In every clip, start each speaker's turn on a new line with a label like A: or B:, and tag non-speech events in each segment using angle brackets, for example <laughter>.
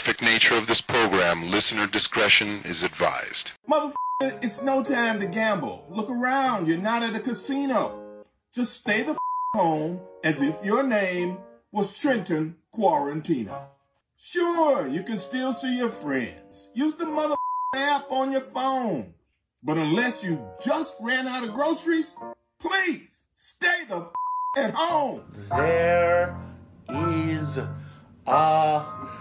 A: graphic nature of this program, listener discretion is advised.
B: Motherfucker, it's no time to gamble. Look around. You're not at a casino. Just stay the f- home as if your name was Trenton Quarantino. Sure, you can still see your friends. Use the mother app on your phone. But unless you just ran out of groceries, please stay the f- at home.
C: There is a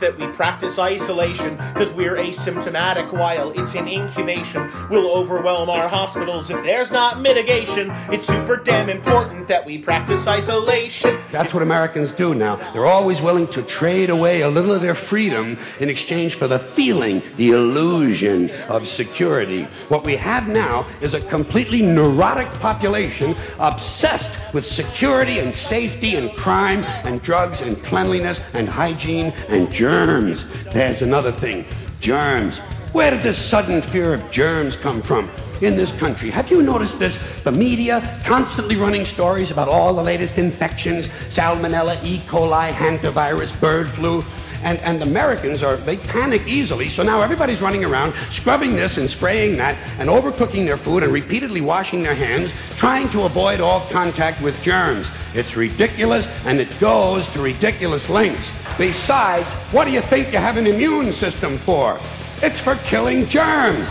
C: that we practice isolation, cause we're asymptomatic while it's in incubation. We'll overwhelm our hospitals if there's not mitigation. It's super damn important that we practice isolation.
D: That's what Americans do now. They're always willing to trade away a little of their freedom in exchange for the feeling, the illusion of security. What we have now is a completely neurotic population obsessed with security and safety and crime and drugs and cleanliness and hygiene and germs. There's another thing germs. Where did this sudden fear of germs come from? in this country. Have you noticed this? The media constantly running stories about all the latest infections salmonella, E. coli, hantavirus, bird flu. And, and Americans are, they panic easily, so now everybody's running around scrubbing this and spraying that and overcooking their food and repeatedly washing their hands, trying to avoid all contact with germs. It's ridiculous and it goes to ridiculous lengths. Besides, what do you think you have an immune system for? It's for killing germs.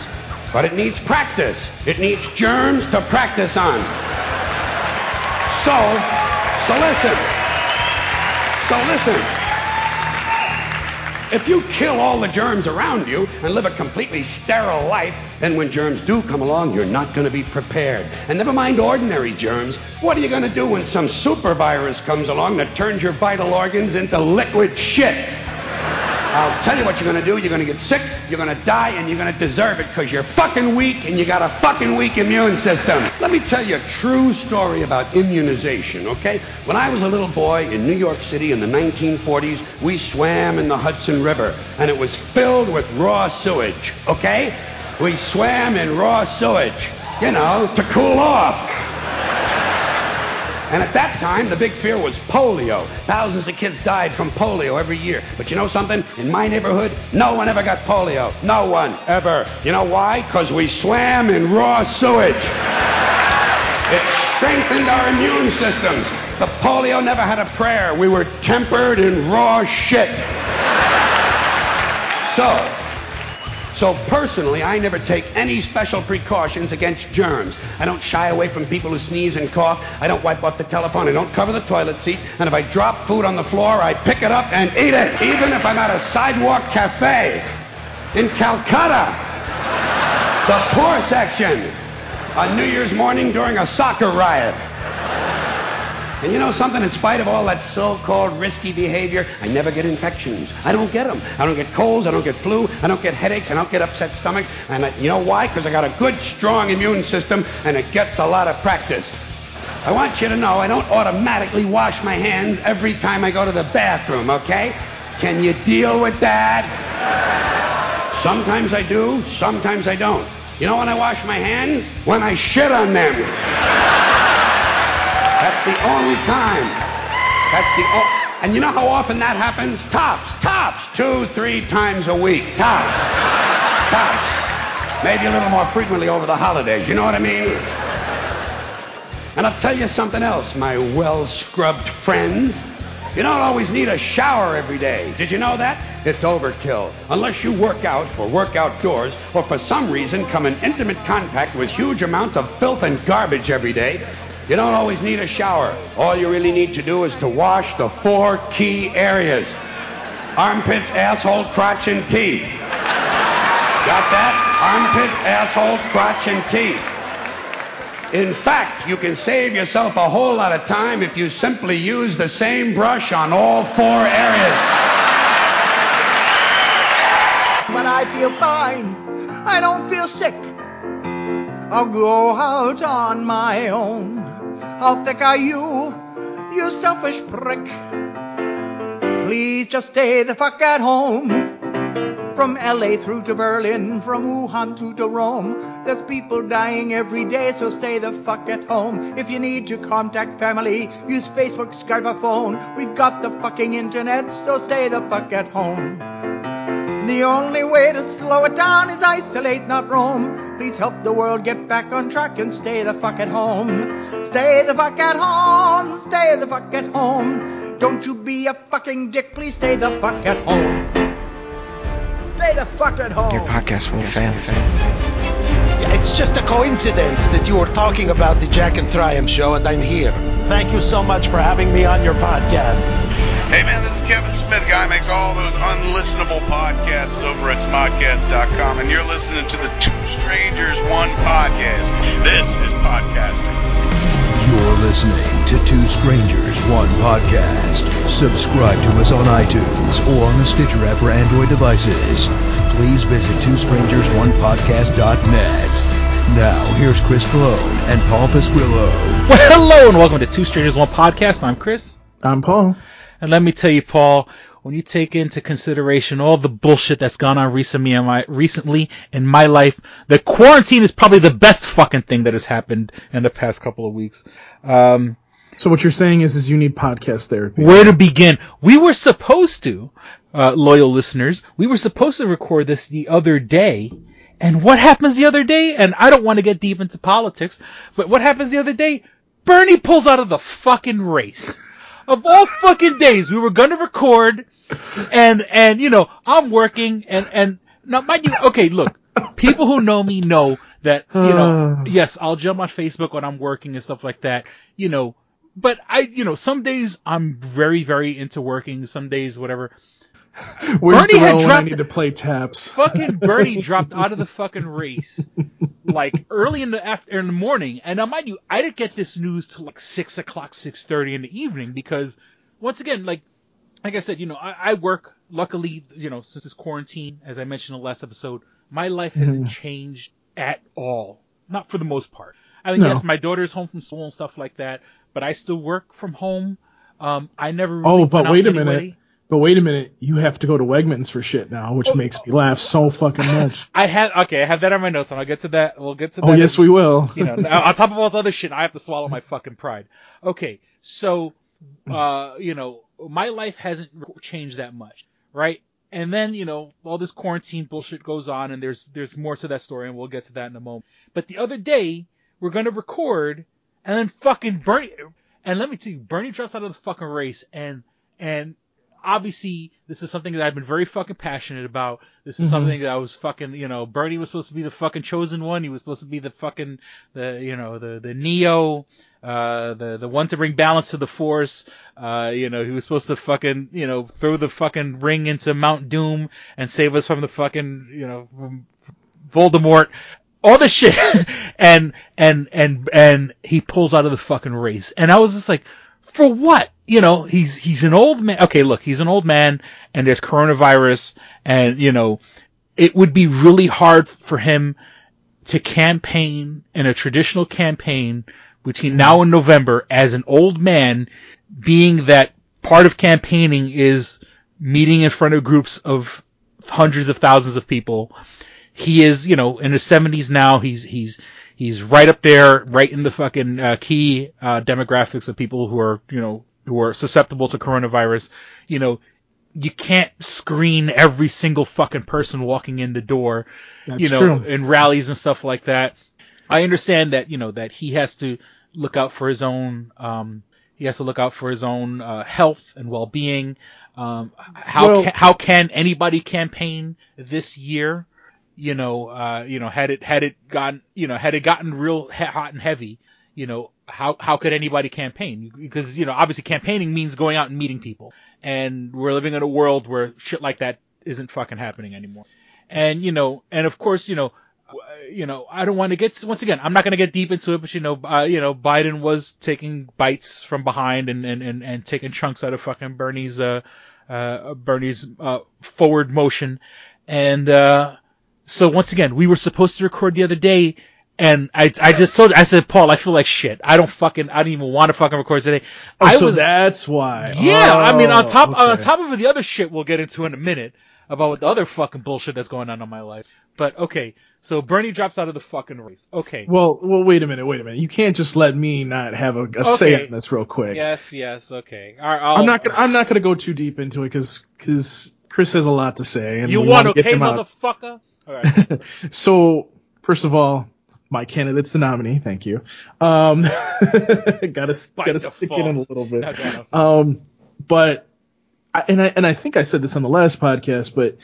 D: But it needs practice. It needs germs to practice on. So, so listen. So listen. If you kill all the germs around you and live a completely sterile life, then when germs do come along, you're not going to be prepared. And never mind ordinary germs. What are you going to do when some super virus comes along that turns your vital organs into liquid shit? I'll tell you what you're going to do. You're going to get sick, you're going to die, and you're going to deserve it because you're fucking weak and you got a fucking weak immune system. Let me tell you a true story about immunization, okay? When I was a little boy in New York City in the 1940s, we swam in the Hudson River, and it was filled with raw sewage, okay? We swam in raw sewage, you know, to cool off. And at that time, the big fear was polio. Thousands of kids died from polio every year. But you know something? In my neighborhood, no one ever got polio. No one ever. You know why? Because we swam in raw sewage. It strengthened our immune systems. The polio never had a prayer. We were tempered in raw shit. So, so personally, I never take any special precautions against germs. I don't shy away from people who sneeze and cough. I don't wipe off the telephone. I don't cover the toilet seat. And if I drop food on the floor, I pick it up and eat it, even if I'm at a sidewalk cafe in Calcutta. The poor section on New Year's morning during a soccer riot. And you know something? In spite of all that so-called risky behavior, I never get infections. I don't get them. I don't get colds. I don't get flu. I don't get headaches. I don't get upset stomach. And I, you know why? Because I got a good, strong immune system, and it gets a lot of practice. I want you to know I don't automatically wash my hands every time I go to the bathroom, okay? Can you deal with that? Sometimes I do, sometimes I don't. You know when I wash my hands? When I shit on them. The only time. That's the o- and you know how often that happens? Tops, tops, two, three times a week. Tops, tops. Maybe a little more frequently over the holidays. You know what I mean? And I'll tell you something else, my well-scrubbed friends. You don't always need a shower every day. Did you know that? It's overkill. Unless you work out or work outdoors or for some reason come in intimate contact with huge amounts of filth and garbage every day, you don't always need a shower. All you really need to do is to wash the four key areas armpits, asshole, crotch, and teeth. Got that? Armpits, asshole, crotch, and teeth. In fact, you can save yourself a whole lot of time if you simply use the same brush on all four areas.
E: When I feel fine. I don't feel sick. I'll go out on my own. How thick are you, you selfish prick? Please just stay the fuck at home. From LA through to Berlin, from Wuhan to, to Rome. There's people dying every day, so stay the fuck at home. If you need to contact family, use Facebook, Skype, or phone. We've got the fucking internet, so stay the fuck at home. The only way to slow it down is isolate, not roam. Please help the world get back on track and stay the fuck at home. Stay the fuck at home, stay the fuck at home. Don't you be a fucking dick, please stay the fuck at home. Stay the fuck at home.
F: Your podcast will fail.
G: Yeah, it's just a coincidence that you were talking about the Jack and Triumph show and I'm here. Thank you so much for having me on your podcast.
H: Hey man, this is Kevin Smith. Guy makes all those unlistenable podcasts over at smodcast.com, and you're listening to the Two Strangers One podcast. This is podcasting.
I: You're listening to Two Strangers, One Podcast. Subscribe to us on iTunes or on the Stitcher app for Android devices. Please visit TwoStrangersOnePodcast.net. Now, here's Chris Colone and Paul Pasquillo.
J: Well, hello and welcome to Two Strangers One Podcast. I'm Chris.
K: I'm Paul.
J: And let me tell you, Paul, when you take into consideration all the bullshit that's gone on recently in my, recently in my life, the quarantine is probably the best fucking thing that has happened in the past couple of weeks. Um,
K: So what you're saying is, is you need podcast therapy.
J: where to begin? We were supposed to, uh, loyal listeners, we were supposed to record this the other day. And what happens the other day? And I don't want to get deep into politics, but what happens the other day? Bernie pulls out of the fucking race. Of all fucking days, we were gonna record, and, and, you know, I'm working, and, and, now mind you, okay, look, people who know me know that, you know, <sighs> yes, I'll jump on Facebook when I'm working and stuff like that, you know, but I, you know, some days I'm very, very into working, some days, whatever. <laughs>
K: Where's
J: Bernie had
K: when I
J: dropped-
K: need to play taps? <laughs>
J: Fucking Bernie <laughs> dropped out of the fucking race, like early in the after in the morning. And now, mind you, I didn't get this news till like six o'clock, six thirty in the evening because, once again, like, like I said, you know, I, I work. Luckily, you know, since this quarantine, as I mentioned in the last episode, my life hasn't changed at all. Not for the most part. I mean,
K: No.
J: yes, my daughter's home from school and stuff like that, but I still work from home. Um, I never.
K: Oh, but
J: went out
K: wait a minute. But wait a minute. You have to go to Wegmans for shit now, which makes me laugh so fucking much. <laughs>
J: I have okay, I have that on my notes, and I'll get to that. We'll get to that.
K: Oh, yes, we will.
J: You know, on top of all this other shit, I have to swallow my fucking pride. Okay, so, uh, you know, my life hasn't changed that much, right? And then, you know, all this quarantine bullshit goes on, and there's there's more to that story, and we'll get to that in a moment. But the other day, we're gonna record, and then fucking Bernie, and let me tell you, Bernie drops out of the fucking race, and and obviously this is something that I've been very fucking passionate about. This is
K: Mhm.
J: something that I was fucking, you know, Bernie was supposed to be the fucking chosen one. He was supposed to be the fucking, the, you know, the, the Neo, uh, the, the one to bring balance to the force. Uh, you know, he was supposed to fucking, you know, throw the fucking ring into Mount Doom and save us from the fucking, you know, from Voldemort. All this shit. <laughs> and, and, and, and he pulls out of the fucking race. And I was just like, for what? You know, he's he's an old man. Okay, look, he's an old man, and there's coronavirus, and you know, it would be really hard for him to campaign in a traditional campaign between now and November as an old man, being that part of campaigning is meeting in front of groups of hundreds of thousands of people. He is, you know, in his seventies now. He's he's he's right up there, right in the fucking uh, key uh, demographics of people who are, you know, who are susceptible to coronavirus. You know, you can't screen every single fucking person walking in the door,
K: That's
J: you know,
K: true.
J: in rallies and stuff like that. I understand that, you know, that he has to look out for his own, um, he has to look out for his own uh, health and well-being. Um, how
K: Well-
J: can, how can anybody campaign this year? You know, uh, you know, had it had it gotten, you know, had it gotten real hot and heavy, you know, how how could anybody campaign? Because you know, obviously, campaigning means going out and meeting people, and we're living in a world where shit like that isn't fucking happening anymore. And you know, and of course, you know, you know, I don't want to get once again, I'm not going to get deep into it, but you know, uh, you know, Biden was taking bites from behind and and and, and taking chunks out of fucking Bernie's uh uh Bernie's uh forward motion, and uh So once again, we were supposed to record the other day, and I I just told I said Paul, I feel like shit. I don't fucking I don't even want to fucking record today.
K: Oh,
J: I
K: so
J: was
K: that's why.
J: yeah. I mean on
K: Oh,
J: top on top of the other shit we'll get into in a minute about what the other fucking bullshit that's going on in my life. But okay, so Bernie drops out of the fucking race. Okay.
K: Well, well, wait a minute, wait a minute. You can't just let me not have a, a say
J: Okay.
K: on this real quick.
J: Yes, yes, okay. All right, I'll,
K: I'm not gonna. I'm not gonna go too deep into it because because Chris has a lot to say. And
J: You want okay,
K: out.
J: motherfucker? All right. <laughs>
K: So first of all, my candidate's the nominee. Thank you. Um, <laughs> gotta gotta stick it in a little bit.
J: No, go ahead, I'm sorry.
K: Um, but I, and I and I think I said this on the last podcast, but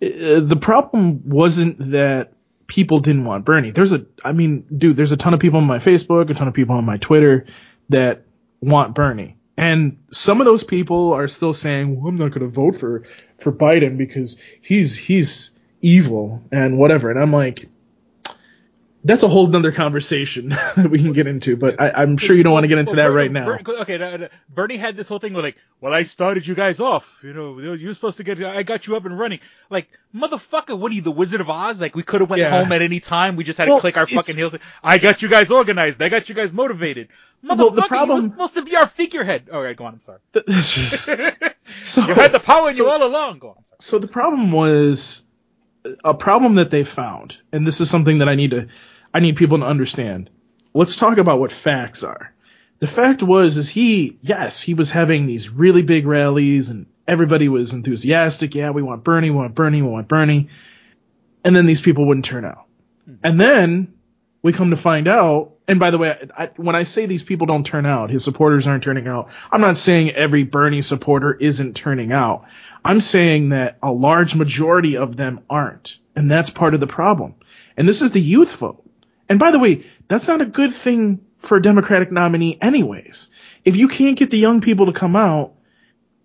K: uh, the problem wasn't that people didn't want Bernie. There's a, I mean, dude, there's a ton of people on my Facebook, a ton of people on my Twitter that want Bernie. And some of those people are still saying, well, I'm not going to vote for, for Biden because he's, he's evil and whatever. And I'm like, that's a whole nother conversation <laughs> that we can get into, but I, I'm sure you don't want to get into that right now.
J: Okay, Bernie had this whole thing where like, well, I started you guys off. You know, you were supposed to get, I got you up and running. Like, motherfucker, what are you, the Wizard of Oz? Like, we could have went
K: Yeah.
J: home at any time. We just had
K: Well,
J: to click our fucking heels. I got you guys organized. I got you guys motivated. Motherfucker,
K: Well, the
J: you
K: problem-
J: were supposed to be our figurehead. All right, go on. I'm sorry. <laughs> <laughs>
K: so,
J: you had the power in you all along. Go on.
K: So the problem was a problem that they found, and this is something that I need to, I need people to understand. Let's talk about what facts are. The fact was, is he, yes, he was having these really big rallies and everybody was enthusiastic. Yeah, we want Bernie, we want Bernie, we want Bernie. And then these people wouldn't turn out. Hmm. And then we come to find out, and by the way, I, when I say these people don't turn out, his supporters aren't turning out, I'm not saying every Bernie supporter isn't turning out. I'm saying that a large majority of them aren't. And that's part of the problem. And this is the youth vote. And by the way, that's not a good thing for a Democratic nominee anyways. If you can't get the young people to come out,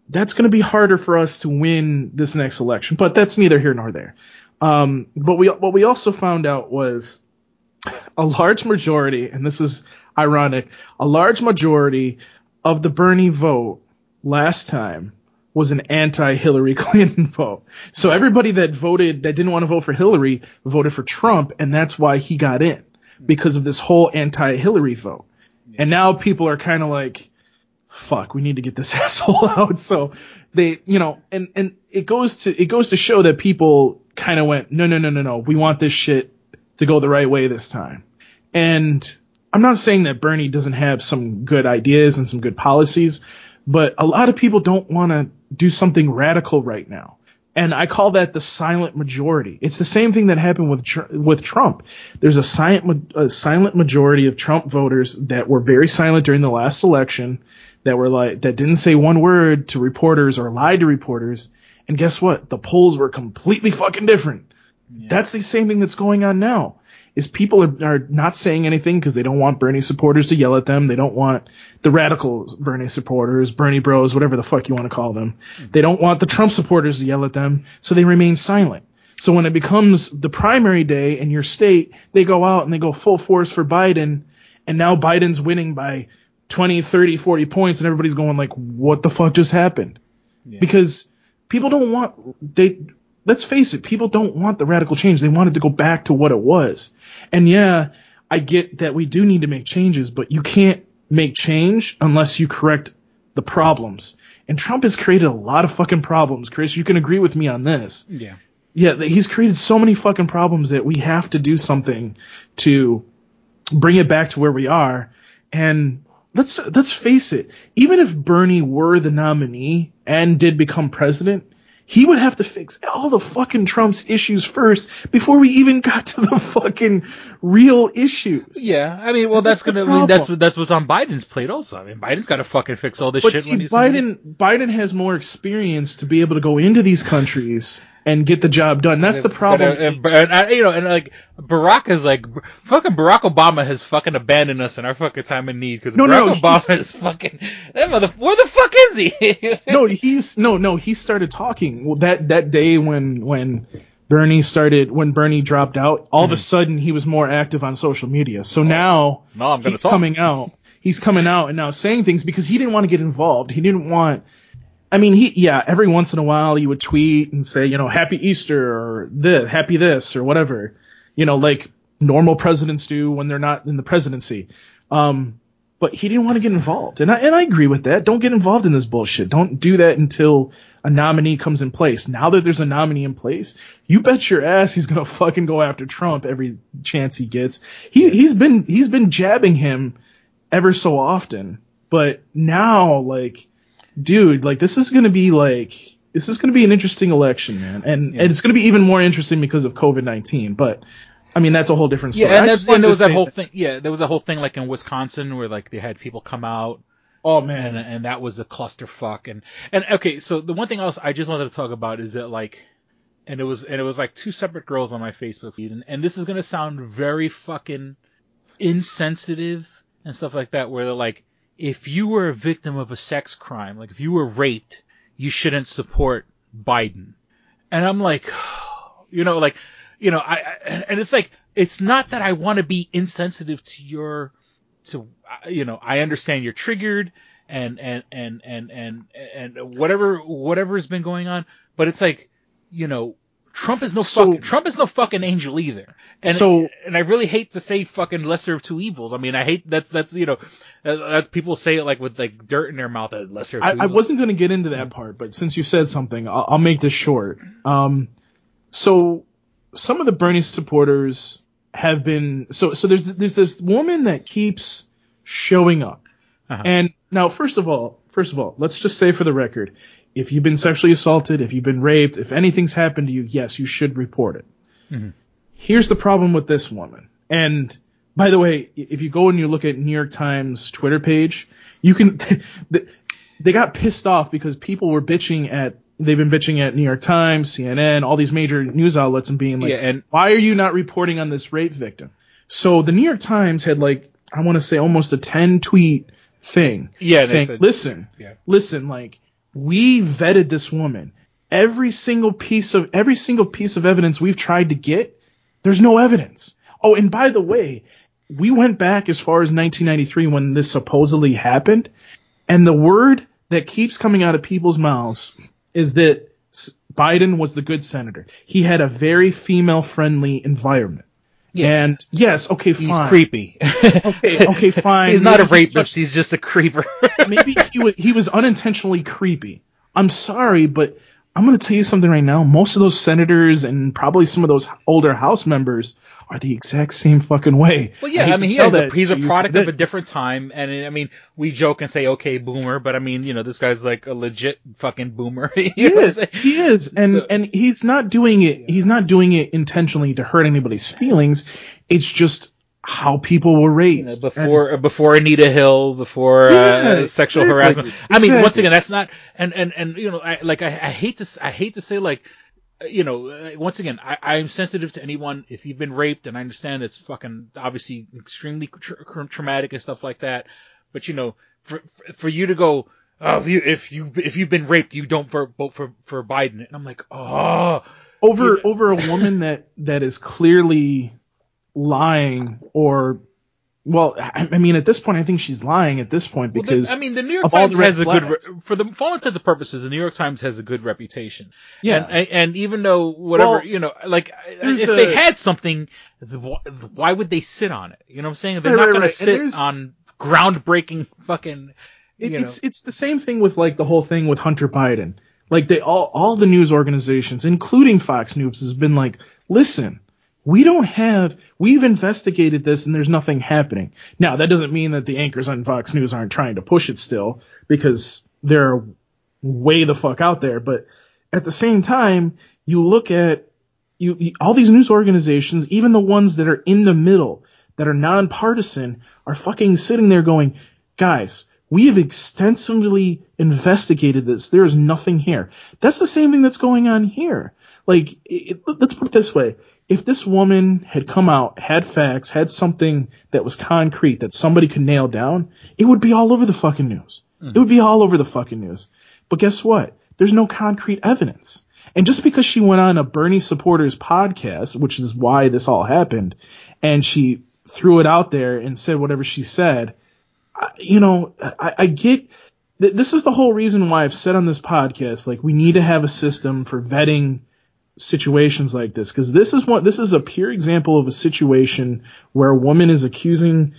K: that's going to be harder for us to win this next election. But that's neither here nor there. Um, but we, what we also found out was a large majority, and this is ironic, a large majority of the Bernie vote last time was an anti-Hillary <laughs> Clinton vote. So everybody that voted, that didn't want to vote for Hillary, voted for Trump, and that's why he got in because of this whole anti-Hillary vote. And now people are kind of like, fuck, we need to get this <laughs> asshole out. So they, you know, and, and it goes to, it goes to show that people kind of went, no, no, no, no, no, we want this shit to go the right way this time. And I'm not saying that Bernie doesn't have some good ideas and some good policies, but a lot of people don't want to do something radical right now. And I call that the silent majority. It's the same thing that happened with with Trump. There's a silent a silent majority of Trump voters that were very silent during the last election, that were like that didn't say one word to reporters or lied to reporters. And guess what? The polls were completely fucking different. That's the same thing that's going on now. Is people are, are not saying anything because they don't want Bernie supporters to yell at them. They don't want the radical Bernie supporters, Bernie bros, whatever the fuck you want to call them. Mm-hmm. They don't want the Trump supporters to yell at them, so they remain silent. So when it becomes the primary day in your state, they go out and they go full force for Biden, and now Biden's winning by 20, 30, 40 points, and everybody's going like, what the fuck just happened? Because people don't want they let's face it, people don't want the radical change. They wanted to go back to what it was. And yeah, I get that we do need to make changes, but you can't make change unless you correct the problems. And Trump has created a lot of fucking problems, Chris. You can agree with me on this.
J: Yeah.
K: Yeah, he's created so many fucking problems that we have to do something to bring it back to where we are. And let's let's face it, even if Bernie were the nominee and did become president, he would have to fix all the fucking Trump's issues first before we even got to the fucking real issues.
J: Yeah, I mean, well, that's
K: the
J: gonna. I mean, that's what that's what's on Biden's plate also. I mean, Biden's got to fucking fix all this
K: But
J: shit
K: see,
J: when he's
K: Biden Biden has more experience to be able to go into these countries and get the job done. That's the problem.
J: And, and, and, you know, and like Barack is like fucking Barack Obama has fucking abandoned us in our fucking time of need because
K: No,
J: Barack
K: no,
J: Obama is fucking that mother. Where the fuck is he? <laughs>
K: no, he's no, no. He started talking well, that that day when when Bernie started when Bernie dropped out. All of a hmm. sudden, he was more active on social media. So oh. now
J: no, I'm gonna
K: he's
J: talk.
K: coming out. He's coming out and now saying things because he didn't want to get involved. He didn't want. I mean, he, yeah, every once in a while he would tweet and say, you know, happy Easter or this, happy this or whatever, you know, like normal presidents do when they're not in the presidency. Um, but he didn't want to get involved. And I, and I agree with that. Don't get involved in this bullshit. Don't do that until a nominee comes in place. Now that there's a nominee in place, you bet your ass he's going to fucking go after Trump every chance he gets. He, he's been, he's been jabbing him ever so often, but now like, dude, like this is going to be like, this is going to be an interesting election, man. And, and it's going to be even more interesting because of COVID-19, but I mean, that's a whole different story.
J: Yeah, and, that's, and there was that whole thing. Yeah, there was a whole thing like in Wisconsin where like they had people come out.
K: Oh man,
J: and, and that was a clusterfuck. And and okay, so the one thing else I just wanted to talk about is that like, and it was and it was like two separate girls on my Facebook feed, and, and this is gonna sound very fucking insensitive and stuff like that, where they're like, if you were a victim of a sex crime, like if you were raped, you shouldn't support Biden. And I'm like, <sighs> you know, like, you know, I, I and it's like, it's not that I want to be insensitive to your, to, uh, you know, I understand you're triggered and, and, and, and, and, and whatever, whatever's been going on, but it's like, you know, Trump is no
K: So-
J: fucking, Trump is no fucking angel either. And,
K: So-
J: and I really hate to say fucking lesser of two evils. I mean, I hate, that's, that's, you know, that- that's people say it like with like dirt in their mouth, uh, lesser of two
K: I, I wasn't going to get into that part, but since you said something, I'll, I'll make this short. Um, so some of the Bernie supporters have been so so there's there's this woman that keeps showing up,
J: Uh-huh.
K: and now first of all, first of all, let's just say for the record, if you've been sexually assaulted, if you've been raped, if anything's happened to you, yes, you should report it.
J: Mhm.
K: Here's the problem with this woman, and by the way, if you go and you look at New York Times Twitter page, you can <laughs> they got pissed off because people were bitching at they've been bitching at New York Times, CNN, all these major news outlets and being like,
J: Yeah, and-
K: why are you not reporting on this rape victim? So the New York Times had like I want to say almost a 10 tweet thing
J: Yeah, they
K: saying,
J: said-
K: listen,
J: Yeah.
K: listen, like we vetted this woman. Every single piece of every single piece of evidence we've tried to get, there's no evidence. Oh, and by the way, we went back as far as 1993 when this supposedly happened, and the word that keeps coming out of people's mouths is that Biden was the good senator. He had a very female friendly environment. And yes, okay, fine.
J: He's creepy.
K: Okay, okay, <laughs> fine.
J: He's not a
K: Maybe he
J: rapist. He's just a creeper.
K: maybe he was he was unintentionally creepy. I'm sorry, but I'm going to tell you something right now. Most of those senators and probably some of those older House members are the exact same fucking way.
J: Well, yeah,
K: hate
J: I mean, he a, he's a product of a different time, and I mean, we joke and say, "Okay, boomer," but I mean, you know, this guy's like a legit fucking boomer. <laughs>
K: He
J: know what I'm
K: is. He is, and
J: So-
K: and he's not doing it. He's not doing it intentionally to hurt anybody's feelings. It's just how people were raised.
J: before before Anita Hill, before
K: Yeah,
J: uh, sexual
K: exactly,
J: harassment. I mean, once again, that's not and and and you know, I, like I, I hate to I hate to say like. uh, You know, uh, once again, I, I'm sensitive to anyone. If you've been raped, and I understand it's fucking obviously extremely tra- traumatic and stuff like that. But you know, for for you to go, oh, if you if you if you've been raped, you don't vote vote for for Biden. And I'm like, oh,
K: over over a woman that that is clearly lying or well I, mean at this point I think she's lying at this point
J: Well, the-
K: because
J: I mean, the New York Times has a good, re- for the for all intents and purposes, the New York Times has a good reputation.
K: Yeah.
J: and, and even though whatever
K: Well,
J: you know, like if they had something, the- why would they sit on it? You know what I'm saying? They're
K: Right,
J: not going
K: right.
J: to sit on groundbreaking fucking.
K: It,
J: you know.
K: it's it's the same thing with like the whole thing with Hunter Biden. Like they all all the news organizations, including Fox News, has been like, listen, we don't have we've investigated this and there's nothing happening. Now that doesn't mean that the anchors on Fox News aren't trying to push it still because they're way the fuck out there. But at the same time, you look at you, you all these news organizations, even the ones that are in the middle, that are nonpartisan, are fucking sitting there going, guys, we have extensively investigated this. There is nothing here. That's the same thing that's going on here. Like, it, let's put it this way. If this woman had come out, had facts, had something that was concrete that somebody could nail down, it would be all over the fucking news. Hmm. It would be all over the fucking news. But guess what? There's no concrete evidence. And just because she went on a Bernie supporters podcast, which is why this all happened, and she threw it out there and said whatever she said, I- you know, I, I get th- this is the whole reason why I've said on this podcast, like we need to have a system for vetting situations like this because this is one this is a pure example of a situation where a woman is accusing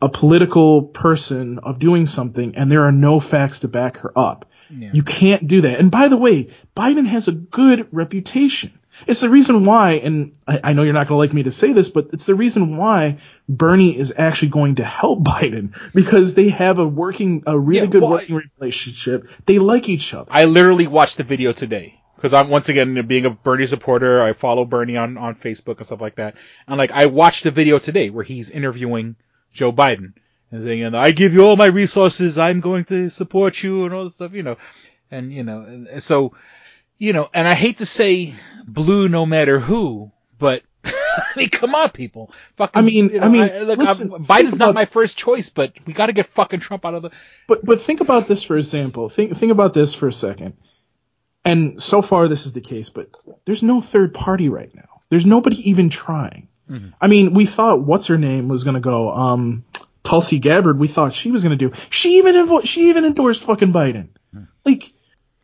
K: a political person of doing something and there are no facts to back her up.
J: Yeah.
K: You can't do that. And by the way, Biden has a good reputation. It's the reason why, and I, I know you're not going to like me to say this, but it's the reason why Bernie is actually going to help <laughs> Biden because they have a working, a really
J: Yeah,
K: good
J: well,
K: working relationship. They like each other.
J: I literally watched the video today because I'm once again being a Bernie supporter. I follow Bernie on on Facebook and stuff like that. And like I watched the video today where he's interviewing Joe Biden and saying, "And I give you all my resources. I'm going to support you and all this stuff, you know." And you know, and so you know, and I hate to say blue no matter who, but <laughs> I mean, come on, people. Fucking,
K: I mean-
J: you know,
K: I mean,
J: look,
K: listen,
J: I'm- Biden's not my first choice, but we got to get fucking Trump out of the.
K: But but think about this for example. Think think about this for a second. And so far this is the case, but there's no third party right now. There's nobody even trying. I mean, we thought what's her name was gonna go. Um, Tulsi Gabbard. We thought she was gonna do. She even invo- she even endorsed fucking Biden. Like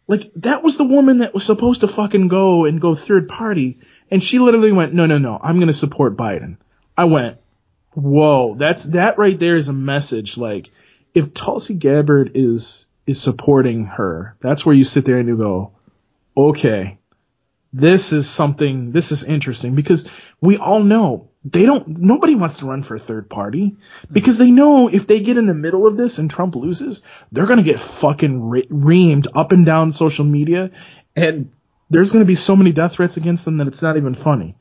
K: like that was the woman that was supposed to fucking go and go third party, and she literally went, no no no, I'm gonna support Biden. I went, whoa, that's that right there is a message. Like if Tulsi Gabbard is is supporting her, that's where you sit there and you go, okay, this is something, this is interesting because we all know they don't, nobody wants to run for a third party because they know if they get in the middle of this and Trump loses, they're going to get fucking re- reamed up and down social media and there's going to be so many death threats against them that it's not even funny.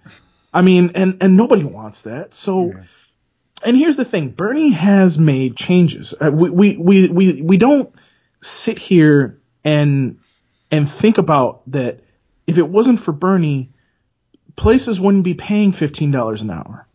K: I mean, and, and nobody wants that. So, and here's the thing, Bernie has made changes. Uh, we, we, we, we, we don't sit here and, and think about that if it wasn't for Bernie, places wouldn't be paying $15 an hour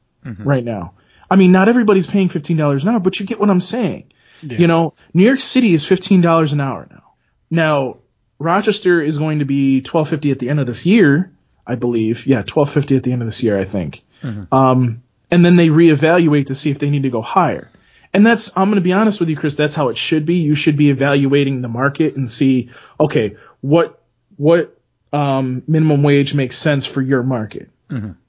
K: right now. I mean, not everybody's paying $15 an hour, but you get what I'm saying. You know, New York City is $15 an hour now. Now, Rochester is going to be 1250 at the end of this year, I believe. Yeah, 1250 at the end of this year, I think. Um, and then they reevaluate to see if they need to go higher. And that's, I'm going to be honest with you, Chris, that's how it should be. You should be evaluating the market and see, okay, what, what, um, minimum wage makes sense for your market.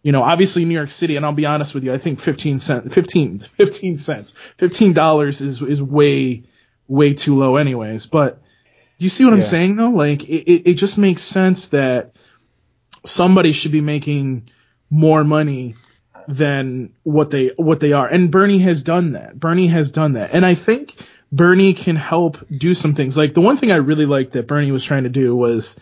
K: You know, obviously New York City, and I'll be honest with you, I think 15 cents, 15, <laughs> 15 cents, $15 is, is way, way too low anyways. But do you see what I'm saying though? Like, it, it, it just makes sense that somebody should be making more money than what they what they are. And Bernie has done that. Bernie has done that. And I think Bernie can help do some things. Like the one thing I really liked that Bernie was trying to do was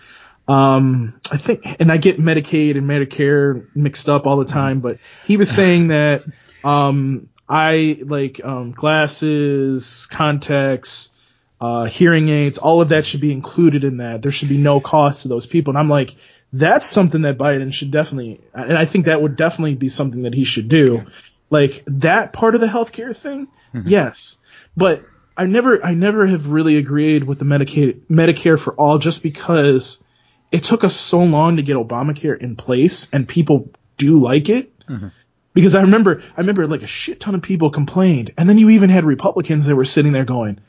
K: um I think and I get Medicaid and Medicare mixed up all the time, but he was saying that um I like um glasses, contacts, uh, hearing aids, all of that should be included in that. There should be no cost to those people. And I'm like, that's something that Biden should definitely, and I think that would definitely be something that he should do. Like that part of the healthcare thing, yes. But I never, I never have really agreed with the Medicaid, Medicare for all just because it took us so long to get Obamacare in place and people do like it. Mm-hmm. Because I remember, I remember like a shit ton of people complained, and then you even had Republicans that were sitting there going,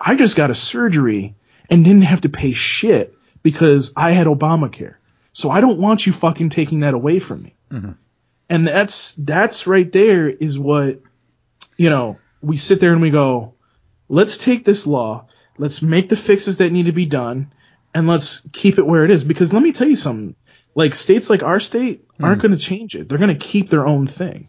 K: "I just got a surgery and didn't have to pay shit because I had Obamacare, so I don't want you fucking taking that away from me." Mm-hmm. And that's that's right there is what you know. We sit there and we go, "Let's take this law, let's make the fixes that need to be done, and let's keep it where it is." Because let me tell you something. Like states like our state aren't hmm. going to change it. They're going to keep their own thing.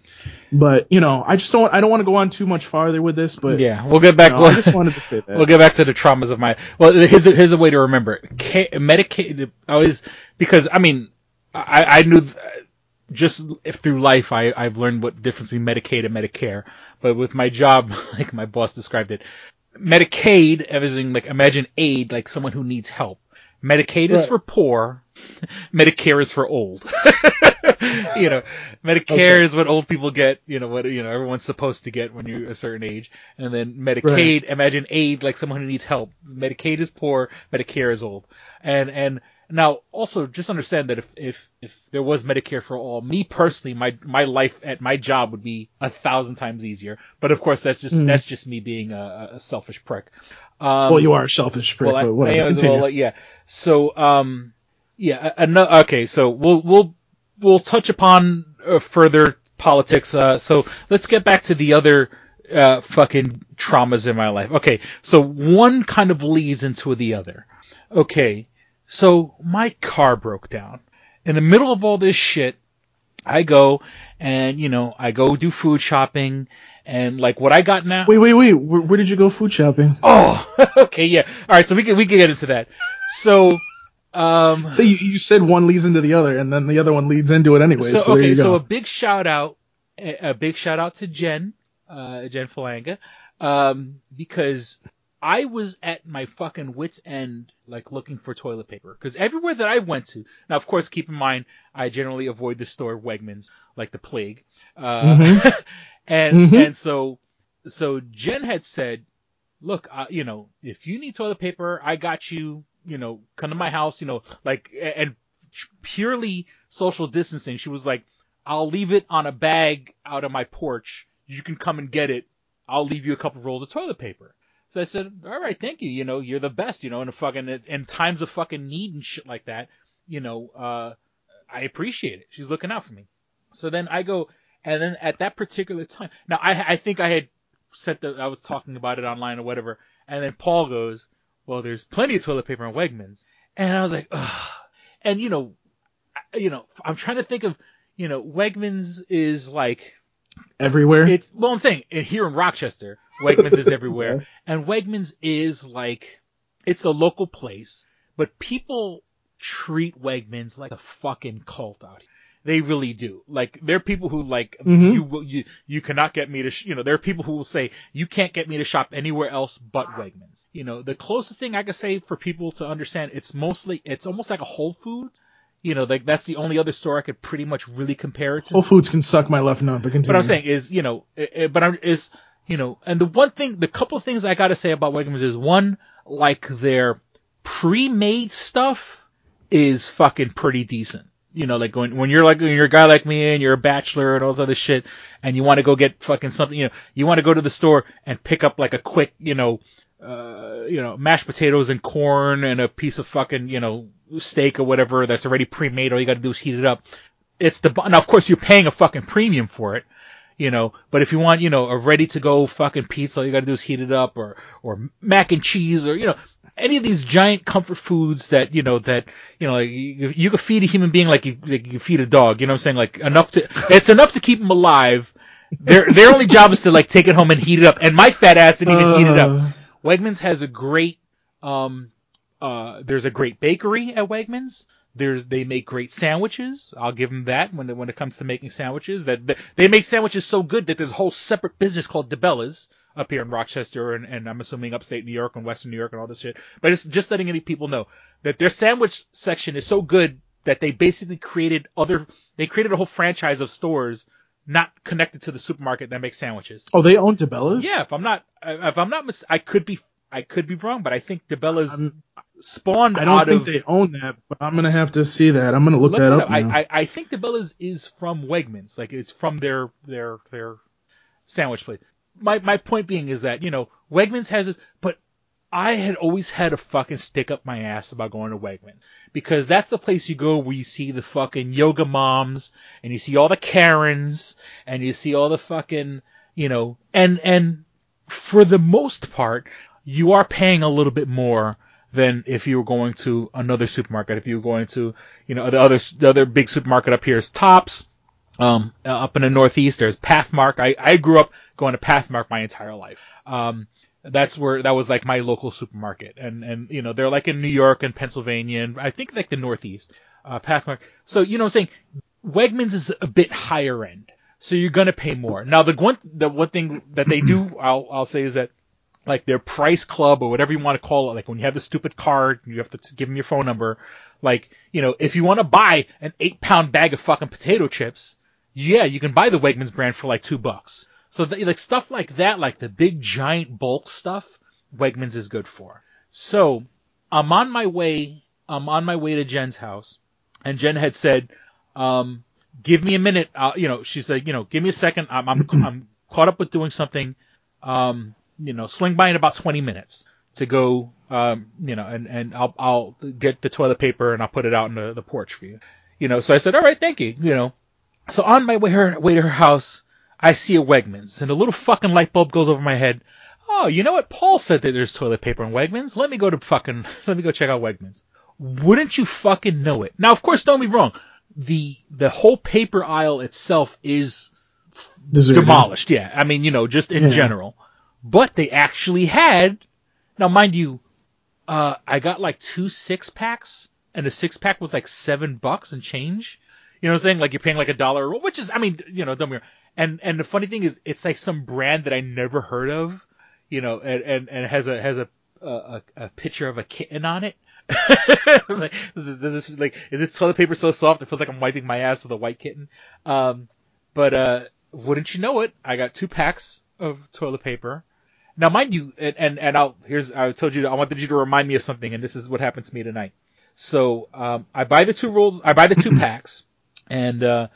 K: But you know, I just don't. I don't want to go on too much farther with this. But
J: Yeah, we'll get back.
K: you know, I just wanted to say <laughs> that.
J: We'll get back to the traumas of my. Well, here's the, here's a way to remember it. Medicaid. I always because I mean, I I knew just through life I I've learned what difference between Medicaid and Medicare. But with my job, <laughs> like my boss described it, Medicaid, everything like imagine aid like someone who needs help. Medicaid is for poor. <laughs> Medicare is for old. <laughs> you know, Medicare is what old people get. You know what you know everyone's supposed to get when you're a certain age. And then Medicaid, imagine aid like someone who needs help. Medicaid is poor. Medicare is old. And and Now, also, just understand that if, if, if there was Medicare for all, me personally, my, my life at my job would be a thousand times easier. But of course, that's just,
K: Mm.
J: that's just me being a, a selfish prick. Um,
K: well, you are a selfish prick,
J: well, I-
K: but whatever.
J: I well, yeah. So, um, yeah, okay, so we'll, we'll, we'll touch upon uh, further politics. Uh, so let's get back to the other, uh, fucking traumas in my life. Okay, so one kind of leads into the other. Okay, so my car broke down. In the middle of all this shit, I go and, you know, I go do food shopping and like what I got now.
K: Wait, wait, wait. Where, where did you go food shopping?
J: Oh, <laughs> okay, yeah. All right, so we can we can get into that. So, um,
K: So you, you said one leads into the other, and then the other one leads into it anyway. So,
J: so okay, so a big shout out, a, a big shout out to Jen, uh, Jen Falanga, um, because I was at my fucking wits end, like looking for toilet paper, because everywhere that I went to, now of course keep in mind I generally avoid the store Wegmans like the plague, uh,
K: Mhm. <laughs>
J: and
K: Mhm.
J: and so so Jen had said, look, uh, you know, if you need toilet paper, I got you. You know, come to my house. You know, like and purely social distancing. She was like, I'll leave it on a bag out on my porch. You can come and get it. I'll leave you a couple rolls of toilet paper. So I said, all right, thank you. You know, you're the best. You know, in a fucking in times of fucking need and shit like that. You know, uh, I appreciate it. She's looking out for me. So then I go, and then at that particular time, now I I think I had said that I was talking about it online or whatever, and then Paul goes, well, there's plenty of toilet paper in Wegmans, and I was like, ugh. And you know, I- you know, I'm trying to think of, you know, Wegmans is like
K: Everywhere.
J: it's well, I'm saying eh, here in Rochester, Wegmans is <laughs> everywhere, and Wegmans is like it's a local place, but people treat Wegmans like a fucking cult out here. They really do. Like there are people who like
K: Mhm.
J: you will you you cannot get me to sh- you know there are people who will say you can't get me to shop anywhere else but Wegmans. You know the closest thing I could say for people to understand it's mostly it's almost like a Whole Foods. You know like that's the only other store I could pretty much really compare it to.
K: Whole Foods can suck my left nut, but continue.
J: But I'm saying is, you know, i- i- but I'm is, you know, and the one thing, the couple of things I gotta say about Wegmans is one, like their pre-made stuff is fucking pretty decent. You know, like when when you're like when you're a guy like me and you're a bachelor and all this other shit, and you want to go get fucking something, you know, you want to go to the store and pick up like a quick, you know, uh, you know, mashed potatoes and corn and a piece of fucking, you know, steak or whatever that's already pre-made. All you got to do is heat it up. It's the now, of course, you're paying a fucking premium for it, you know. But if you want, you know, a ready-to-go fucking pizza, all you got to do is heat it up, or or mac and cheese, or you know, any of these giant comfort foods that you know that you know like you, you could feed a human being like you like you feed a dog. You know what I'm saying? Like enough to it's enough to keep them alive. Their their only job is to like take it home and heat it up. And my fat ass didn't even heat it up.
K: Uh,
J: Wegmans has a great um uh there's a great bakery at Wegmans. There's they make great sandwiches. I'll give them that when it, when it comes to making sandwiches. That that- they make sandwiches so good that there's a whole separate business called DiBella's up here in Rochester and, and I'm assuming upstate New York and Western New York and all this shit. But it's just letting any people know that their sandwich section is so good that they basically created other they created a whole franchise of stores not connected to the supermarket that makes sandwiches.
K: oh, they own DiBella's.
J: Yeah, if I'm not, if I'm not, mis- I could be, I could be wrong, but I think DiBella's
K: I'm-
J: spawned
K: I don't think
J: of.
K: they own that, but I'm gonna have to see that. I'm gonna look,
J: Look
K: that up.
J: up. I. I, I think DiBella's is from Wegmans, like it's from their their their sandwich place. My my point being is that you know Wegmans has this, but I had always had a fucking stick up my ass about going to Wegmans because that's the place you go where you see the fucking yoga moms and you see all the Karens and you see all the fucking you know and and for the most part you are paying a little bit more than if you were going to another supermarket. If you were going to, you know, the other the other big supermarket up here is Tops. Um, uh, up in the Northeast, there's Pathmark. I I grew up going to Pathmark my entire life. Um, that's where that was like my local supermarket, and and you know they're like in New York and Pennsylvania, and I think like the Northeast. Uh, Pathmark. So you know what I'm saying, Wegmans is a bit higher end, so you're gonna pay more. Now the one the one thing that they do, <clears throat> I'll I'll say is that like their price club or whatever you want to call it, like when you have the stupid card, you have to give them your phone number. Like, you know, if you want to buy an eight pound bag of fucking potato chips, yeah, you can buy the Wegmans brand for like two bucks. So th- like stuff like that, like the big giant bulk stuff, Wegmans is good for. So I'm on my way I'm on my way to Jen's house, and Jen had said, um, "Give me a minute." Uh, you know, she said, "You know, give me a second. I'm I'm, I'm caught up with doing something. Um, you know, swing by in about 20 minutes to go. Um, you know, and and I'll I'll get the toilet paper and I'll put it out in the, the porch for you. You know, so I said, "All right, thank you." You know, so on my way her way to her house, I see a Wegmans, and a little fucking light bulb goes over my head. Oh, you know what? Paul said that there's toilet paper in Wegmans. Let me go to fucking, <laughs> let me go check out Wegmans. Wouldn't you fucking know it? Now, of course, don't be wrong. The, the whole paper aisle itself is
K: Deserted.
J: demolished. Yeah. I mean, you know, just in
K: Yeah.
J: general. But they actually had, now mind you, uh, I got like two six packs and the six pack was like seven bucks and change. You know what I'm saying? Like you're paying like a dollar, which is, I mean, you know, don't be. And, and the funny thing is, it's like some brand that I never heard of, you know, and, and, and has a, has a, a, a picture of a kitten on it. <laughs> like, this is, this is like, is this toilet paper so soft? It feels like I'm wiping my ass with a white kitten. Um, but, uh, wouldn't you know it? I got two packs of toilet paper. Now, mind you, and, and, and I'll, here's, I told you, I wanted you to remind me of something, and this is what happened to me tonight. So, um, I buy the two rolls, I buy the two <laughs> packs, and, uh,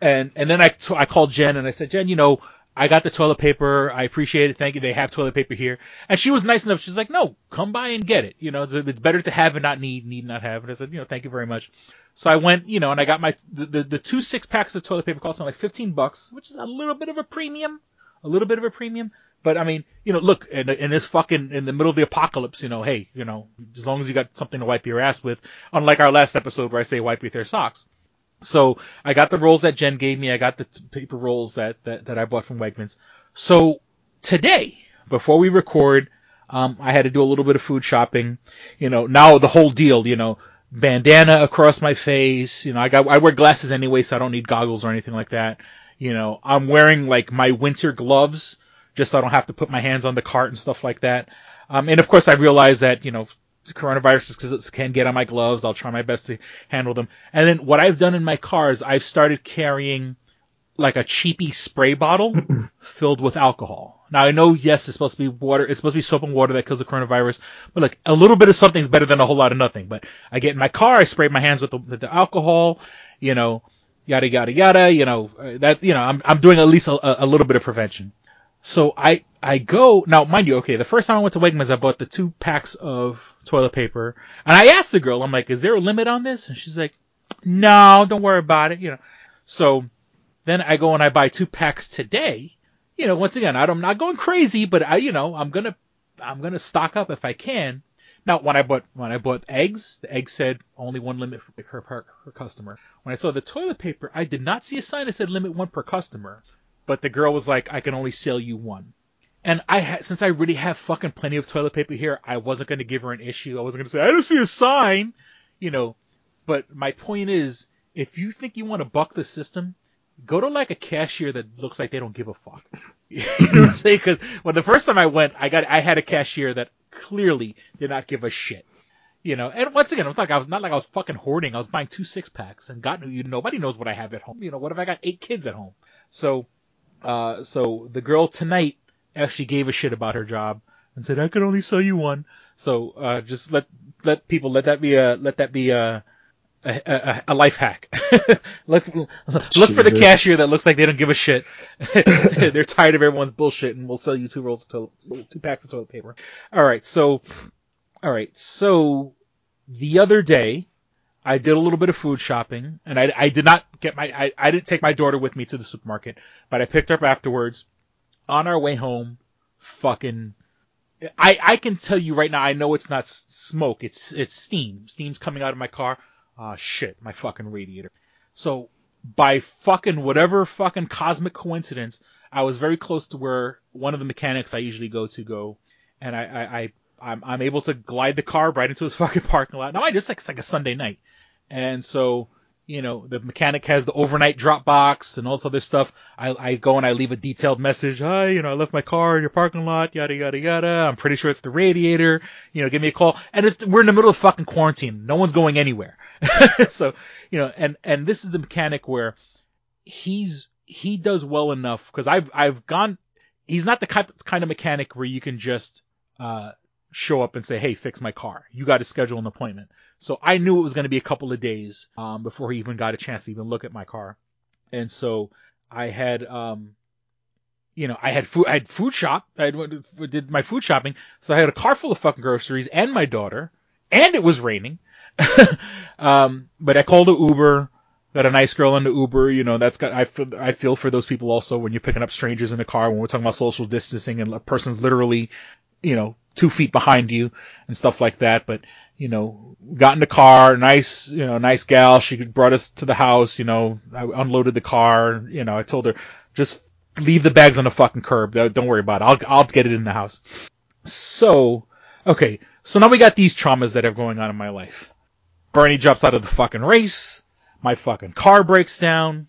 J: and, and then I, t- I called Jen and I said, Jen, you know, I got the toilet paper. I appreciate it. Thank you. They have toilet paper here. And she was nice enough. She's like, no, come by and get it. You know, it's, it's better to have and not need, need not have. And I said, you know, thank you very much. So I went, you know, and I got my, the, the, the two six packs of toilet paper cost me like 15 bucks, which is a little bit of a premium, a little bit of a premium. But I mean, you know, look, in, in this fucking, in the middle of the apocalypse, you know, hey, you know, as long as you got something to wipe your ass with, unlike our last episode where I say wipe with your socks. So I got the rolls that Jen gave me. I got the t- paper rolls that, that, that I bought from Wegmans. So today, before we record, um, I had to do a little bit of food shopping. You know, now the whole deal, you know, bandana across my face. You know, I got, I wear glasses anyway, so I don't need goggles or anything like that. You know, I'm wearing like my winter gloves just so I don't have to put my hands on the cart and stuff like that. Um, and of course I realize that, you know, coronavirus can get on my gloves. I'll try my best to handle them. And then what I've done in my car is I've started carrying like a cheapy spray bottle <laughs> filled with alcohol. Now I know, yes, it's supposed to be water, it's supposed to be soap and water that kills the coronavirus, but look, a little bit of something's better than a whole lot of nothing. But I get in my car, I spray my hands with the, with the alcohol, you know, yada yada yada, you know, uh, that, you know, I'm, I'm doing at least a, a little bit of prevention. So I, I go, now mind you, okay, the first time I went to Wegmans, I bought the two packs of toilet paper, and I asked the girl, I'm like, is there a limit on this? And she's like, no, don't worry about it, you know. So, then I go and I buy two packs today. You know, once again, I'm not going crazy, but I, you know, I'm gonna, I'm gonna stock up if I can. Now, when I bought, when I bought eggs, the egg said only one limit per, per, per customer. When I saw the toilet paper, I did not see a sign that said limit one per customer, but the girl was like, I can only sell you one. And I ha- since I really have fucking plenty of toilet paper here, I wasn't going to give her an issue. I wasn't going to say, I don't see a sign, you know. But my point is, if you think you want to buck the system, go to like a cashier that looks like they don't give a fuck. <laughs> you know what I'm mm-hmm. saying? Because when the first time I went, I got I had a cashier that clearly did not give a shit. You know, and once again, it was like I was not like I was fucking hoarding. I was buying two six packs, and God, you nobody knows what I have at home. You know, what if I got eight kids at home? So, uh, so the girl tonight actually gave a shit about her job and said I could only sell you one. So, uh, just let let people let that be a let that be a a, a, a life hack. <laughs> look look for the cashier that looks like they don't give a shit. <laughs> They're tired of everyone's bullshit, and we'll sell you two rolls of toilet, two packs of toilet paper. All right, so all right, so the other day I did a little bit of food shopping, and I, I did not get my I, I didn't take my daughter with me to the supermarket, but I picked up afterwards. On our way home, fucking I, I can tell you right now, I know it's not smoke, it's, it's steam. Steam's coming out of my car. Ah, shit, my fucking radiator. So, by fucking whatever fucking cosmic coincidence, I was very close to where one of the mechanics I usually go to go, and I, I, I I'm, I'm able to glide the car right into his <laughs> fucking parking lot. Now, I just like, it's like a Sunday night. And so, you know, the mechanic has the overnight drop box and all this other stuff. I, I go and I leave a detailed message. Hi, you know, I left my car in your parking lot, yada, yada, yada. I'm pretty sure it's the radiator. You know, give me a call. And it's, we're in the middle of fucking quarantine. No one's going anywhere. <laughs> so, you know, and, and this is the mechanic where he's, he does well enough because I've, I've gone, he's not the kind, of mechanic where you can just, uh, show up and say, "Hey, fix my car." You got to schedule an appointment. So I knew it was going to be a couple of days um, before he even got a chance to even look at my car, and so I had, um, you know, I had food, I had food shop, I had, did my food shopping, so I had a car full of fucking groceries and my daughter, and it was raining. <laughs> um, but I called an Uber, got a nice girl in the Uber, you know, that's got, I feel, I feel for those people also when you're picking up strangers in the car, when we're talking about social distancing and a person's literally, you know, two feet behind you and stuff like that. But, you know, got in the car, nice, you know, nice gal. She brought us to the house, you know, I unloaded the car, you know, I told her, just leave the bags on the fucking curb. Don't worry about it. I'll, I'll get it in the house. So, okay. So now we got these traumas that are going on in my life. Bernie drops out of the fucking race. My fucking car breaks down.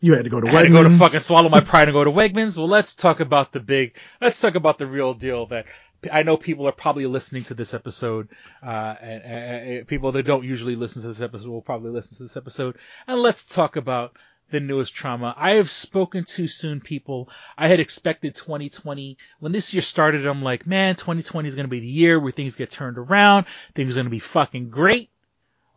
K: You had to go to
J: I had to go to fucking swallow my pride and go to Wegmans. Well, let's talk about the big, let's talk about the real deal that I know people are probably listening to this episode, uh, and, and people that don't usually listen to this episode will probably listen to this episode. And let's talk about the newest trauma. I have spoken too soon, people. I had expected 2020. When this year started, I'm like, man, 2020 is going to be the year where things get turned around. Things are going to be fucking great.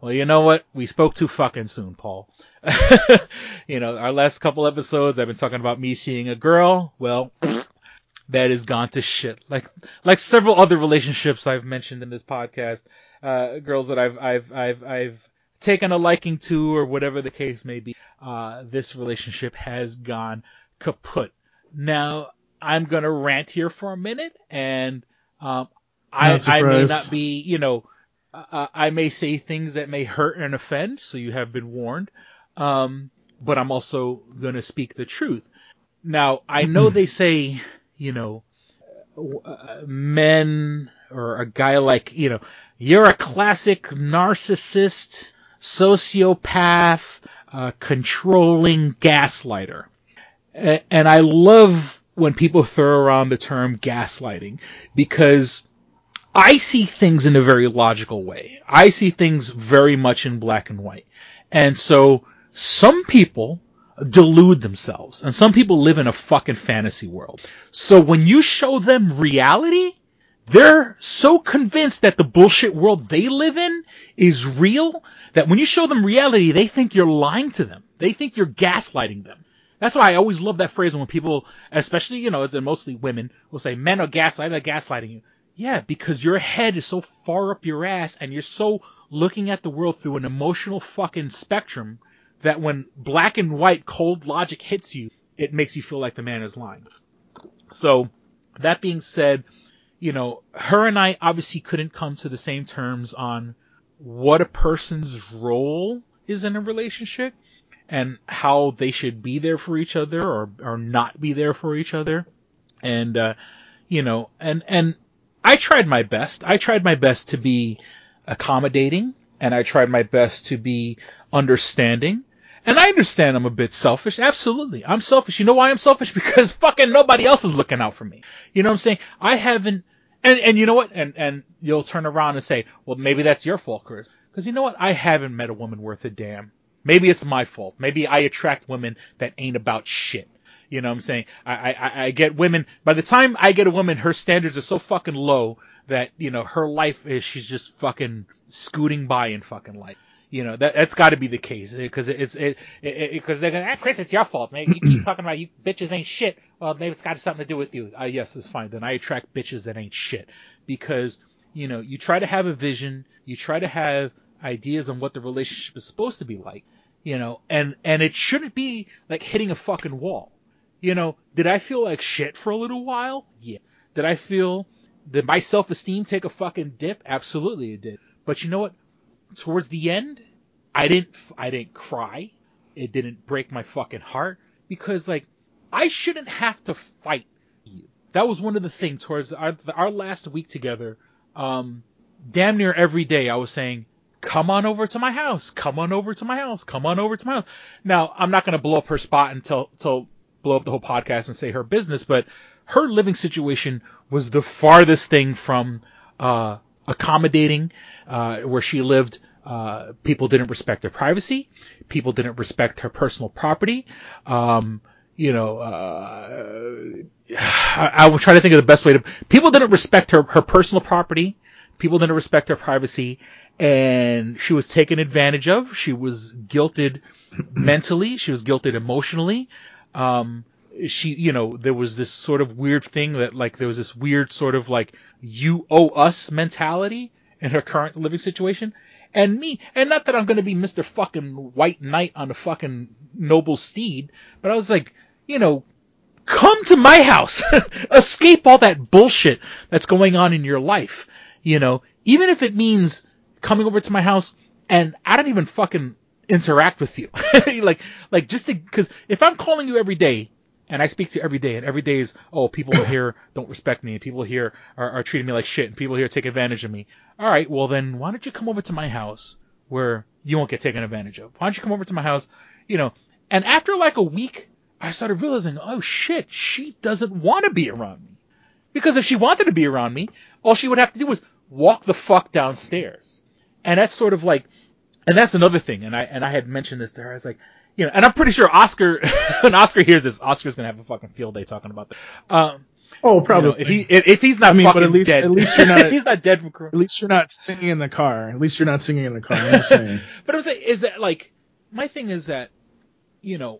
J: Well, you know what? We spoke too fucking soon, Paul. <laughs> you know, our last couple episodes, I've been talking about me seeing a girl. Well, <laughs> that has gone to shit. Like, like several other relationships I've mentioned in this podcast, uh, girls that I've, I've, I've, I've taken a liking to or whatever the case may be. Uh, this relationship has gone kaput. Now, I'm gonna rant here for a minute and, um, I, I may not be, you know, uh, I may say things that may hurt and offend, so you have been warned. Um, but I'm also going to speak the truth. Now, I know <clears throat> they say, you know, uh, men or a guy like, you know, you're a classic narcissist, sociopath, uh, controlling gaslighter. And I love when people throw around the term gaslighting because I see things in a very logical way. I see things very much in black and white. And so some people delude themselves and some people live in a fucking fantasy world. So when you show them reality, they're so convinced that the bullshit world they live in is real that when you show them reality, they think you're lying to them. They think you're gaslighting them. That's why I always love that phrase when people, especially, you know, it's mostly women, will say men are gaslighting, they're gaslighting you. Yeah, because your head is so far up your ass and you're so looking at the world through an emotional fucking spectrum that when black and white cold logic hits you, it makes you feel like the man is lying. So, that being said, you know, her and I obviously couldn't come to the same terms on what a person's role is in a relationship and how they should be there for each other or, or not be there for each other. And, uh, you know, and, and I tried my best. I tried my best to be accommodating and I tried my best to be understanding. And I understand I'm a bit selfish. Absolutely. I'm selfish. You know why I'm selfish? <laughs> Because fucking nobody else is looking out for me. You know what I'm saying? I haven't, and, and you know what? And, and you'll turn around and say, well, maybe that's your fault, Chris. Because you know what? I haven't met a woman worth a damn. Maybe it's my fault. Maybe I attract women that ain't about shit. You know what I'm saying? I, I, I get women, by the time I get a woman, her standards are so fucking low that, you know, her life is, she's just fucking scooting by in fucking life. You know, that, that's gotta be the case. Because it's, it, because they're gonna ah, Chris, it's your fault, man. You keep <clears throat> talking about you bitches ain't shit. Well, maybe it's got something to do with you. Uh, yes, it's fine. Then I attract bitches that ain't shit. Because, you know, you try to have a vision, you try to have ideas on what the relationship is supposed to be like, you know, and, and it shouldn't be like hitting a fucking wall. You know, did I feel like shit for a little while? Yeah. Did I feel, did my self-esteem take a fucking dip? Absolutely it did. But you know what? Towards the end, I didn't, I didn't cry. It didn't break my fucking heart because like, I shouldn't have to fight you. That was one of the things towards our, our last week together. Um, damn near every day I was saying, come on over to my house, come on over to my house, come on over to my house. Now, I'm not to blow up her spot until, until blow up the whole podcast and say her business, but her living situation was the farthest thing from, uh, accommodating, uh, where she lived. Uh, people didn't respect her privacy. People didn't respect her personal property. Um, you know, uh, I, I will try to think of the best way to. People didn't respect her her personal property. People didn't respect her privacy, and she was taken advantage of. She was guilted mentally. She was guilted emotionally. Um, she, you know, there was this sort of weird thing that like there was this weird sort of like you owe us mentality in her current living situation. And me, and not that I'm gonna be Mr. fucking White Knight on a fucking noble steed, but I was like, you know, come to my house. <laughs> Escape all that bullshit that's going on in your life. You know, even if it means coming over to my house and I don't even fucking interact with you. <laughs> like, like just to, cause if I'm calling you every day and I speak to every day and every day is, oh, people <coughs> here don't respect me and people here are, are treating me like shit and people here take advantage of me. All right, well then why don't you come over to my house where you won't get taken advantage of? Why don't you come over to my house, you know, and after like a week, I started realizing, oh shit, she doesn't want to be around me. Because if she wanted to be around me, all she would have to do was walk the fuck downstairs. And that's sort of like, and that's another thing. And I, and I had mentioned this to her. I was like, you know, and I'm pretty sure Oscar, <laughs> when Oscar hears this, Oscar's gonna have a fucking field day talking about this. Um,
K: Oh, probably.
J: you know, if he, if, if he's not
K: I mean,
J: fucking
K: but at least
J: dead,
K: at least you're <laughs> not
J: he's not dead from corona.
K: at least you're not singing in the car. At least you're not singing in the car. I'm <laughs> saying.
J: But I'm saying is that like my thing is that you know,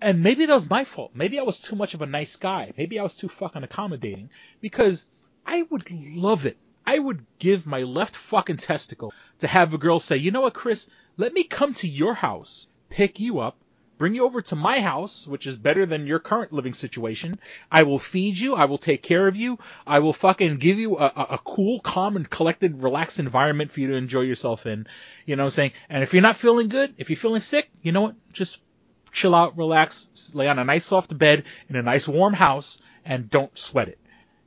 J: and maybe that was my fault. Maybe I was too much of a nice guy. Maybe I was too fucking accommodating because I would love it. I would give my left fucking testicle to have a girl say, you know what, Chris, let me come to your house, pick you up, bring you over to my house, which is better than your current living situation. I will feed you. I will take care of you. I will fucking give you a, a, a cool, calm, and collected, relaxed environment for you to enjoy yourself in. You know what I'm saying? And if you're not feeling good, if you're feeling sick, you know what? Just chill out, relax, lay on a nice soft bed in a nice warm house, and don't sweat it.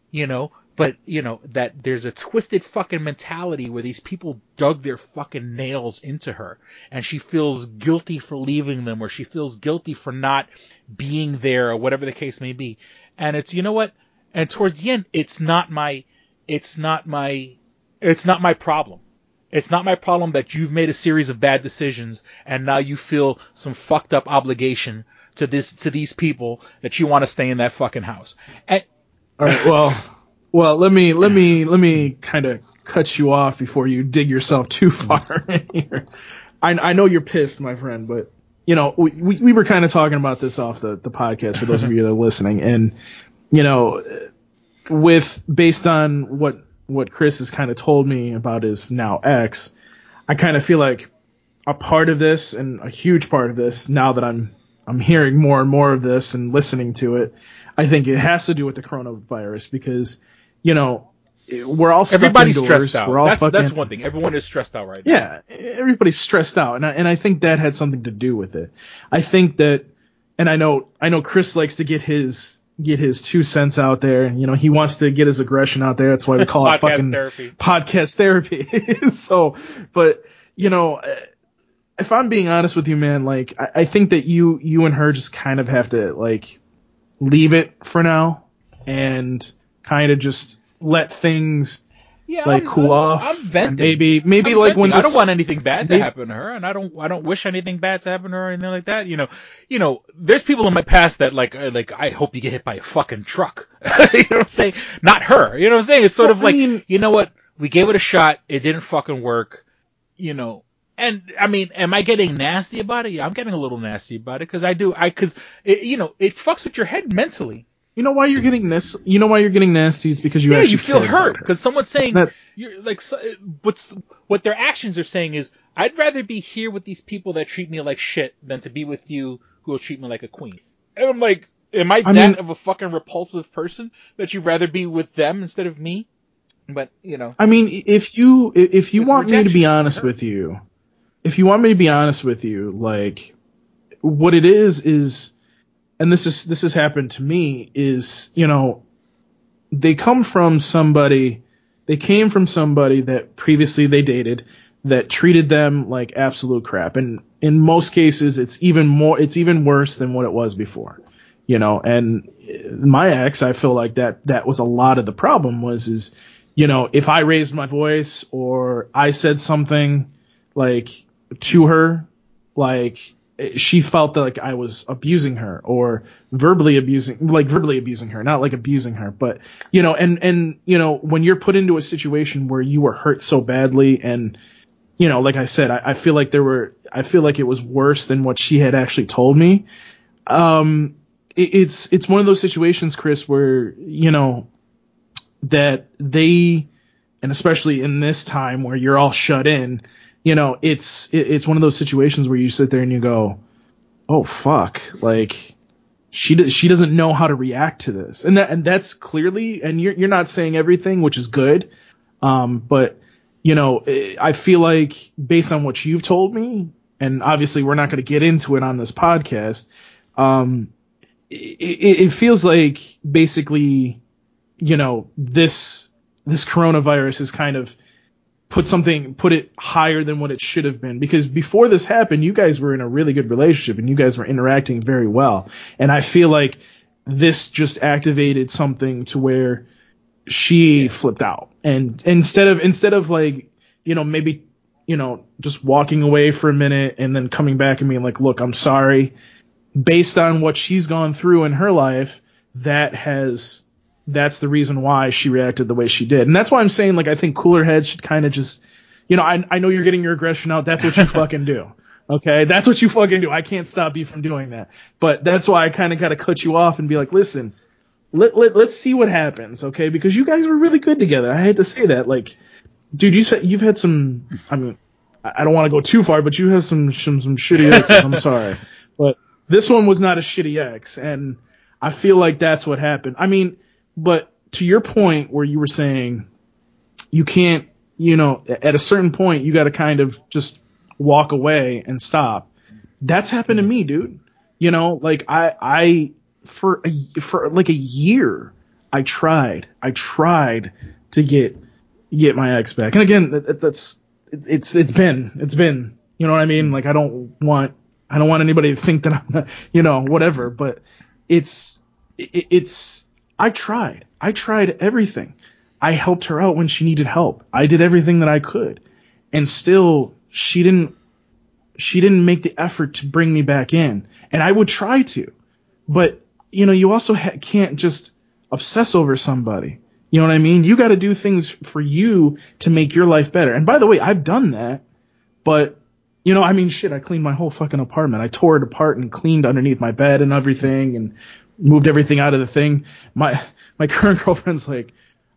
J: You know? But, you know, that there's a twisted fucking mentality where these people dug their fucking nails into her and she feels guilty for leaving them or she feels guilty for not being there or whatever the case may be. And it's, you know what? And towards the end, it's not my, it's not my, it's not my problem. It's not my problem that you've made a series of bad decisions and now you feel some fucked up obligation to this, to these people that you want to stay in that fucking house. And,
K: All right. Well, <laughs> well, let me let me let me kind of cut you off before you dig yourself too far <laughs> in here. I I know you're pissed, my friend, but you know we we, we were kind of talking about this off the the podcast for those of you that are listening, and you know, with based on what what Chris has kind of told me about his now ex, I kind of feel like a part of this and a huge part of this now that I'm I'm hearing more and more of this and listening to it, I think it has to do with the coronavirus because you know we're all
J: everybody's
K: indoors.
J: stressed out.
K: We're all
J: That's,
K: fucking,
J: that's one thing. Everyone is stressed out right now.
K: yeah, everybody's stressed out, and I, and I think that had something to do with it. I think that, and I know I know Chris likes to get his get his two cents out there. You know, he wants to get his aggression out there. That's why we call it <laughs> fucking
J: therapy.
K: podcast therapy. <laughs> so, but you know, if I'm being honest with you, man, like I, I think that you you and her just kind of have to like leave it for now and kind of just let things
J: Yeah,
K: like
J: I'm,
K: cool
J: I'm,
K: off.
J: I'm
K: and. Maybe maybe like when
J: venting. I don't want anything bad to
K: maybe-
J: happen to her, and I don't I don't wish anything bad to happen to her or anything like that. You know, you know, there's people in my past that like uh, like I hope you get hit by a fucking truck. <laughs> you know what I'm saying? Not her. You know what I'm saying? It's sort
K: Well,
J: of like
K: mean-
J: you know what? We gave it a shot. It didn't fucking work. You know. And I mean, am I getting nasty about it? Yeah, I'm getting a little nasty about it because I do. I because you know it fucks with your head mentally.
K: You know why you're getting this? You know why you're getting nasty? It's because you
J: yeah,
K: actually
J: you feel hurt because someone's saying
K: That-
J: you're like what's what their actions are saying is I'd rather be here with these people that treat me like shit than to be with you who will treat me like a queen. And I'm like, am I,
K: I
J: that
K: mean-
J: of a fucking repulsive person that you'd rather be with them instead of me? But you know,
K: I mean, if you if you want me to be honest with you, if you want me to be honest with you, like what it is is, and this is this has happened to me is you know, they come from somebody, they came from somebody that previously they dated that treated them like absolute crap, and in most cases it's even more it's even worse than what it was before you know. And my ex i feel like that that was a lot of the problem was is you know if i raised my voice or i said something like to her like she felt that like I was abusing her or verbally abusing like verbally abusing her, not like abusing her, but you know, and and you know, when you're put into a situation where you were hurt so badly and you know, like I said, I, I feel like there were I feel like it was worse than what she had actually told me. Um it, it's it's one of those situations, Chris, where, you know, that they and especially in this time where you're all shut in, you know, it's it, it's one of those situations where you sit there and you go, "Oh fuck!" Like she she doesn't know how to react to this, and that and that's clearly, and you're you're not saying everything, which is good, um, but you know, I feel like based on what you've told me, and obviously we're not going to get into it on this podcast, um, it, it feels like basically, you know, this this coronavirus is kind of put something put it higher than what it should have been. Because before this happened you guys were in a really good relationship and you guys were interacting very well. And i feel like this just activated something to where she yeah. flipped out. And instead of instead of like you know maybe you know just walking away for a minute and then coming back and being like look i'm sorry. Based on what she's gone through in her life that has that's the reason why she reacted the way she did. And that's why I'm saying like I think cooler heads should kind of just you know, I I know you're getting your aggression out. That's what you <laughs> fucking do. Okay? That's what you fucking do. I can't stop you from doing that. But that's why I kind of got to cut you off and be like, "Listen, let, let let's see what happens, okay? Because you guys were really good together. I had to say that. Like, dude, you said you've had some I mean, I don't want to go too far, but you have some some, some shitty exes. I'm <laughs> sorry. But this one was not a shitty ex and I feel like that's what happened. I mean, but to your point where you were saying you can't, you know, at a certain point you got to kind of just walk away and stop. That's happened to me, dude. You know, like I, I, for a, for like a year, I tried, I tried to get, get my ex back. And again, that, that's, it's, it's been, it's been, you know what I mean? Like I don't want, I don't want anybody to think that I'm, you know, whatever, but it's, it, it's, I tried. I tried everything. I helped her out when she needed help. I did everything that I could. And still she didn't she didn't make the effort to bring me back in. And I would try to. But you know, you also ha- can't just obsess over somebody. You know what I mean? You got to do things for you to make your life better. And by the way, I've done that, but you know, I mean, shit, I cleaned my whole fucking apartment. I tore it apart and cleaned underneath my bed and everything and moved everything out of the thing. My my <laughs> current girlfriend's like,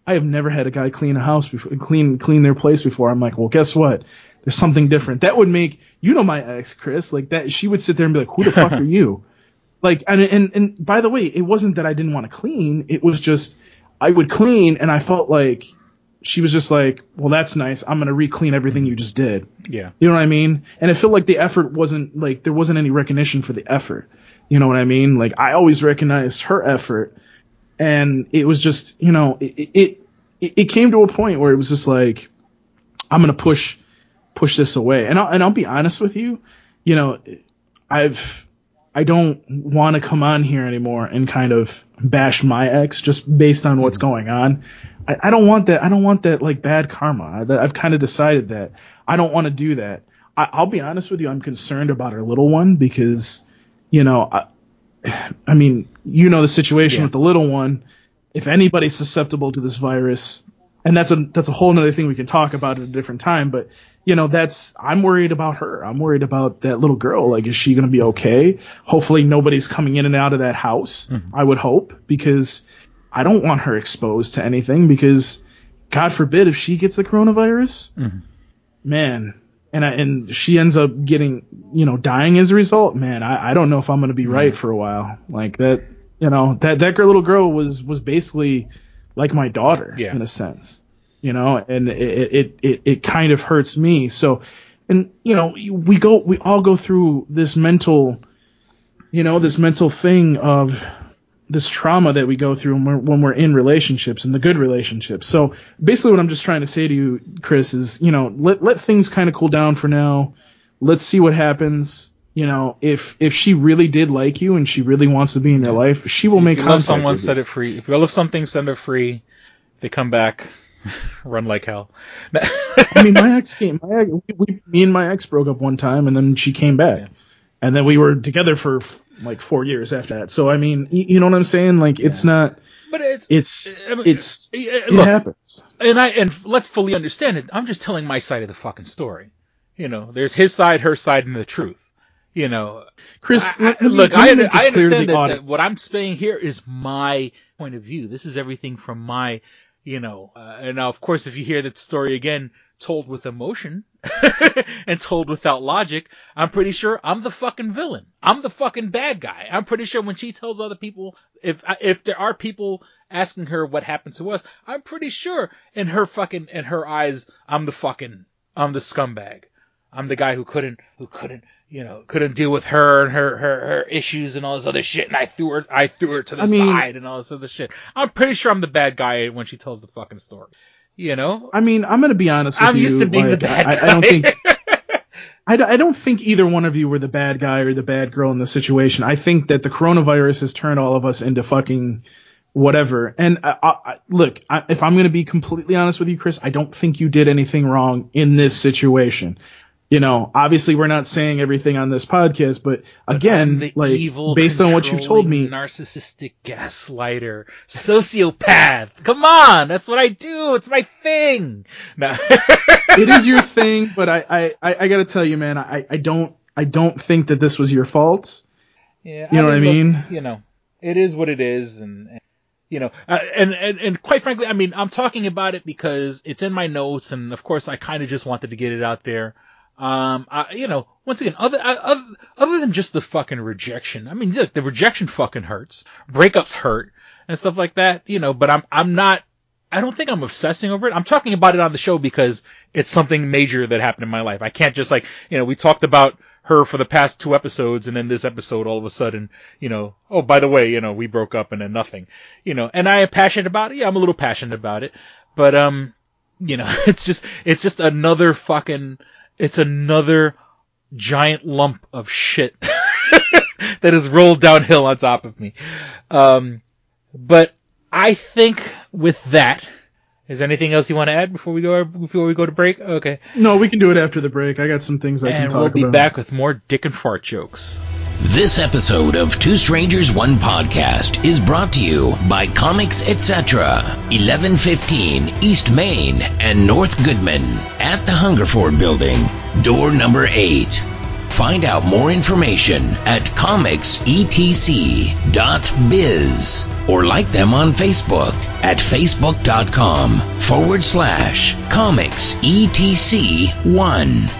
K: I have never had a guy clean a house before, clean clean their place before. I'm like, well, guess what? There's something different. That would make you know my ex, Chris, like that. She would sit there and be like, who the fuck <laughs> are you? Like, and and and by the way, it wasn't that I didn't want to clean. It was just I would clean, and I felt like she was just like, well, that's nice. I'm gonna re-clean everything you just did.
J: Yeah.
K: You know what I mean? And it felt like the effort wasn't like there wasn't any recognition for the effort. You know what I mean? Like I always recognized her effort, and it was just you know it it it came to a point where it was just like I'm gonna push push this away, and I'll and I'll be honest with you, you know, I've I don't want to come on here anymore and kind of bash my ex just based on what's mm-hmm. going on. I, I don't want that. I don't want that like bad karma. I, have kind of decided that I don't want to do that. I, I'll be honest with you. I'm concerned about our little one because you know, I, I mean, you know the situation yeah. with the little one. If anybody's susceptible to this virus, and that's a that's a whole other thing we can talk about at a different time. But you know, that's I'm worried about her. I'm worried about that little girl. Like, is she going to be okay? Hopefully, nobody's coming in and out of that house. Mm-hmm. I would hope because I don't want her exposed to anything. Because God forbid if she gets the coronavirus, mm-hmm. man, and I, and she ends up getting you know dying as a result man i, I don't know if i'm going to be mm-hmm. right for a while. Like that you know that that little girl was was basically like my daughter
J: yeah.
K: in a sense you know? And it, it it it kind of hurts me. So and you know we go we all go through this mental you know this mental thing of this trauma that we go through when we're, when we're in relationships and the good relationships. So basically what I'm just trying to say to you, Chris, is, you know, let, let things kind of cool down for now. Let's see what happens. You know, if, if she really did like you and she really wants to be in your life, she will
J: if
K: make
J: you
K: contact
J: love someone, set it free. If you love something, send it free. They come back, <laughs> run like hell. <laughs>
K: I mean, my ex came, my ex, we, me and my ex broke up one time and then she came back.
J: Yeah.
K: and then we were together for like four years after that. So I mean, y- you know what I'm saying? Like it's not.
J: But it's
K: It's
J: I mean,
K: it's
J: uh,
K: it
J: look,
K: happens.
J: and I and let's fully understand it. I'm just telling my side of the fucking story. You know, there's his side, her side, and the truth. You know,
K: Chris,
J: I- I-
K: me-
J: look, I, I understand that, that what I'm saying here is my point of view. This is everything from my, you know, uh, and now of course if you hear that story again told with emotion <laughs> and told without logic, I'm pretty sure I'm the fucking villain. I'm the fucking bad guy. I'm pretty sure when she tells other people, if if there are people asking her what happened to us, I'm pretty sure in her fucking in her eyes, I'm the fucking I'm the scumbag. I'm the guy who couldn't who couldn't you know couldn't deal with her and her her her issues and all this other shit, and I threw her I threw her to the
K: I mean-
J: side and all this other shit. I'm pretty sure I'm the bad guy when she tells the fucking story. You know,
K: I mean, I'm gonna be honest with you.
J: I'm used to being the bad
K: I,
J: guy.
K: I don't think <laughs> I, I don't think either one of you were the bad guy or the bad girl in the situation. I think that the coronavirus has turned all of us into fucking whatever. And I, I, I- look, I, if I'm going to be completely honest with you, Chris, I don't think you did anything wrong in this situation. You know, obviously we're not saying everything on this podcast, but again,
J: the
K: like
J: evil,
K: based on what you've told me,
J: narcissistic gaslighter, sociopath. Come on, that's what I do. It's my thing. No. <laughs>
K: it is your thing, but I, I, I, I got to tell you, man, I, I don't, I don't think that this was your fault.
J: Yeah,
K: You know what I
J: look,
K: mean?
J: you know, it is what it is, and, and you know, uh, and, and and quite frankly, I mean, I'm talking about it because it's in my notes, and of course, I kind of just wanted to get it out there. Um, I, you know, once again, other other other than just the fucking rejection, I mean, look, the rejection fucking hurts, breakups hurt, and stuff like that, you know. But I'm I'm not. I don't think I'm obsessing over it. I'm talking about it on the show because it's something major that happened in my life. I can't just like, you know, we talked about her for the past two episodes and then this episode all of a sudden, you know, oh, by the way, you know, we broke up and then nothing, you know, and I am passionate about it. Yeah, I'm a little passionate about it, but, um, you know, <laughs> it's just, it's just another fucking, it's another giant lump of shit <laughs> that has rolled downhill on top of me. Um, but I think with that, is there anything else you want to add before we go before we go to break? Okay.
K: No, we can do it after the break. I got some things I can talk about.
J: And we'll be
K: about.
J: back with more dick and fart jokes.
F: This episode of Two Strangers One Podcast is brought to you by Comics Etc. 1115 East Main and North Goodman at the Hungerford Building, door number 8. Find out more information at comicsetc.biz or like them on Facebook at facebook.com forward slash comicsetc1.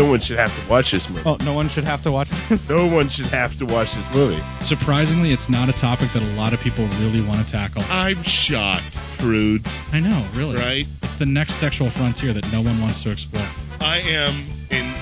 L: No one should have to watch this movie.
M: Oh, no one should have to watch this.
L: No one should have to watch this movie.
M: Surprisingly, it's not a topic that a lot of people really want to tackle.
L: I'm shocked, prudes.
M: I know, really.
L: Right?
M: It's the next sexual frontier that no one wants to explore.
L: I am, in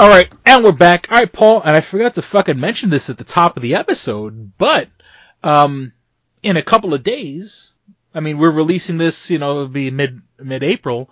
J: All right, and we're back. All right, Paul, and I forgot to fucking mention this at the top of the episode, but um, in a couple of days, I mean, we're releasing this, you know, it'll be mid mid April.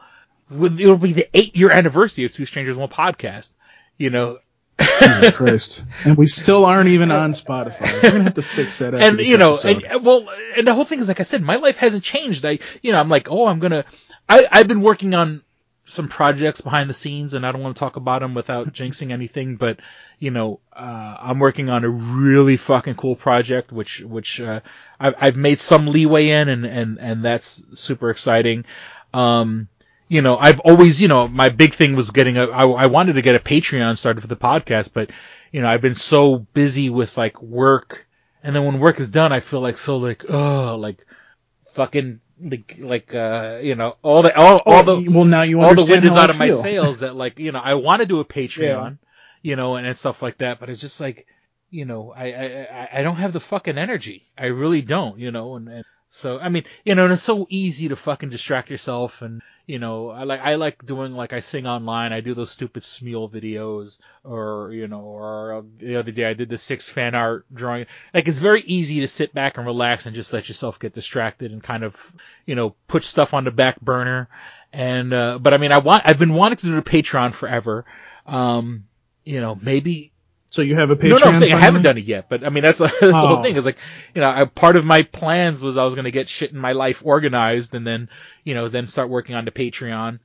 J: It'll be the eight year anniversary of Two Strangers One podcast. You know,
K: Jesus Christ. And we still aren't even on <laughs> Spotify. We're gonna have to fix that.
J: And you know,
K: episode.
J: and, well, and the whole thing is like I said, my life hasn't changed. I, you know, I'm like, oh, I'm gonna. I I've been working on some projects behind the scenes, and I don't want to talk about them without <laughs> jinxing anything. But you know, uh, I'm working on a really fucking cool project, which which uh, I've, I've made some leeway in, and and and that's super exciting. Um, you know, I've always, you know, my big thing was getting a, I, I wanted to get a Patreon started for the podcast, but, you know, I've been so busy with like work, and then when work is done, I feel like so like, oh, like, fucking, like, like, uh, you know, all the, all, all the,
K: well now you
J: all the wind is out
K: I
J: of my sails that like, you know, I want to do a Patreon, you know, and, and stuff like that, but it's just like, you know, I, I, I- I don't have the fucking energy. I really don't, you know, and, and so, I mean, you know, and it's so easy to fucking distract yourself and, you know, I like, I like doing, like, I sing online, I do those stupid Smule videos, or, you know, or uh, the other day I did the six fan art drawing. Like, it's very easy to sit back and relax and just let yourself get distracted and kind of, you know, put stuff on the back burner. And, uh, but I mean, I want, I've been wanting to do the Patreon forever. Um, you know, maybe,
K: So you have a Patreon?
J: no, no, I'm saying I haven't done it yet, but I mean that's, <laughs> that's the whole
K: Oh.
J: thing. Is like, you know, I, part of my plans was I was going to get shit in my life organized, and then, you know, then start working on the Patreon.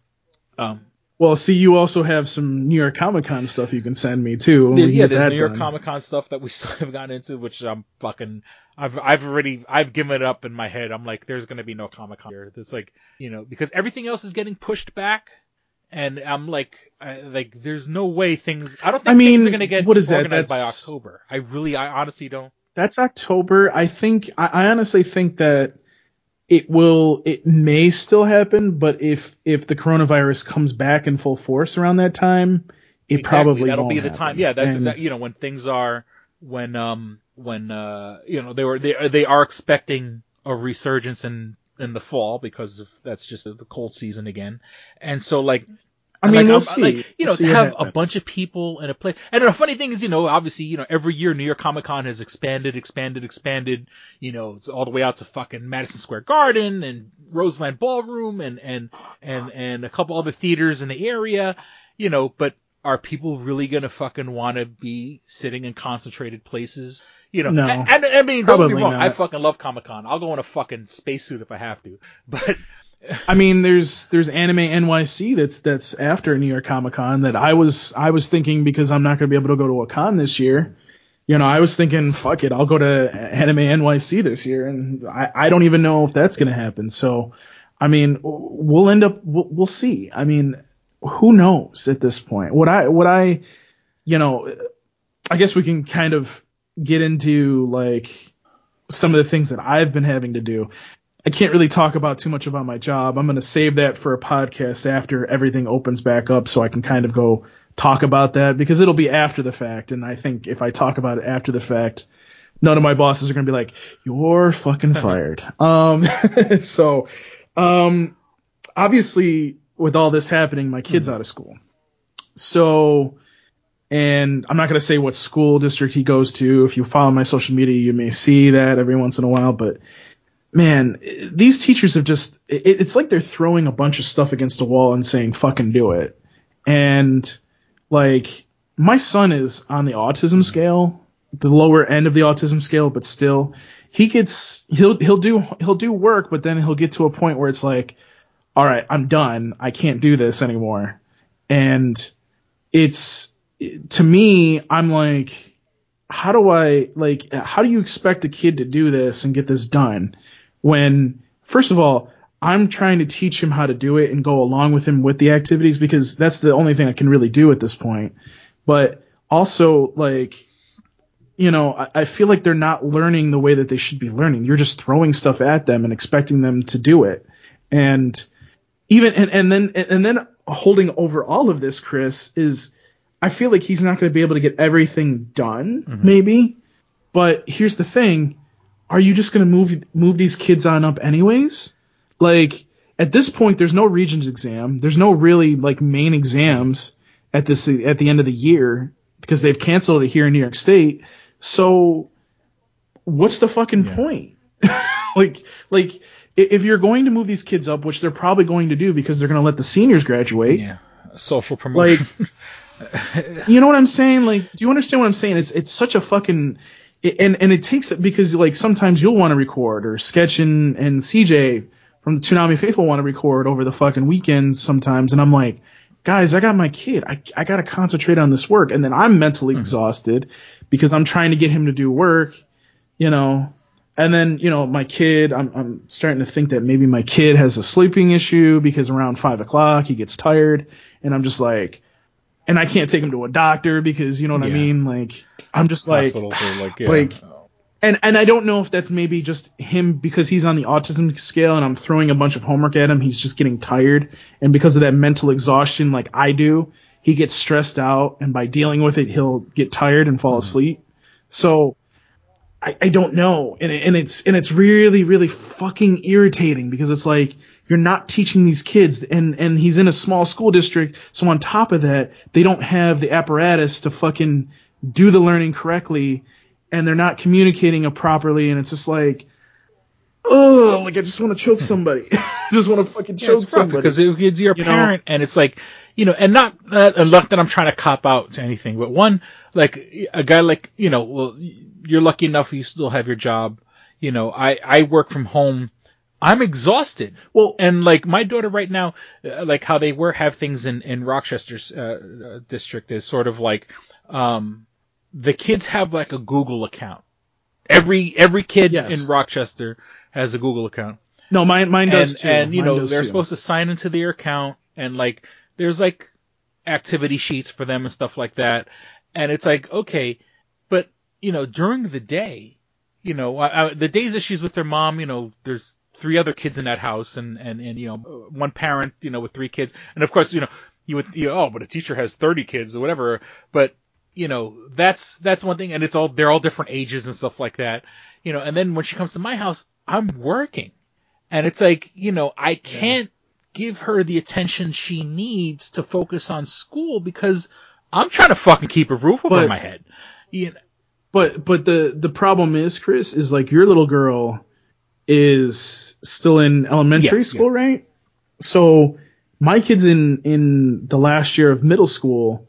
J: Um,
K: Well, see, you also have some New York Comic Con stuff you can send me too. we
J: yeah, there's New York. Comic Con stuff that we <laughs> still haven't gotten into, which I'm fucking, I've, I've already, I've given it up in my head. I'm like, there's going to be no Comic Con here. It's like, you know, because everything else is getting pushed back. And I'm like, I, like, there's no way things. I don't think
K: I mean,
J: things are going to get
K: what is that?
J: organized by October. I really, I honestly don't.
K: That's October. I think I, I honestly think that it will it may still happen, but if if the coronavirus comes back in full force around that time, it
J: Exactly,
K: probably
J: that'll be the
K: happen.
J: time. Yeah, that's exactly. You know, when things are when um when uh you know they were they they are expecting a resurgence in in the fall because of that's just the cold season again, and so like.
K: I mean,
J: like,
K: we'll
J: I'm-
K: see.
J: like, you know,
K: see
J: to have a bunch of people in a place. And the funny thing is, you know, obviously, you know, every year New York Comic Con has expanded, expanded, expanded. You know, it's all the way out to fucking Madison Square Garden and Roseland Ballroom and and and and a couple other theaters in the area. You know, but are people really gonna fucking want to be sitting in concentrated places? You know,
K: No.
J: and, and I mean, don't me wrong,
K: not.
J: I fucking love Comic Con. I'll go in a fucking spacesuit if I have to. <laughs> But
K: I mean, there's there's Anime NYC that's that's after New York Comic Con that I was I was thinking because I'm not going to be able to go to a con this year. You know, I was thinking, fuck it, I'll go to Anime NYC this year, and I, I don't even know if that's going to happen. So, I mean, we'll end up we'll, we'll see. I mean, who knows at this point? What I what I, you know, I guess we can kind of get into like some of the things that I've been having to do. I can't really talk about too much about my job. I'm going to save that for a podcast after everything opens back up so I can kind of go talk about that because it'll be after the fact. And I think if I talk about it after the fact, none of my bosses are going to be like, you're fucking <laughs> fired. um, <laughs> so, um, obviously with all this happening, my kid's mm-hmm. out of school. So, and I'm not going to say what school district he goes to. If you follow my social media, you may see that every once in a while, but man, these teachers have just, it, it's like they're throwing a bunch of stuff against a wall and saying, fucking do it. And like, my son is on the autism scale, the lower end of the autism scale, but still, he gets, he'll, he'll do, he'll do work, but then he'll get to a point where it's like, all right, I'm done. I can't do this anymore. And it's, to me, I'm like, how do I, like, how do you expect a kid to do this and get this done? when first of all i'm trying to teach him how to do it and go along with him with the activities because that's the only thing i can really do at this point but also like you know I, I feel like they're not learning the way that they should be learning you're just throwing stuff at them and expecting them to do it and even and, and then and then holding over all of this chris is i feel like he's not going to be able to get everything done mm-hmm. maybe but here's the thing are you just going to move move these kids on up anyways? Like at this point, there's no Regents exam. There's no really like main exams at this at the end of the year because they've canceled it here in New York State. So what's the fucking point? <laughs> like like if you're going to move these kids up, which they're probably going to do because they're going to let the seniors graduate.
J: yeah, social promotion.
K: Like, <laughs> you know what I'm saying? Like, do you understand what I'm saying? It's it's such a fucking and and it takes it because like sometimes you'll want to record or sketch and and CJ from the Tsunami Faithful want to record over the fucking weekends sometimes, and I'm like, guys, I got my kid. I I gotta concentrate on this work, and then I'm mentally mm-hmm. exhausted because I'm trying to get him to do work, you know. And then, you know, my kid, I'm, I'm starting to think that maybe my kid has a sleeping issue because around five o'clock he gets tired, and I'm just like, and I can't take him to a doctor because you know what I mean. Like, I'm just like,
J: like, <sighs> yeah.
K: like, and and I don't know if that's maybe just him because he's on the autism scale and I'm throwing a bunch of homework at him. He's just getting tired, and because of that mental exhaustion, like I do, he gets stressed out, and by dealing with it, he'll get tired and fall mm-hmm. asleep. So. I, I don't know, and it, and it's and it's really really fucking irritating because it's like you're not teaching these kids, and and he's in a small school district, so on top of that, they don't have the apparatus to fucking do the learning correctly, and they're not communicating it properly, and it's just like, oh, like I just want to choke somebody, <laughs> I just want to fucking
J: Yeah,
K: choke somebody.
J: because it, it's your
K: You know?
J: parent, and it's like, you know, and not, not not that I'm trying to cop out to anything, but one, like a guy like, you know, well, you're lucky enough you still have your job. You know, I I work from home. I'm exhausted.
K: Well,
J: and like my daughter right now, uh, like how they were have things in in Rochester's uh, uh, district is sort of like, um, the kids have like a Google account. Every every kid
K: Yes.
J: in Rochester has a Google account
K: No, mine mine does
J: and,
K: too.
J: And you
K: Mine
J: know they're
K: too.
J: supposed to sign into their account and like there's like activity sheets for them and stuff like that. And it's like okay, but you know during the day, you know I, I, the days that she's with her mom, you know there's three other kids in that house and and and you know one parent you know with three kids. And of course you know you would you oh but a teacher has 30 kids or whatever. But you know that's that's one thing. And it's all they're all different ages and stuff like that. You know and then when she comes to my house i'm working. And it's like you know i can't give her the attention she needs to focus on school because i'm trying to fucking keep a roof over
K: But-
J: my head you know,
K: But but the the problem is, Chris, is like your little girl is still in elementary
J: Yeah,
K: school, right? So my kid's in in the last year of middle school,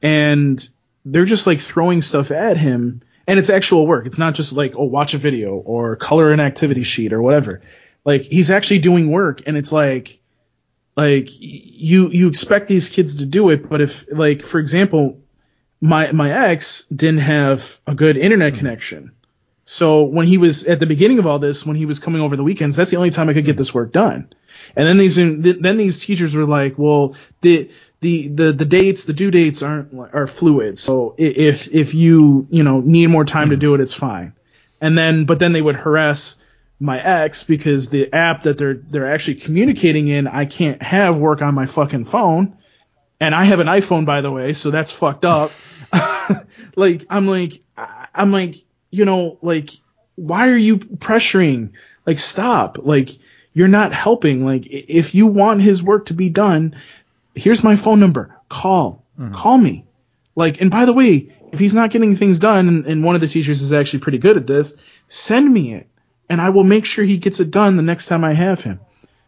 K: and they're just like throwing stuff at him, and it's actual work. It's not just like oh watch a video or color an activity sheet or whatever. Like he's actually doing work, and it's like like you you expect these kids to do it, but if like for example, my my ex didn't have a good internet mm-hmm. connection. So when he was at the beginning of all this, when he was coming over the weekends, that's the only time I could get mm-hmm. this work done. And then these then these teachers were like, well, the the the the dates, the due dates aren't are fluid. So if if you you know need more time to mm-hmm. do it, it's fine. And then but then they would harass my ex because the app that they're they're actually communicating in, I can't have work on my fucking phone. And I have an iPhone, by the way, so that's fucked up. <laughs> like, I'm like, I'm like, you know, like, why are you pressuring? Like, stop. Like, you're not helping. Like, if you want his work to be done, here's my phone number. Call. Mm-hmm. Call me. Like, and by the way, if he's not getting things done, and, and one of the teachers is actually pretty good at this, send me it, and I will make sure he gets it done the next time I have him.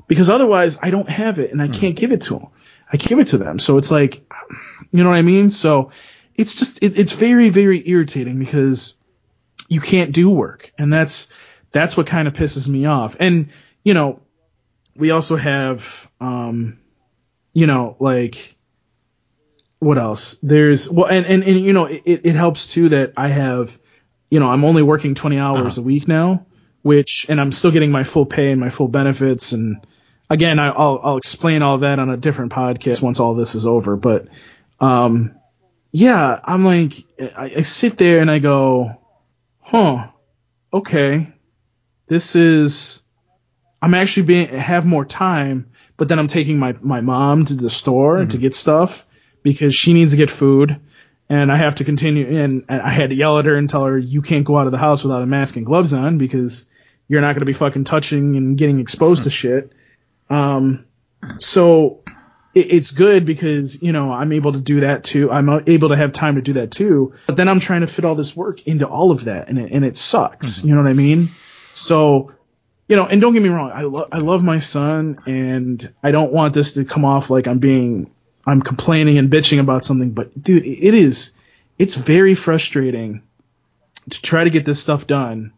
K: Because otherwise, I don't have it, and I can't give it to him. I give it to them. So it's like, you know what I mean? So it's just, it, it's very, very irritating because you can't do work. And that's, that's what kind of pisses me off. And, you know, we also have, um, you know, like, what else? There's, well, and, and, and you know, it, it helps too that I have, you know, I'm only working 20 hours a week now, which, and I'm still getting my full pay and my full benefits. And again, I, I'll, I'll explain all that on a different podcast once all this is over. But, um, yeah, I'm like, I, I sit there and I go, huh, okay, this is, I'm actually being, have more time, but then I'm taking my, my mom to the store to get stuff because she needs to get food and I have to continue and, I had to yell at her and tell her you can't go out of the house without a mask and gloves on because you're not going to be fucking touching and getting exposed to shit. Um, so it, it's good because you know I'm able to do that too. I'm able to have time to do that too. But then I'm trying to fit all this work into all of that, and it, and it sucks. You know what I mean? So you know, and don't get me wrong, I love I love my son, and I don't want this to come off like I'm being I'm complaining and bitching about something. But dude, it is it's very frustrating to try to get this stuff done,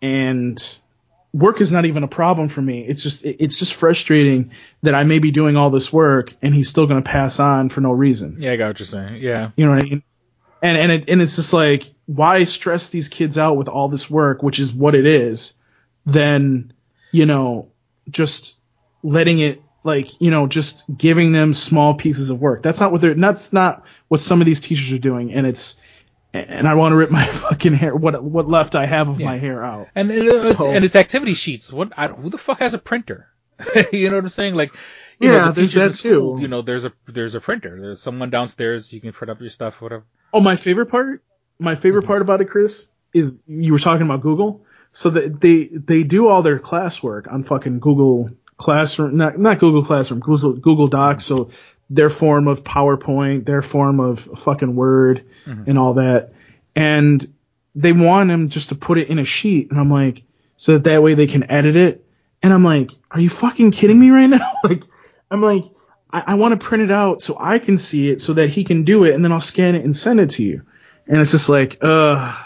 K: and work is not even a problem for me. It's just it's just frustrating that I may be doing all this work and he's still going to pass on for no reason.
J: Yeah, I got what you're saying. Yeah.
K: You know what I mean? And and it, and it's just like why stress these kids out with all this work, which is what it is, then you know just letting it like you know just giving them small pieces of work. That's not what they're that's not what some of these teachers are doing, and it's and I want to rip <laughs> my fucking hair what what left I have of my hair out.
J: And and it's, and it's activity sheets. What? I, who the fuck has a printer? <laughs> you know what I'm saying? Like, you
K: Yeah,
J: know, the
K: there's that
J: school,
K: too.
J: You know, there's a there's a printer. There's someone downstairs. You can print up your stuff, whatever.
K: Oh, my favorite part, my favorite mm-hmm. part about it, Chris, is you were talking about Google. So that they they do all their classwork on fucking Google Classroom, not not Google Classroom, Google Google Docs. So their form of PowerPoint, their form of fucking Word, and all that, and they want him just to put it in a sheet, and I'm like, so that that way they can edit it, and I'm like, are you fucking kidding me right <laughs> now? like, I'm like, I, I want to print it out so I can see it so that he can do it and then I'll scan it and send it to you. And it's just like, uh,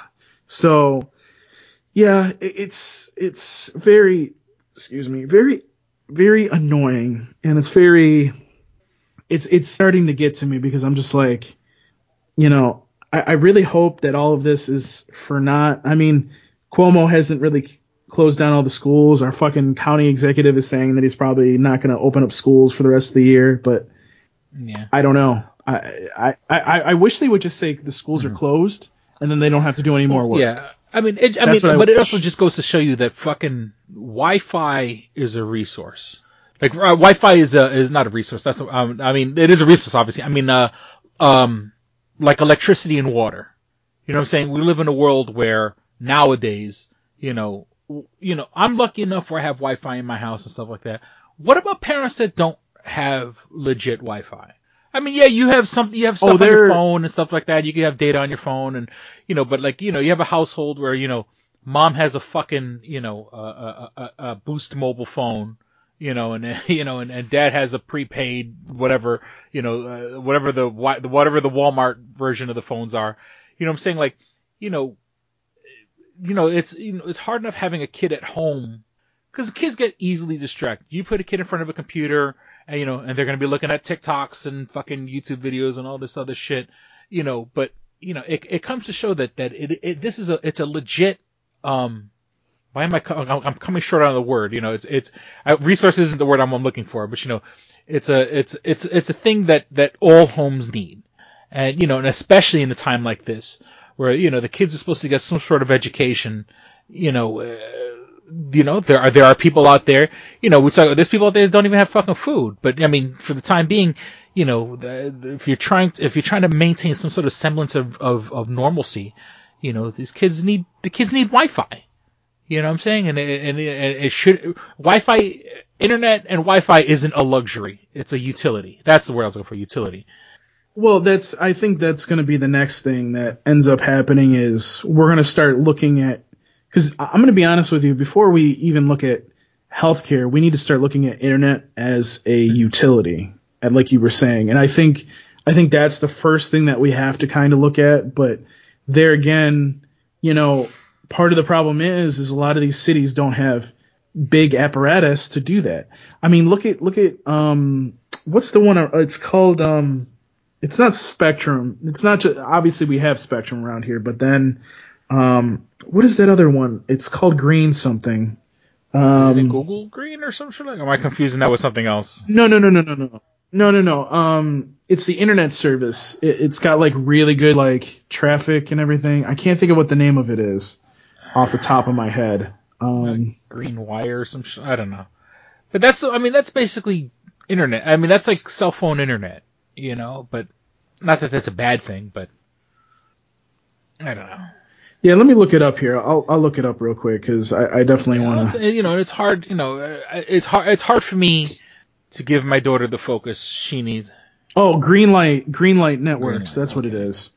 K: so yeah, it, it's, it's very, excuse me, very, very annoying and it's very, it's, it's starting to get to me because I'm just like, you know, I, I really hope that all of this is for not, I mean, Cuomo hasn't really closed down all the schools. Our fucking county executive is saying that he's probably not going to open up schools for the rest of the year, but
J: Yeah.
K: I don't know. I, I, I, I wish they would just say the schools are mm-hmm. closed and then they don't have to do any more work.
J: Yeah. I mean, it, I
K: That's
J: mean,
K: I
J: but it also just goes to show you that fucking Wi-Fi is a resource. Like uh, Wi-Fi is a is not a resource. That's um, I mean, it is a resource, obviously. I mean, uh, um, like electricity and water. You know what I'm saying? We live in a world where nowadays, you know, you know, I'm lucky enough where I have Wi-Fi in my house and stuff like that. What about parents that don't have legit Wi-Fi? I mean, yeah, you have something, you have
K: Oh,
J: stuff on your phone and stuff like that. You can have data on your phone and, you know, but like, you know, you have a household where, you know, mom has a fucking, you know, a, a, a, a boost mobile phone, you know, and, you know, and, and dad has a prepaid, whatever, you know, uh, whatever the, whatever the Walmart version of the phones are. You know what I'm saying? Like, you know, you know, it's, you know, it's hard enough having a kid at home because kids get easily distracted. You put a kid in front of a computer, and you know, and they're gonna be looking at TikToks and fucking YouTube videos and all this other shit, you know. But you know, it it comes to show that that it, it this is a it's a legit um. Why am I? I'm coming short on the word. You know, it's it's uh, resource isn't the word I'm, I'm looking for, but you know, it's a it's it's it's a thing that that all homes need, and you know, and especially in a time like this where you know the kids are supposed to get some sort of education, you know. Uh, you know, there are there are people out there, you know, we talk, there's people out there that don't even have fucking food. But I mean, for the time being, you know, if you're trying to, if you're trying to maintain some sort of semblance of, of, of normalcy, you know, these kids need the kids need Wi-Fi. You know what I'm saying? And it, and it, and it should Wi-Fi, internet and Wi-Fi isn't a luxury; it's a utility. That's the word I was looking for, utility.
K: Well, that's I think that's going to be the next thing that ends up happening is we're going to start looking at because I'm going to be honest with you before we even look at healthcare, we need to start looking at internet as a utility, and like you were saying, and I think I think that's the first thing that we have to kind of look at. But there again, you know, part of the problem is is a lot of these cities don't have big apparatus to do that. I mean, look at look at um what's the one uh, it's called um it's not Spectrum. It's not just obviously we have Spectrum around here, but then um what is that other one? It's called Green something.
J: Is it
K: Um
J: Google Green or something? am I confusing that with something else?
K: no no no no no no. No no no. Um it's the internet service. It, it's got like really good like traffic and everything. I can't think of what the name of it is off the top of my head. Um
J: Green Wire or some shit. I don't know. But that's, I mean, that's basically internet. I mean, that's like cell phone internet, you know, but not that that's a bad thing, but I don't know.
K: Yeah, let me look it up here. I'll I'll look it up real quick cuz I, I definitely want to
J: you know, it's hard, you know, it's hard, it's hard for me to give my daughter the focus she needs.
K: Oh, Greenlight Greenlight Networks.
J: Greenlight,
K: that's what it is.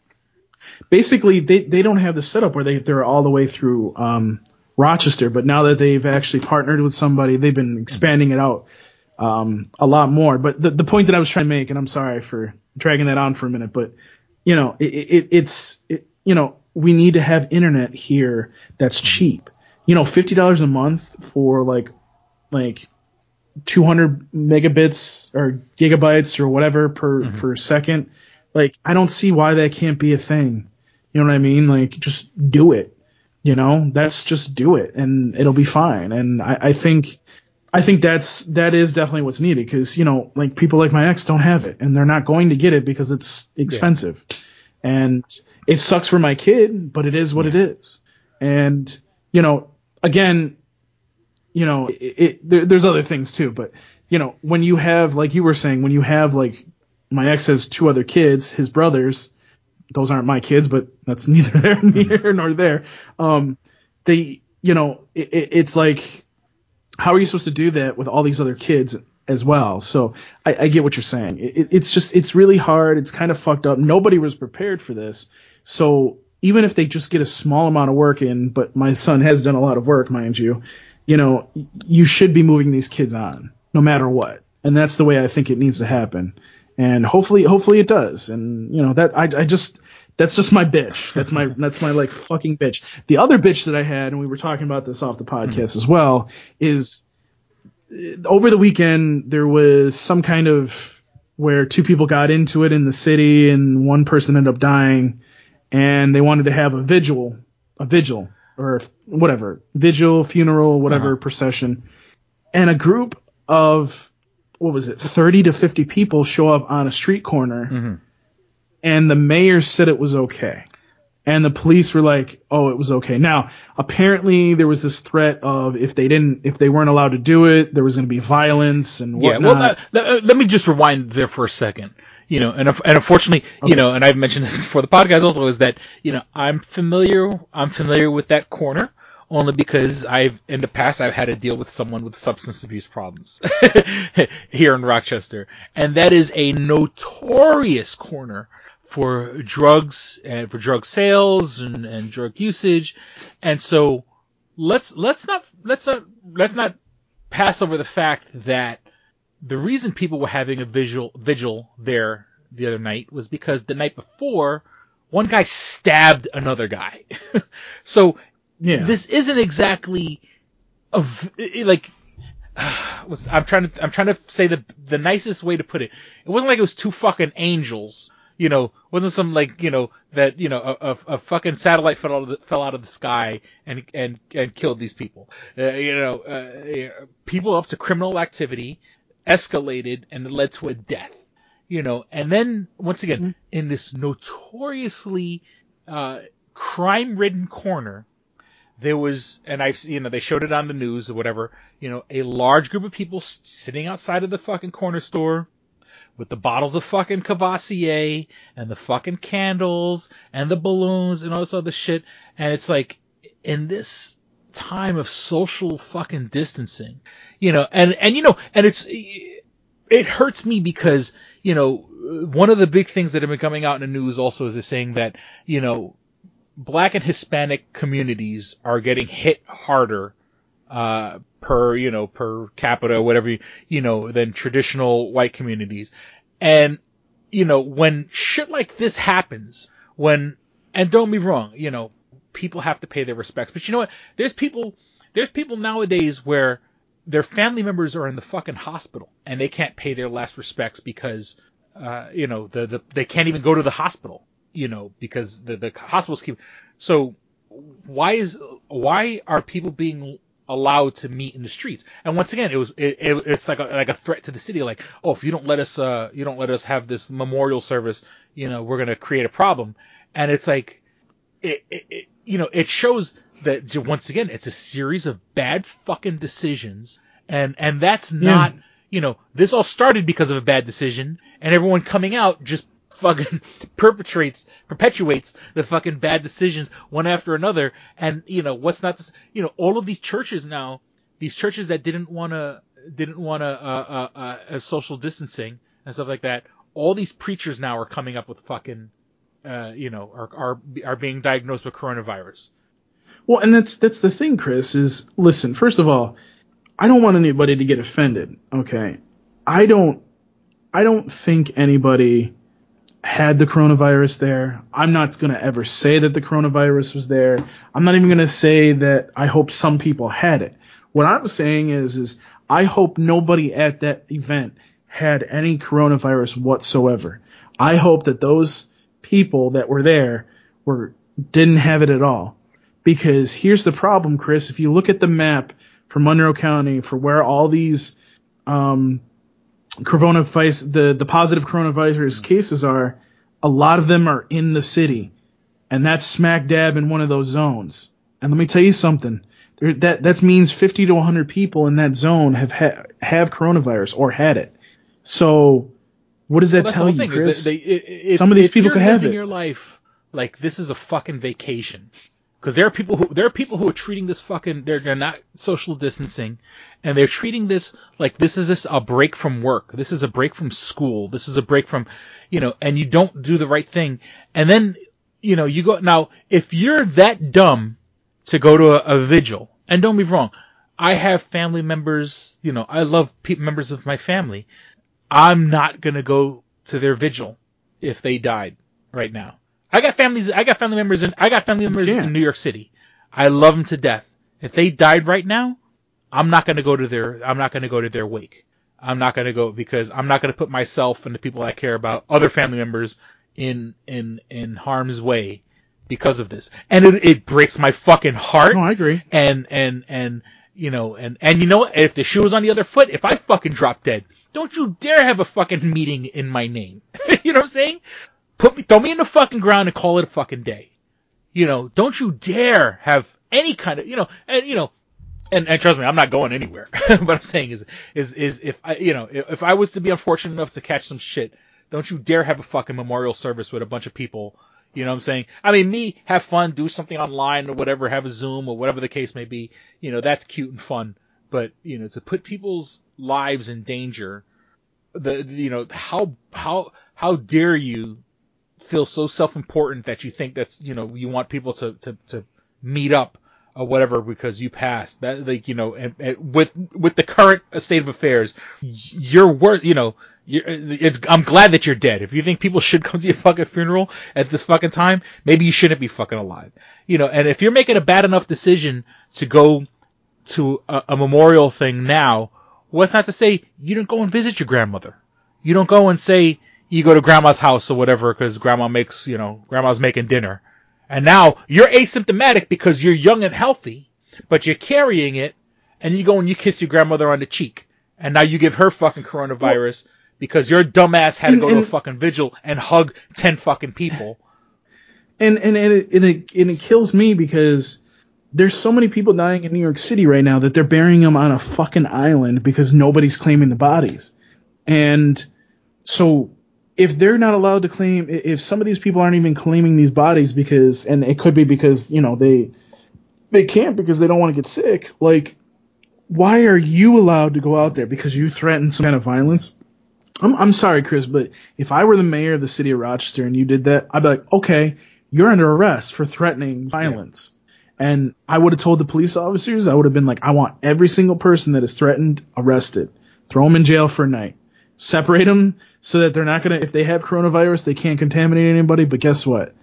K: Basically, they they don't have the setup where they they're all the way through um, Rochester, but now that they've actually partnered with somebody, they've been expanding it out um, a lot more. But the the point that I was trying to make, and I'm sorry for dragging that on for a minute, but you know, it, it it's it, you know we need to have internet here that's cheap. you know, fifty dollars a month for like like 200 megabits or gigabytes or whatever per
J: Mm-hmm.
K: per second. Like I don't see why that can't be a thing. You know what I mean? Like just do it. You know, that's just do it and it'll be fine. And I, I think I think that's that is definitely what's needed because you know like people like my ex don't have it and they're not going to get it because it's expensive and it sucks for my kid but it is what it is. And you know again you know it, it there, there's other things too but you know when you have like you were saying when you have like my ex has two other kids his brothers those aren't my kids but that's <laughs> neither there near nor there. Um they you know it, it's like how are you supposed to do that with all these other kids as well? So I, I get what you're saying. It, it's just it's really hard. It's kind of fucked up. Nobody was prepared for this. So even if they just get a small amount of work in, but my son has done a lot of work, mind you, you know, you should be moving these kids on no matter what. And that's the way I think it needs to happen. And hopefully, hopefully it does. And you know that I, I just that's just my bitch. That's my <laughs> that's my like fucking bitch. The other bitch that I had, and we were talking about this off the podcast mm-hmm. as well, is over the weekend there was some kind of where two people got into it in the city and one person ended up dying, and they wanted to have a vigil, a vigil or whatever vigil, funeral, whatever uh-huh. procession, and a group of what was it, 30 to 50 people show up on a street corner mm-hmm. and the mayor said it was okay. And the police were like, "Oh, it was okay." Now, apparently, there was this threat of if they didn't, if they weren't allowed to do it, there was going to be violence and whatnot.
J: Yeah, well, let, let- uh, let me just rewind there for a second. You know, and, and unfortunately, you know, and I've mentioned this before the podcast also is that you know I'm familiar, I'm familiar with that corner only because I've in the past I've had to deal with someone with substance abuse problems <laughs> here in Rochester, and that is a notorious corner for drugs and for drug sales and, and drug usage, and so let's let's not let's not let's not pass over the fact that the reason people were having a visual vigil there the other night was because the night before one guy stabbed another guy. <laughs> so
K: Yeah.
J: this isn't exactly a like <sighs> was I'm trying to I'm trying to say the the nicest way to put it. It wasn't like it was two fucking angels. You know, wasn't some like you know that you know a, a, a fucking satellite fell out of the, fell out of the sky and and and killed these people. Uh, you know, uh, people up to criminal activity escalated and led to a death. You know, and then once again in this notoriously uh, crime-ridden corner, there was, and I've, you know, they showed it on the news or whatever, you know, a large group of people sitting outside of the fucking corner store with the bottles of fucking Courvoisier and the fucking candles and the balloons and all this other shit. And it's like, in this time of social fucking distancing, you know, and, and, you know, and it's, it hurts me because, you know, one of the big things that have been coming out in the news also is they're saying that, you know, black and Hispanic communities are getting hit harder uh, per you know per capita whatever you, you know than traditional white communities. And you know when shit like this happens when and don't be wrong you know people have to pay their respects. But you know what? There's people there's people nowadays where their family members are in the fucking hospital and they can't pay their last respects because uh, you know the, the they can't even go to the hospital you know because the the hospitals keep so why is why are people being allowed to meet in the streets. And once again it was it, it, it's like a like a threat to the city like oh if you don't let us uh you don't let us have this memorial service you know we're going to create a problem. And it's like it, it, it you know it shows that once again it's a series of bad fucking decisions. And and that's not you know this all started because of a bad decision and everyone coming out just fucking <laughs> perpetrates perpetuates the fucking bad decisions one after another and you know what's not this you know all of these churches now these churches that didn't want to didn't want to uh, uh, uh, uh, social distancing and stuff like that all these preachers now are coming up with fucking uh, you know are are are being diagnosed with coronavirus
K: Well, and that's that's the thing, Chris. Is listen. First of all, I don't want anybody to get offended. Okay, I don't. I don't think anybody had the coronavirus there. I'm not going to ever say that the coronavirus was there. I'm not even going to say that I hope some people had it. What I'm saying is, is I hope nobody at that event had any coronavirus whatsoever. I hope that those people that were there were didn't have it at all. Because here's the problem, Chris. If you look at the map for Monroe County for where all these um, coronavirus, the the positive coronavirus mm. cases are, a lot of them are in the city, and that's smack dab in one of those zones. And let me tell you something. There, that that means 50 to 100 people in that zone have ha- have coronavirus or had it. So, what does that
J: Well,
K: tell you, Chris?
J: they- i- if-
K: Some of these people could have
J: living
K: it.
J: your life like this is a fucking vacation. Because there are people who there are people who are treating this fucking they're they're not social distancing, and they're treating this like this is this a break from work. This is a break from school. This is a break from, you know, and you don't do the right thing, and then you know you go now if you're that dumb to go to a, a vigil, and don't be wrong, I have family members. You know, I love pe- members of my family. I'm not gonna go to their vigil if they died right now. I got families. I got family members in. I got family members in New York City. I love them to death. If they died right now, I'm not gonna go to their. I'm not gonna go to their wake. I'm not gonna go because I'm not gonna put myself and the people I care about, other family members, in in in harm's way because of this. And it, it breaks my fucking heart.
K: No, I agree.
J: And and and you know and and you know what? If the shoe was on the other foot, if I fucking drop dead, don't you dare have a fucking meeting in my name. <laughs> you know what I'm saying? Put me, throw me in the fucking ground and call it a fucking day. You know, don't you dare have any kind of, you know, and you know, and, and trust me, I'm not going anywhere. <laughs> what I'm saying is, is, is if I, you know, if, if I was to be unfortunate enough to catch some shit, don't you dare have a fucking memorial service with a bunch of people. You know what I'm saying? I mean, me, have fun, do something online or whatever, have a Zoom or whatever the case may be. You know, that's cute and fun. But, you know, to put people's lives in danger, the, you know, how, how, how dare you feel so self-important that you think that's, you know, you want people to, to, to meet up or whatever because you passed that, like, you know, and, and with, with the current state of affairs, you're worth, you know, you're, it's, I'm glad that you're dead. If you think people should come to your fucking funeral at this fucking time, maybe you shouldn't be fucking alive. You know, and if you're making a bad enough decision to go to a, a memorial thing now, what's not to say you don't go and visit your grandmother? You don't go and say you go to grandma's house or whatever because grandma makes, you know, grandma's making dinner. And now you're asymptomatic because you're young and healthy, but you're carrying it and you go and you kiss your grandmother on the cheek. And now you give her fucking coronavirus because your dumbass had to
K: And-
J: go to a fucking vigil and hug 10 fucking people. <laughs>
K: and and and it, and it and it kills me because there's so many people dying in New York City right now that they're burying them on a fucking island because nobody's claiming the bodies. And so if they're not allowed to claim if some of these people aren't even claiming these bodies because and it could be because, you know, they they can't because they don't want to get sick, like why are you allowed to go out there because you threatened some kind of violence? I'm, I'm sorry, Chris, but if I were the mayor of the city of Rochester and you did that, I'd be like, okay, you're under arrest for threatening violence. And I would have told the police officers, I would have been like, I want every single person that is threatened arrested. Throw them in jail for a night. Separate them so that they're not going to, if they have coronavirus, they can't contaminate anybody. But guess what?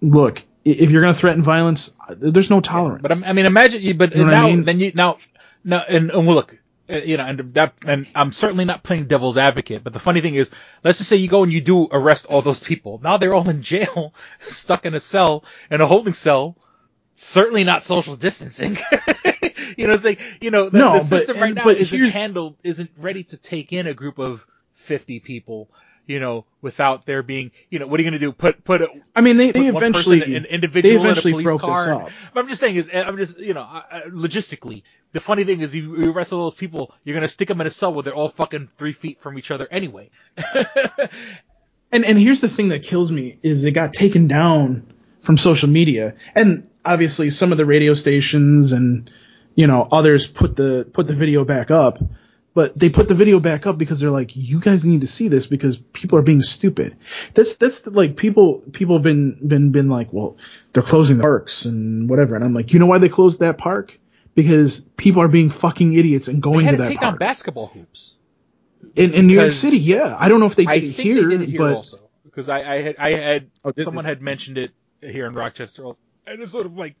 K: Look, if you're going to threaten violence, there's no tolerance.
J: But I'm- mean, imagine you, but
K: You know what I
J: now,
K: mean?
J: then you, now, now, and, and well, look, uh, you know, and that, and I'm certainly not playing devil's advocate, but the funny thing is, let's just say you go and you do arrest all those people. Now they're all in jail, <laughs> stuck in a cell, in a holding cell, certainly not social distancing. <laughs> you know, it's like, you know, the,
K: No,
J: the
K: but-
J: system right
K: and-
J: now
K: but
J: isn't handled, isn't ready to take in a group of 50 people. You know, without there being, you know, what are you going to do? Put put a,
K: I mean, they, they eventually,
J: an individual
K: they eventually
J: in a police
K: broke this
J: car.
K: up.
J: But I'm just saying is, I'm just, you know, I- I- logistically, the funny thing is, you, you arrest all those people, you're gonna stick them in a cell where they're all fucking three feet from each other anyway. <laughs>
K: And and here's the thing that kills me is it got taken down from social media, and obviously some of the radio stations and you know others put the put the video back up, but they put the video back up because they're like, you guys need to see this because people are being stupid. That's that's the, like people people have been been been like, well, they're closing the parks and whatever, and I'm like, you know why they closed that park? Because people are being fucking idiots and
J: They
K: going
J: had
K: to
J: to
K: that
J: take
K: park.
J: down basketball hoops.
K: in, in New York City, yeah. I don't know if they did
J: I
K: it
J: think
K: here,
J: they did it here
K: but
J: also. because I, I had I had
K: Oh,
J: someone
K: they?
J: had mentioned it here in Rochester, and it's sort of like,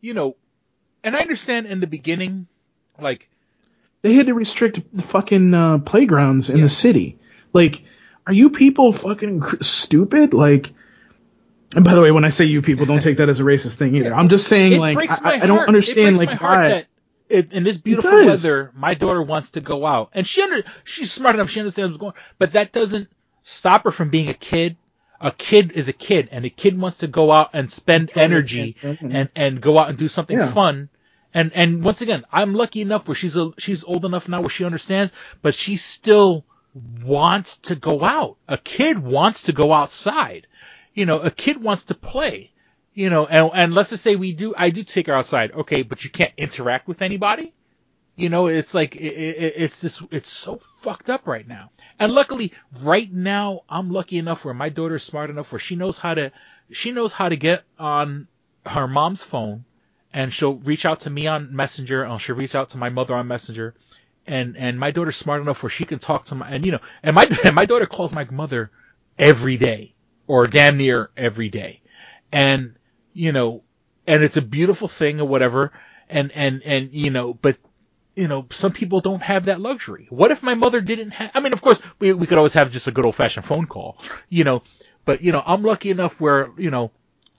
J: you know, and I understand in the beginning, like
K: They had to restrict the fucking uh, playgrounds in the city. Like, are you people fucking cr- stupid? Like, and by the way, when I say you people, don't take that as a racist thing either. I'm just saying,
J: it
K: like, I, I don't understand, like, why.
J: that it, in this beautiful weather, my daughter wants to go out, and she under, she's smart enough, she understands what's going, but that doesn't stop her from being a kid. A kid is a kid, and a kid wants to go out and spend energy and and go out and do something
K: Yeah.
J: fun. And and once again, I'm lucky enough where she's a, she's old enough now where she understands, but she still wants to go out. A kid wants to go outside. You know, a kid wants to play. You know, and and let's just say we do, I do take her outside. Okay, but you can't interact with anybody. You know, it's like it, it, it's just it's so fucked up right now. And luckily, right now, I'm lucky enough where my daughter's smart enough where she knows how to she knows how to get on her mom's phone, and she'll reach out to me on Messenger, and she'll reach out to my mother on Messenger, and and my daughter's smart enough where she can talk to my and you know, and my and <laughs> my daughter calls my mother every day or damn near every day, and you know, and it's a beautiful thing or whatever, and and and you know, but you know, some people don't have that luxury. What if my mother didn't have, I mean, of course, we, we could always have just a good old fashioned phone call, you know, but, you know, I'm lucky enough where, you know,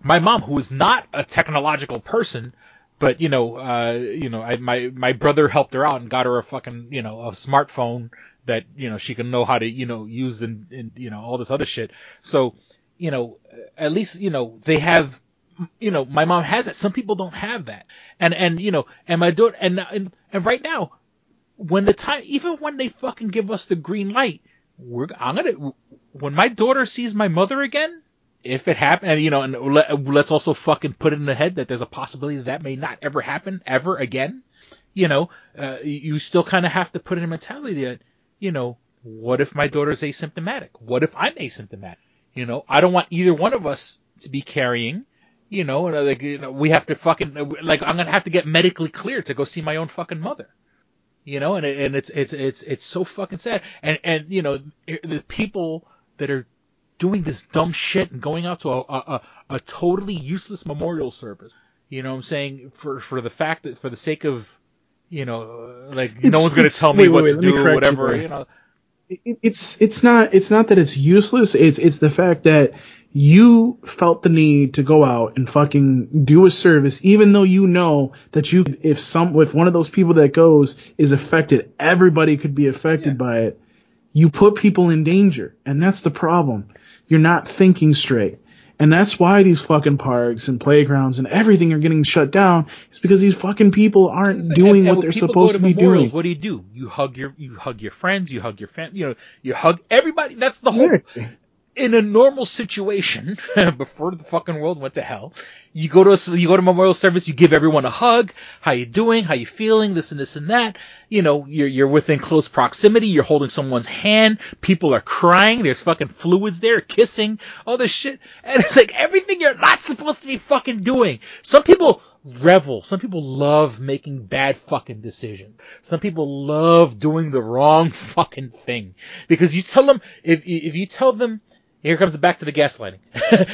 J: my mom, who is not a technological person, but, you know, uh, you know, I, my, my brother helped her out and got her a fucking, you know, a smartphone that, you know, she can know how to, you know, use and, and, you know, all this other shit. So, you know, at least, you know, they have, you know, my mom has it. Some people don't have that. And, and, you know, and my daughter, and, and, and right now, when the time, even when they fucking give us the green light, we're, I'm gonna, when my daughter sees my mother again, if it happen, and you know, and let, let's also fucking put it in the head that there's a possibility that, that may not ever happen ever again. You know, uh, you still kind of have to put in a mentality that, you know, what if my daughter's asymptomatic? What if I'm asymptomatic? You know, I don't want either one of us to be carrying. You know, and, uh, like you know, we have to fucking like I'm gonna have to get medically cleared to go see my own fucking mother. You know, and and it's it's it's it's so fucking sad. And and you know, the people that are doing this dumb shit and going out to a a, a, totally useless memorial service. You know what I'm saying? For for the fact that for the sake of you know, uh, like no one's gonna tell me
K: wait,
J: what
K: wait,
J: to do or
K: correct you
J: whatever. You know,
K: it- it's it's not it's not that it's useless. It's it's the fact that you felt the need to go out and fucking do a service, even though you know that you if some if one of those people that goes is affected, everybody could be affected by it. You put people in danger, and that's the problem. You're not thinking straight. And that's why these fucking parks and playgrounds and everything are getting shut down. It's because these fucking people aren't doing
J: and
K: what they're supposed
J: go
K: to be doing.
J: What do you do? You hug your you hug your friends, you hug your family, you know, you hug everybody. That's the whole. In a normal situation, <laughs> before the fucking world went to hell, you go to a, you go to memorial service, you give everyone a hug. How you doing? How you feeling? This and this and that. You know, you're you're within close proximity. You're holding someone's hand. People are crying. There's fucking fluids there, kissing, all this shit, and it's like everything you're not supposed to be fucking doing. Some people revel. Some people love making bad fucking decisions. Some people love doing the wrong <laughs> fucking thing because you tell them if if you tell them here comes the back to the gaslighting.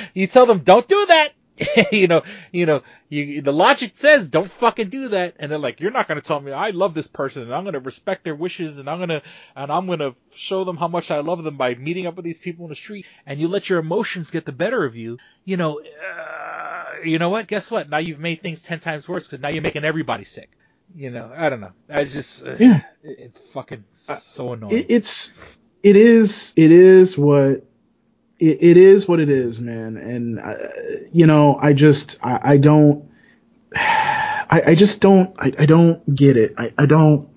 J: <laughs> you tell them don't do that. <laughs> you know, you know, you, the logic says don't fucking do that, and they're like, you're not gonna tell me I love this person, and I'm gonna respect their wishes, and I'm gonna, and I'm gonna show them how much I love them by meeting up with these people in the street, and you let your emotions get the better of you. You know, uh, you know what? Guess what? Now you've made things ten times worse because now you're making everybody sick. You know, I don't know. I just, uh,
K: Yeah.
J: it, it fucking so annoying.
K: it, it's it is it is what it, is what it is man. And uh, you know i just i, I don't <sighs> I, I just don't I, I don't get it. I, I don't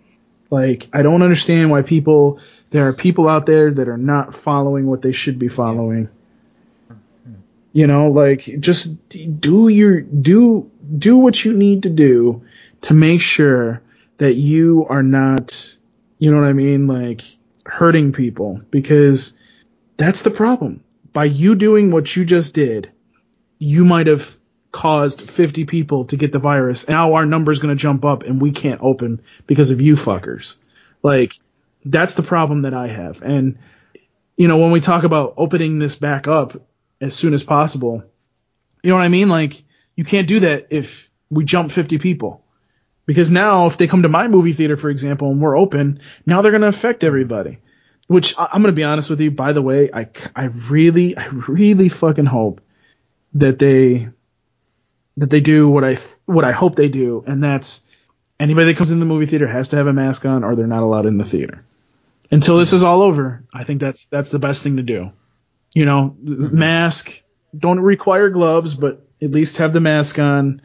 K: like i don't understand why people there are people out there that are not following what they should be following. You know like just do your do do what you need to do to make sure that you are not you know what i mean like hurting people because that's the problem by you doing what you just did you might have caused 50 people to get the virus now our number's going to jump up and we can't open because of you fuckers like that's the problem that i have and you know, when we talk about opening this back up as soon as possible, you know what I mean? Like, you can't do that if we jump 50 people. Because now, if they come to my movie theater, for example, and we're open, now they're going to affect everybody. Which I- I'm going to be honest with you. By the way, I, I really, I really fucking hope that they, that they do what I, what I hope they do. And that's anybody that comes in the movie theater has to have a mask on or they're not allowed in the theater. Until this is all over, I think that's, that's the best thing to do. You know, mm-hmm. mask, don't require gloves, but at least have the mask on.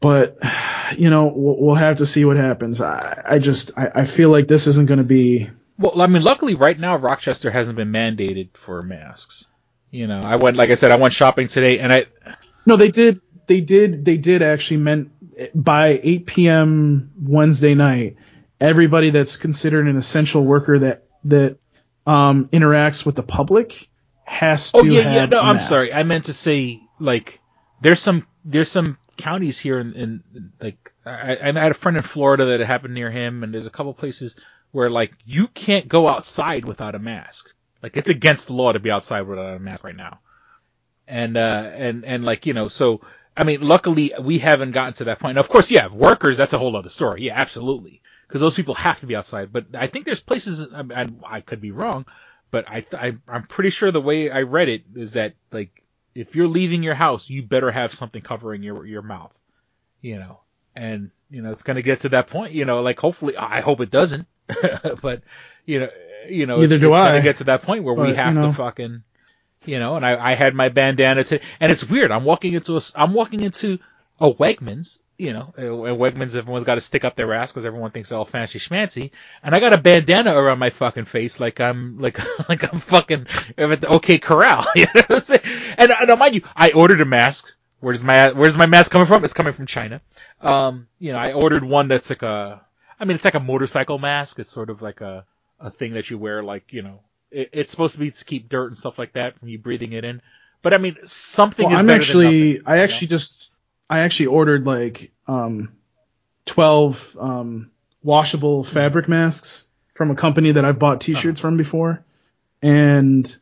K: But you know, we'll, we'll have to see what happens. I, I just I, I feel like this isn't going to be.
J: Well, I mean, luckily right now Rochester hasn't been mandated for masks. You know, I went like I said, I went shopping today, and I
K: No, they did. They did. They did actually meant by 8 p.m. Wednesday night, everybody that's considered an essential worker that that um, interacts with the public has to.
J: oh yeah, yeah. No, I'm
K: mask.
J: sorry. I meant to say like there's some there's some counties here in, in like I, I had a friend in Florida that it happened near him, and there's a couple places where like you can't go outside without a mask. Like it's against the law to be outside without a mask right now. And uh and and like you know so I mean luckily we haven't gotten to that point. Now, of course, yeah, workers that's a whole other story. Yeah, absolutely, because those people have to be outside. But I think there's places I, I, I could be wrong, but I, I I'm pretty sure the way I read it is that like if you're leaving your house, you better have something covering your your mouth, you know. And you know it's gonna get to that point, you know. Like hopefully, I hope it doesn't, <laughs> but you know, you know,
K: Neither
J: it's,
K: do
J: it's
K: I,
J: gonna get to that point where we
K: but, you
J: have
K: know.
J: to fucking, you know. And I I had my bandana today, and it's weird. I'm walking into a I'm walking into a Wegmans, you know, and Wegmans everyone's got to stick up their ass because everyone thinks they're all fancy schmancy, and I got a bandana around my fucking face like I'm like <laughs> like I'm fucking at the OK Corral, <laughs> you know what I'm saying? And now mind you, I ordered a mask. Where's my Where's my mask coming from? It's coming from China. Um, you know, I ordered one that's like a, I mean, it's like a motorcycle mask. It's sort of like a a thing that you wear, like you know, it, it's supposed to be to keep dirt and stuff like that from you breathing it in. But I mean, something
K: Well,
J: is
K: I'm
J: better
K: actually,
J: than
K: I actually just, I actually ordered like um, 12 um, washable fabric masks from a company that I've bought T-shirts from before, and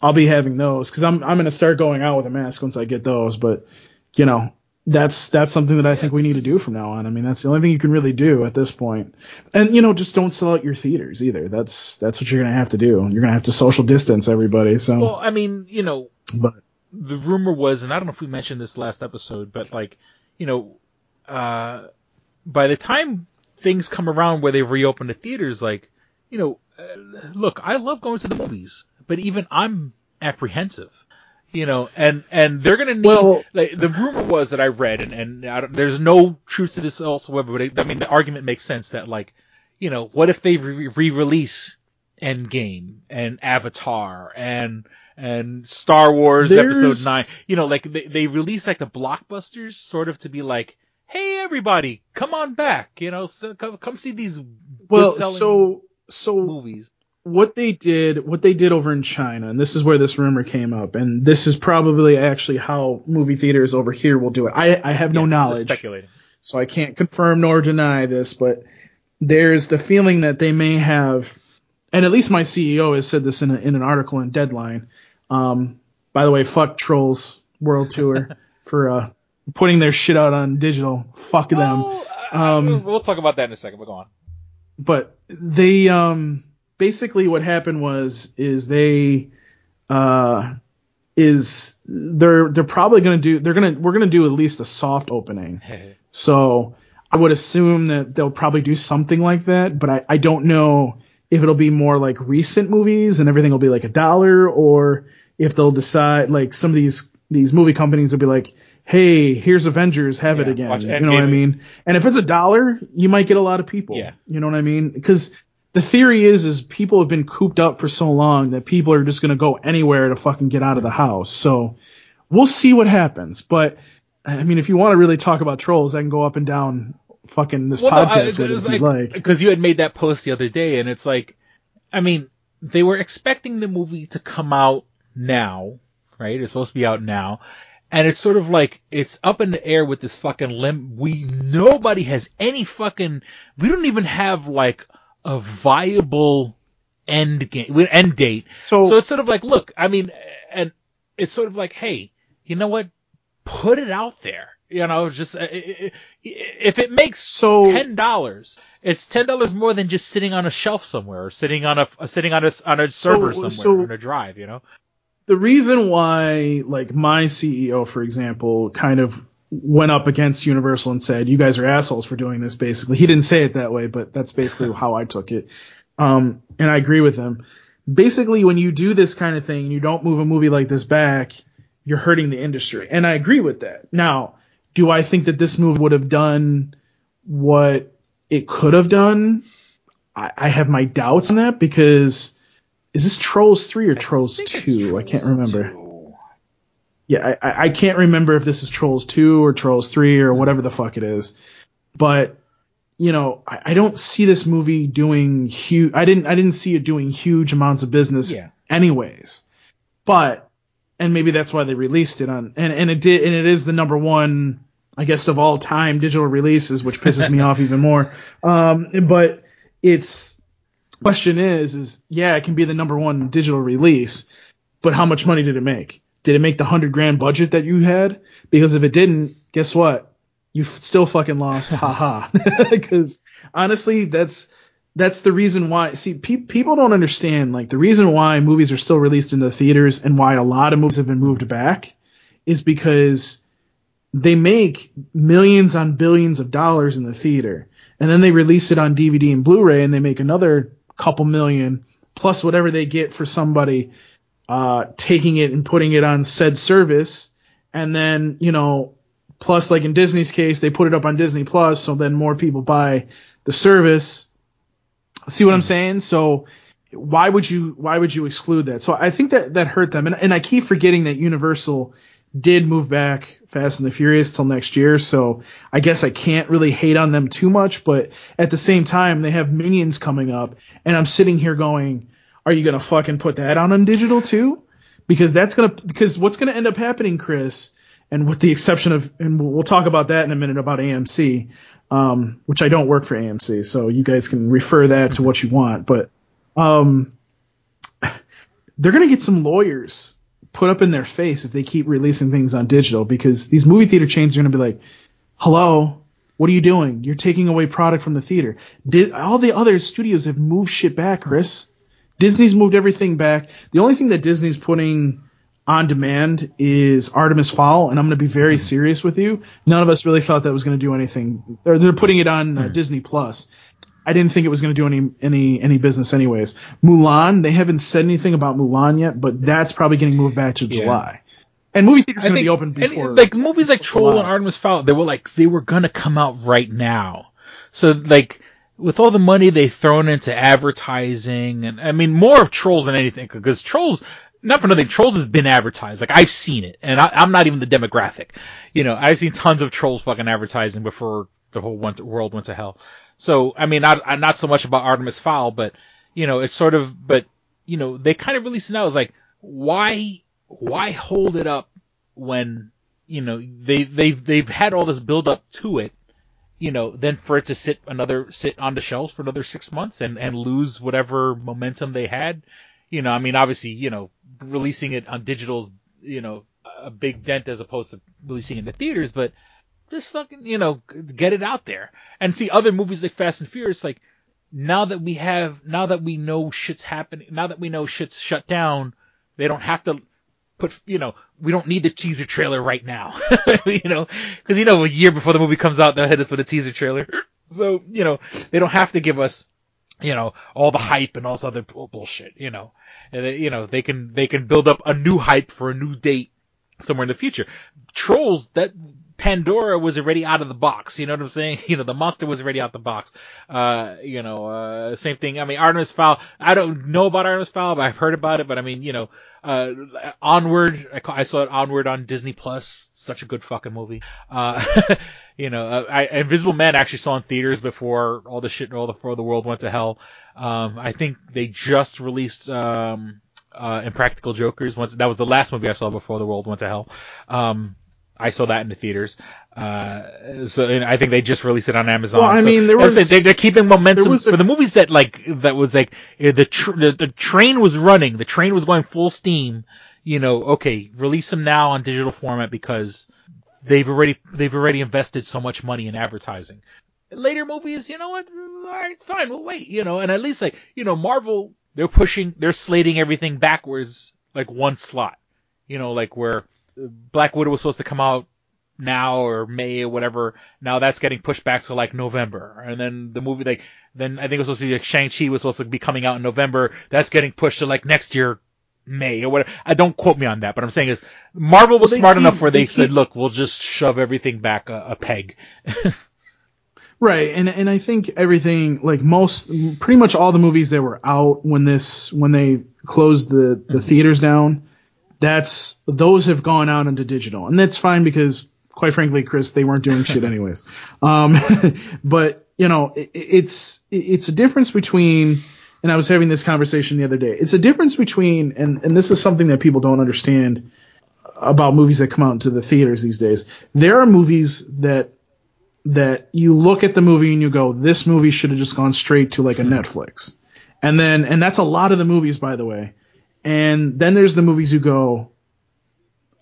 K: I'll be having those because I'm I'm gonna start going out with a mask once I get those. But you know, that's that's something that I think we need to do from now on. I mean, that's the only thing you can really do at this point. And you know, just don't sell out your theaters either. That's that's what you're gonna have to do. You're gonna have to social distance everybody. So,
J: Well, I mean, you know,
K: but
J: the rumor was, and I don't know if we mentioned this last episode, but like, you know, uh, by the time things come around where they reopen the theaters, like, you know, uh, look, I love going to the movies, but even I'm apprehensive, you know, and and they're gonna need.
K: Well-
J: like, the rumor was that I read, and and I don't, there's no truth to this whatsoever, but it, I mean, the argument makes sense that like, you know, what if they re- re-release Endgame and Avatar and and Star Wars
K: There's-
J: Episode Nine. You know, like they they release like the blockbusters, sort of to be like, hey everybody, come on back. You know, so come, come see these
K: well, so so
J: movies.
K: What they did what they did over in China, and this is where this rumor came up, and this is probably actually how movie theaters over here will do it. I I have no
J: Yeah,
K: knowledge,
J: Speculating.
K: so I can't confirm nor deny this, but there's the feeling that they may have, and at least my CEO has said this in a, in an article in Deadline. Um, by the way, fuck Trolls World Tour <laughs> for uh putting their shit out on digital. Fuck them.
J: Well, I-
K: Um,
J: we'll talk about that in a second. But go on.
K: but they um basically what happened was is they uh is they're they're probably gonna do they're gonna we're gonna do at least a soft opening. <laughs> So i would assume that they'll probably do something like that but i i don't know if it'll be more like recent movies and everything will be like a dollar or if they'll decide like some of these these movie companies will be like hey here's avengers have it again. you know what i mean? And if it's a dollar you might get a lot of people.
J: Yeah.
K: you know what i mean? Because the theory is is people have been cooped up for so long that people are just going to go anywhere to fucking get out of the house so we'll see what happens but i mean if you want to really talk about trolls i can go up and down fucking this podcast with it if you'd like
J: because you had made that post the other day, and it's like, I mean, they were expecting the movie to come out now, right? It's supposed to be out now. And it's sort of like it's up in the air with this fucking limb. We nobody has any fucking. We don't even have like a viable end game, end date.
K: So-
J: so it's sort of like, look, I mean, and it's sort of like, hey, you know what? Put it out there. You know, just uh, if it makes
K: So-
J: ten dollars, it's ten dollars more than just sitting on a shelf somewhere or sitting on a uh, sitting on a on a server somewhere
K: so-
J: on a drive. You know,
K: the reason why like my CEO for example kind of went up against Universal and said you guys are assholes for doing this basically. He didn't say it that way but that's basically <laughs> how I took it. Um and I agree with him. Basically when you do this kind of thing and you don't move a movie like this back you're hurting the industry. And I agree with that. Now do I think that this movie would have done what it could have done? I, I have my doubts on that because is this Trolls three or Trolls two? I can't remember. Yeah, I, I- can't remember if this is Trolls two or Trolls three or whatever the fuck it is. But you know, I, I don't see this movie doing huge. I didn't I didn't see it doing huge amounts of business,
J: Yeah.
K: anyways. But and maybe that's why they released it on and and it did and it is the number one I guess of all time digital releases, which pisses me off even more. <laughs> Um, but it's question is is yeah, it can be the number one digital release, but how much money did it make? Did it make the hundred grand budget that you had? Because if it didn't, guess what? You still fucking lost. Haha. Because <laughs> honestly, that's that's the reason why. See, pe- people don't understand like the reason why movies are still released in the theaters and why a lot of movies have been moved back is because they make millions on billions of dollars in the theater and then they release it on DVD and Blu-ray and they make another couple million plus whatever they get for somebody uh, taking it and putting it on said service. And then you know plus like in Disney's case they put it up on Disney Plus so then more people buy the service. See what I'm saying? So why would you why would you exclude that? So I think that that hurt them. And, and I keep forgetting that Universal did move back Fast and the Furious till next year, so I guess I can't really hate on them too much. But at the same time, they have Minions coming up, and I'm sitting here going, "Are you gonna fucking put that on on digital too?" Because that's gonna because what's gonna end up happening, Chris, and with the exception of, and we'll, talk about that in a minute about AMC, um, which I don't work for AMC, so you guys can refer that to what you want, but um, they're gonna get some lawyers put up in their face if they keep releasing things on digital because these movie theater chains are going to be like, hello, what are you doing? You're taking away product from the theater. Di- all the other studios have moved shit back, Chris. Disney's moved everything back. The only thing that Disney's putting on demand is Artemis Fowl, and I'm going to be very serious with you. None of us really thought that was going to do anything. They're, they're putting it on uh, Disney Plus. I didn't think it was going to do any any any business anyways. Mulan, they haven't said anything about Mulan yet, but that's probably getting moved back to July. And movie theaters going to be open
J: and,
K: before.
J: like movies like Troll
K: July.
J: and Artemis Fowl, they were like they were gonna come out right now. So like with all the money they've thrown into advertising, and I mean more of Trolls than anything, because Trolls, not for nothing, Trolls has been advertised. Like I've seen it, and I, I'm not even the demographic. You know, I've seen tons of Trolls fucking advertising before the whole went world went to hell. So I mean, not not so much about Artemis Fowl, but you know, it's sort of, but you know, they kind of released it now. It's like why why hold it up when you know they they've they've had all this build up to it you know then for it to sit another sit on the shelves for another six months and and lose whatever momentum they had you know i mean obviously you know releasing it on digital's you know a big dent as opposed to releasing it in the theaters but just fucking you know get it out there. And see other movies like fast and furious like now that we have now that we know shit's happening now that we know shit's shut down they don't have to put you know we don't need the teaser trailer right now. <laughs> You know because you know a year before the movie comes out they'll hit us with a teaser trailer. <laughs> So you know they don't have to give us you know all the hype and all this other bullshit you know. And they, you know they can they can build up a new hype for a new date somewhere in the future. Trolls that Pandora was already out of the box. You know what I'm saying? <laughs> You know, the monster was already out the box. Uh, you know, uh, same thing. I mean, Artemis Fowl, I don't know about Artemis Fowl, but I've heard about it. But I mean, you know, uh, Onward, I, I saw it Onward on Disney Plus. Such a good fucking movie. Uh, <laughs> you know, uh, I, Invisible Man actually saw in theaters before all the shit, all the, before the world went to hell. Um, I think they just released, um, uh, Impractical Jokers once, that was the last movie I saw before the world went to hell. Um, I saw that in the theaters. Uh, so and I think they just released it on Amazon.
K: Well, I
J: So,
K: mean, there was-
J: they, they're keeping momentum
K: there was a-
J: for the movies that like that was like eh, the, tr- the the train was running, the train was going full steam. You know, okay, release them now on digital format because they've already they've already invested so much money in advertising. Later movies, you know what? All right, fine, we'll wait. You know, and at least like you know, Marvel, they're pushing, they're slating everything backwards like one slot. You know, like where Black Widow was supposed to come out now or May or whatever. Now that's getting pushed back to like November. And then the movie like then I think it was supposed to be like Shang-Chi was supposed to be coming out in November. That's getting pushed to like next year May or whatever. I don't quote me on that, but I'm saying is Marvel was
K: Well,
J: smart
K: keep-
J: enough where they,
K: they
J: said,
K: keep-
J: look, we'll just shove everything back a, a peg. <laughs>
K: Right, and and I think everything like most pretty much all the movies that were out when this when they closed the the mm-hmm. theaters down, that's those have gone out into digital, and that's fine because quite frankly, Chris, they weren't doing shit anyways. <laughs> Um, <laughs> but you know, it, it's it's a difference between, and I was having this conversation the other day. It's a difference between, and and this is something that people don't understand about movies that come out into the theaters these days. There are movies that that you look at the movie and you go, this movie should have just gone straight to like a Netflix. And then, and that's a lot of the movies, by the way. And then there's the movies you go,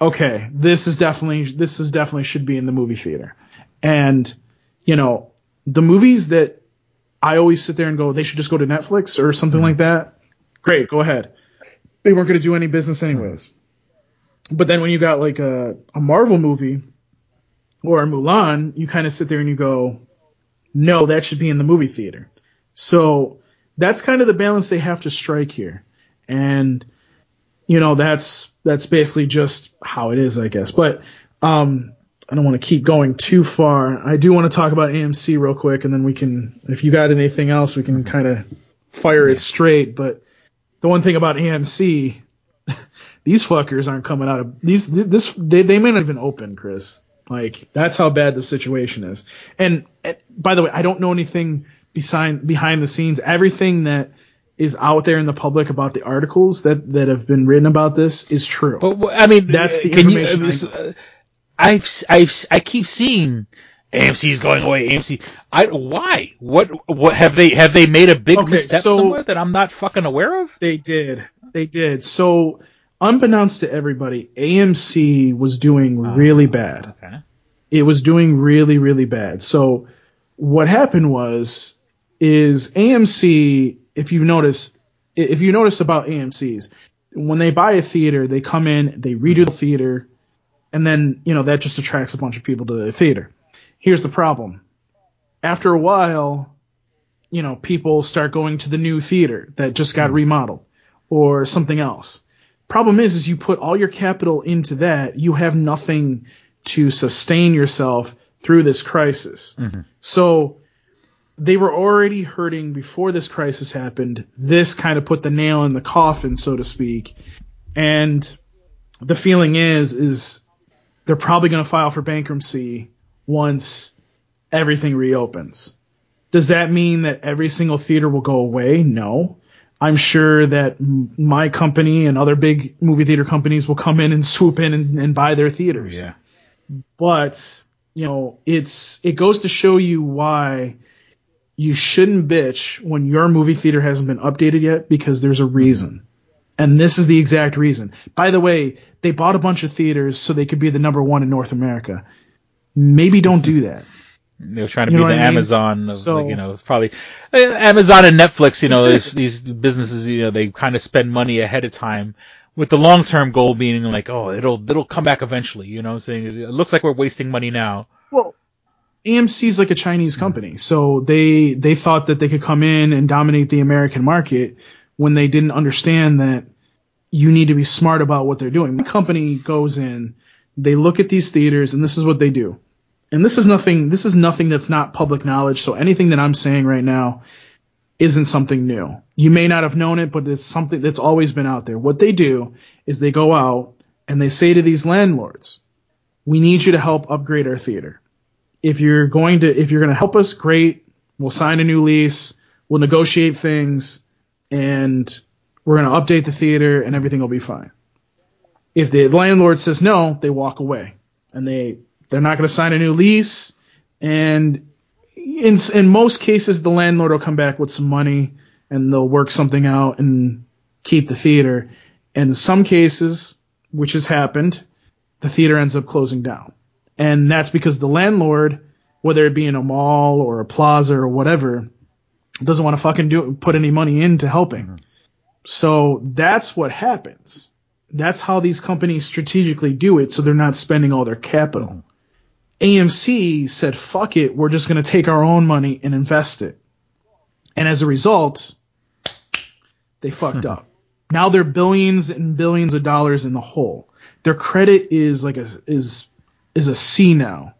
K: okay, this is definitely, this is definitely should be in the movie theater. And, you know, the movies that I always sit there and go, they should just go to Netflix or something mm-hmm. like that. Great, go ahead. They weren't going to do any business anyways. But then when you got like a, a Marvel movie or a Mulan, you kind of sit there and you go, no, that should be in the movie theater. So that's kind of the balance they have to strike here. And, you know, that's, that's basically just how it is, I guess. But, um, I don't want to keep going too far. I do want to talk about AMC real quick and then we can, if you got anything else, we can kind of fire it straight. But the one thing about AMC, <laughs> these fuckers aren't coming out of these, this, they, they may not even open, Chris. Like that's how bad the situation is. And, uh, by the way, I don't know anything behind behind the scenes. Everything that is out there in the public about the articles that that have been written about this is true.
J: But I mean,
K: that's the
J: can you-
K: information. I
J: uh, I've I've I keep seeing AMC is going away. AMC. I why? What what have they have they made a big
K: Okay,
J: misstep
K: so-
J: somewhere that I'm not fucking aware of?
K: They did. They did. So, unbeknownst to everybody, AMC was doing really bad.
J: Okay.
K: It was doing really, really bad. So, what happened was, is AMC, if you've noticed, if you notice about AMC's, when they buy a theater, they come in, they redo the theater, and then, you know, that just attracts a bunch of people to the theater. Here's the problem. After a while, you know, people start going to the new theater that just got remodeled or something else. Problem is, is you put all your capital into that, you have nothing to sustain yourself through this crisis. Mm-hmm. So they were already hurting before this crisis happened. This kind of put the nail in the coffin, so to speak. And the feeling is, is they're probably going to file for bankruptcy once everything reopens. Does that mean that every single theater will go away? No. I'm sure that my company and other big movie theater companies will come in and swoop in and, and buy their theaters.
J: Yeah.
K: But, you know, it's, it goes to show you why you shouldn't bitch when your movie theater hasn't been updated yet because there's a reason. And this is the exact reason. By the way, they bought a bunch of theaters so they could be the number one in North America. Maybe don't do that. <laughs>
J: They were trying to
K: You
J: be the
K: I mean?
J: Amazon of
K: So-
J: like, you know, probably uh, Amazon and Netflix, you know,
K: Exactly.
J: these, these businesses, you know, they kind of spend money ahead of time with the long term goal being like, oh, it'll it'll come back eventually, you know what I'm saying? It looks like we're wasting money now.
K: Well, AMC's like a Chinese mm-hmm. company, so they they thought that they could come in and dominate the American market when they didn't understand that you need to be smart about what they're doing. My company goes in, they look at these theaters, and this is what they do. And this is nothing. This is nothing that's not public knowledge. So anything that I'm saying right now isn't something new. You may not have known it, but it's something that's always been out there. What they do is they go out and they say to these landlords, "We need you to help upgrade our theater." If you're going to if you're going to help us, great. We'll sign a new lease. We'll negotiate things, and we're going to update the theater, and everything will be fine. If the landlord says no, they walk away. and they they're not going to sign a new lease, and in in most cases the landlord will come back with some money and they'll work something out and keep the theater. And in some cases, which has happened, the theater ends up closing down, and that's because the landlord, whether it be in a mall or a plaza or whatever, doesn't want to fucking do put any money into helping. Mm-hmm. So that's what happens. That's how these companies strategically do it, so they're not spending all their capital. Mm-hmm. AMC said, fuck it, we're just going to take our own money and invest it. And as a result, they fucked hmm. up. Now they're billions and billions of dollars in the hole. Their credit is like a, is, is a C now.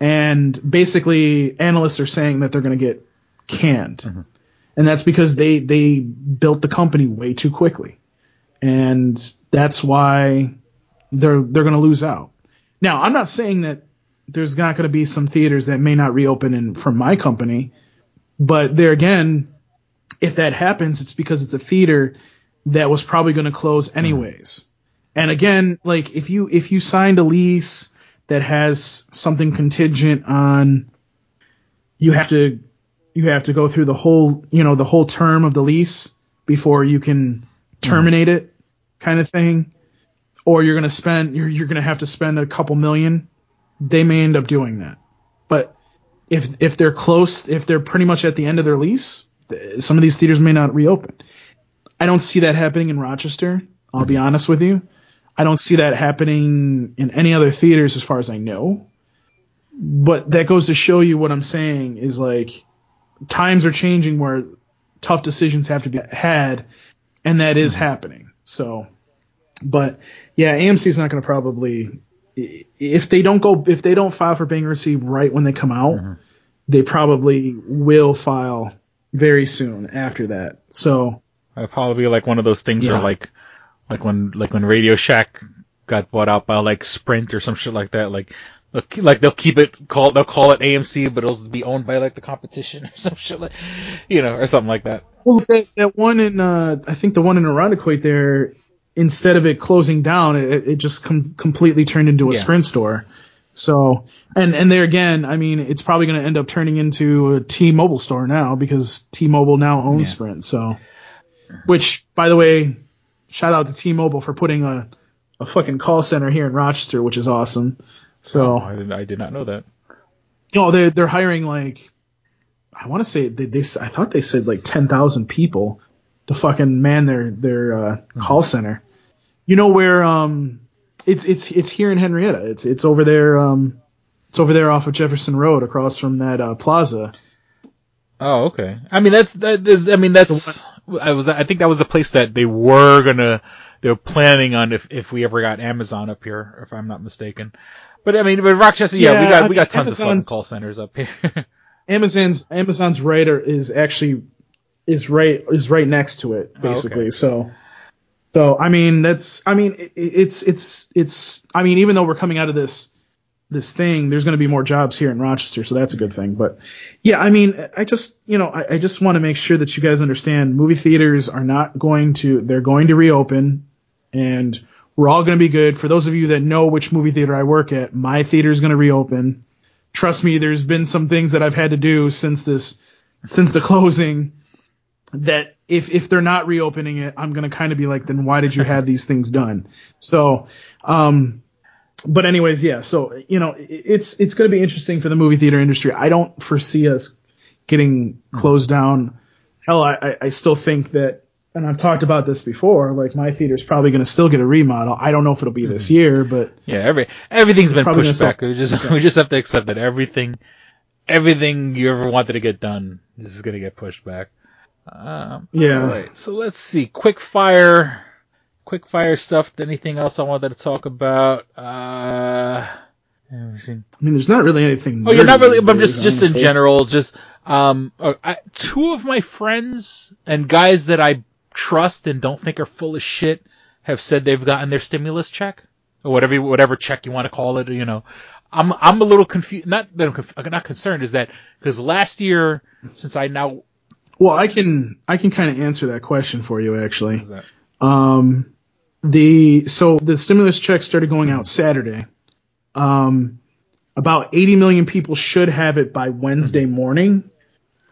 K: And basically analysts are saying that they're going to get canned. Mm-hmm. And that's because they, they built the company way too quickly. And that's why they're, they're going to lose out. Now, I'm not saying that there's not going to be some theaters that may not reopen in, from my company, but there again, if that happens, it's because it's a theater that was probably going to close mm-hmm. anyways. And again, like if you if you signed a lease that has something contingent on you have to you have to go through the whole you know the whole term of the lease before you can terminate it kind of thing. Or you're going to spend you're you're going to have to spend a couple million. They may end up doing that. But if if they're close if they're pretty much at the end of their lease some of these theaters may not reopen. I don't see that happening in rochester i'll be honest with you i don't see that happening in any other theaters as far as i know. But that goes to show you what i'm saying is like times are changing where tough decisions have to be had and that is mm-hmm. happening. So but yeah amc is not going to probably if they don't go if they don't file for bankruptcy right when they come out mm-hmm. they probably will file very soon after that. So
J: It'd probably be like one of those things
K: Yeah.
J: where like, like when like when Radio Shack got bought out by like Sprint or some shit like that. Like, they'll like they'll keep it call they'll call it AMC, but it'll be owned by like the competition <laughs> or some shit like, you know, or something like that.
K: Well, that, that one in, uh, I think the one in Irondequoit there, instead of it closing down, it, it just com- completely turned into a
J: Yeah.
K: Sprint store. So, and, and there again, I mean, it's probably going to end up turning into a T-Mobile store now because T-Mobile now owns
J: Yeah.
K: Sprint. So, which, by the way, shout out to T-Mobile for putting a, a fucking call center here in Rochester, which is awesome. So,
J: Oh, I did, I did not know that.
K: you know, they're they're hiring like I want to say they, they I thought they said like ten thousand people to fucking man their their uh, call center. You know where um it's it's it's here in Henrietta. It's it's over there um it's over there off of Jefferson Road across from that uh, plaza.
J: Oh, okay. I mean, that's that is. I mean, that's. I was. I think that was the place that they were gonna. They were planning on if if we ever got Amazon up here, if I'm not mistaken. But I mean, but Rochester, yeah, we got we got tons of fucking call centers up here. <laughs>
K: Amazon's Amazon's right is actually is right is right next to it oh, basically.
J: okay.
K: So so I mean that's I mean it, it's it's it's I mean even though we're coming out of this this thing there's going to be more jobs here in Rochester so that's a good thing. But yeah, I mean I just you know I, I just want to make sure that you guys understand movie theaters are not going to they're going to reopen and we're all going to be good. For those of you that know which movie theater I work at, my theater is going to reopen trust me, there's been some things that I've had to do since this, since the closing that if, if they're not reopening it, I'm going to kind of be like, then why did you have these things done? So, um, but anyways, yeah, so, you know, it's, it's going to be interesting for the movie theater industry. I don't foresee us getting closed down. Hell, I, I- still think that, and I've talked about this before, like my theater's probably going to still get a remodel. I don't know if it'll be this year, but
J: yeah, every everything's been pushed back.
K: still-
J: We just <laughs> we just have to accept that everything, everything you ever wanted to get done is gonna get pushed back. Um,
K: Yeah.
J: All right. So let's see. Quick fire, quick fire stuff. Anything else I wanted to talk about? Uh, let me see.
K: I mean, there's not really anything.
J: Oh, yeah, not really, but just just in general, just um, uh, I, two of my friends and guys that I trust and don't think are full of shit have said they've gotten their stimulus check or whatever whatever check you want to call it. You know, I'm I'm a little confused. Not that I'm conf- not concerned. Is that because last year, since I now
K: Well, I can I can kind of answer that question for you actually.
J: What is that?
K: Um, the so the stimulus checks started going out Saturday, Um, about 80 million people should have it by Wednesday morning,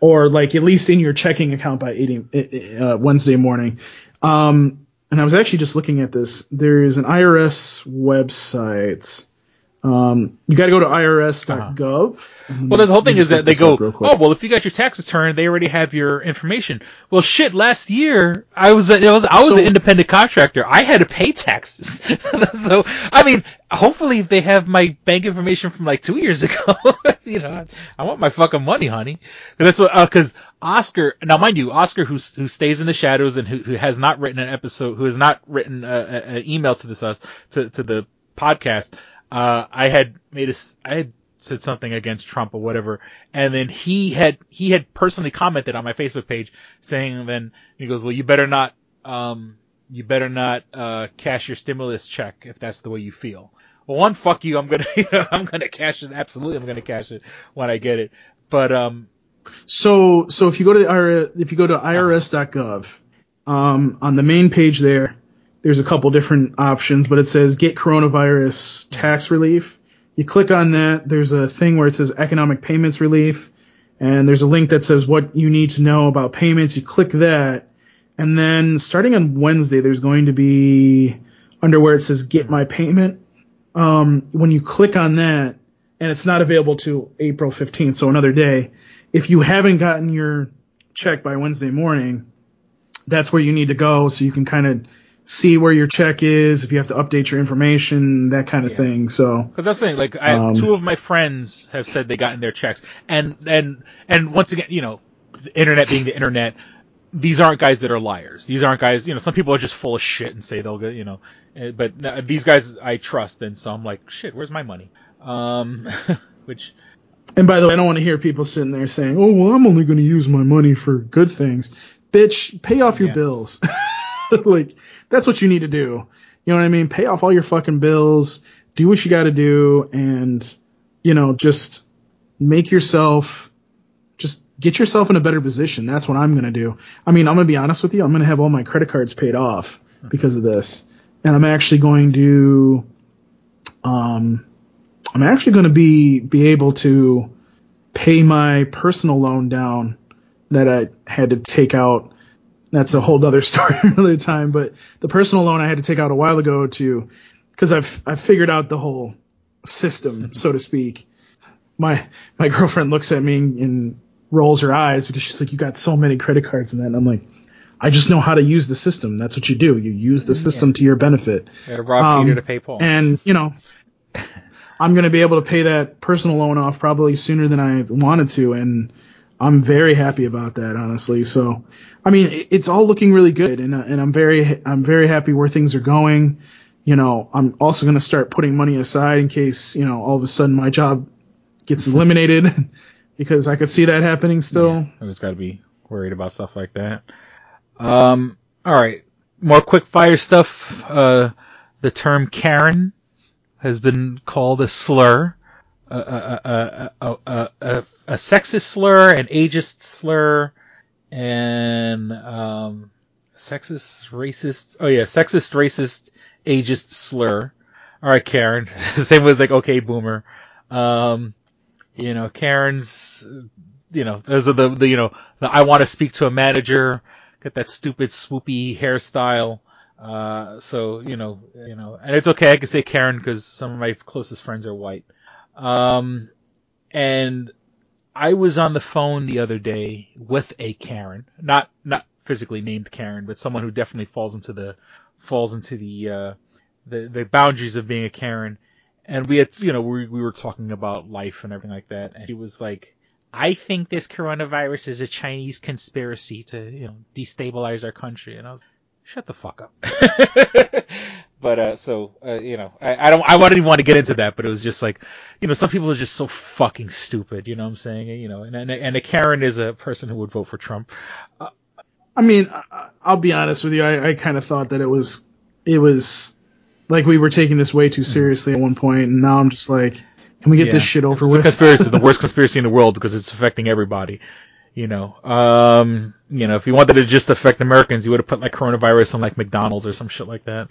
K: or like at least in your checking account by 80 uh, Wednesday morning. Um, and I was actually just looking at this. There is an IRS website. Um, you got to go to irs.gov.
J: Well, the whole thing is that they go,
K: up real quick.
J: oh, well, if you got your tax return, they already have your information. Well, shit, last year, I was, a, I was, I was
K: So-
J: an independent contractor. I had to pay taxes. <laughs> so, I mean, hopefully they have my bank information from like two years ago. <laughs> you know, I want my fucking money, honey. And that's what, uh 'cause Oscar, now mind you, Oscar who, who stays in the shadows and who, who has not written an episode, who has not written an email to this, us, to, to the podcast, uh, I had made a, I had said something against Trump or whatever, and then he had he had personally commented on my Facebook page saying then he goes, well, you better not um you better not uh cash your stimulus check if that's the way you feel. Well, one, fuck you. I'm gonna <laughs> you know, I'm gonna cash it. Absolutely, I'm gonna cash it when I get it. But um,
K: So so if you go to the IRS, if you go to irs.gov, um, on the main page there, there's a couple different options, but it says get coronavirus tax relief. You click on that. There's a thing where it says economic payments relief, and there's a link that says what you need to know about payments. You click that, and then starting on Wednesday, there's going to be under where it says get my payment. Um, when you click on that, and it's not available to April 15th, so another day. If you haven't gotten your check by Wednesday morning, that's where you need to go so you can kind of see where your check is, if you have to update your information, that kind of thing. So,
J: Because I'm saying, like, I,
K: Um,
J: two of my friends have said they gotten their checks, and and and once again, you know, the internet being the internet, these aren't guys that are liars. These aren't guys, you know, some people are just full of shit and say they'll get, you know, eh, but uh, these guys I trust, and so I'm like, shit, where's my money? Um, <laughs> which
K: and by the way, I don't want to hear people sitting there saying, "Oh, well, I'm only going to use my money for good things." Bitch, pay off your
J: Yeah.
K: bills. <laughs> <laughs> like that's what you need to do. You know what I mean? Pay off all your fucking bills. Do what you got to do, and you know, just make yourself, just get yourself in a better position. That's what I'm gonna do. I mean, I'm gonna be honest with you. I'm gonna have all my credit cards paid off because of this, and I'm actually going to, um, I'm actually to be be able to pay my personal loan down that I had to take out. That's a whole other <laughs> story another time. But the personal loan I had to take out a while ago to, because I've I've figured out the whole system, so to speak. My my girlfriend looks at me and rolls her eyes because she's like, "You got so many credit cards and that." And I'm like, "I just know how to use the system. That's what you do. You use the system to your benefit."
J: gotta rob
K: Um,
J: Peter to pay Paul.
K: And you know, I'm going to be able to pay that personal loan off probably sooner than I wanted to, and I'm very happy about that, honestly. So, I mean, it's all looking really good, and uh, and I'm very I'm very happy where things are going. You know, I'm also going to start putting money aside in case you know all of a sudden my job gets eliminated, <laughs> because I could see that happening still.
J: Always got to be worried about stuff like that. Um, all right, more quick fire stuff. Uh, the term Karen has been called a slur, a, a, a, a, a, a, a sexist slur, an ageist slur, and um, sexist, racist. Oh yeah, sexist, racist, ageist slur. All right, Karen. <laughs> Same as like okay, boomer. Um, you know, Karen's, you know, those are the, the you know, the I want to speak to a manager, get that stupid swoopy hairstyle. Uh, so, you know, you know, and it's okay. I can say Karen because some of my closest friends are white. Um, and I was on the phone the other day with a Karen, not, not physically named Karen, but someone who definitely falls into the, falls into the, uh, the, the boundaries of being a Karen and we had, you know, we, we were talking about life and everything like that. And he was like, I think this coronavirus is a Chinese conspiracy to, you know, destabilize our country. And I was, shut the fuck up. <laughs> but, uh, so, uh, you know, I, I don't, I wouldn't even want to get into that, but it was just like, you know, some people are just so fucking stupid, you know what I'm saying? You know, and, and, and a Karen is a person who would vote for Trump.
K: I mean, I- I'll be honest with you. I, I kind of thought that it was, it was like we were taking this way too seriously at one point, and now I'm just like, can we get this shit over
J: it's
K: with?
J: A conspiracy, the worst <laughs> conspiracy in the world because it's affecting everybody. You know, um, you know, if you wanted to just affect Americans, you would have put like coronavirus on like McDonald's or some shit like that.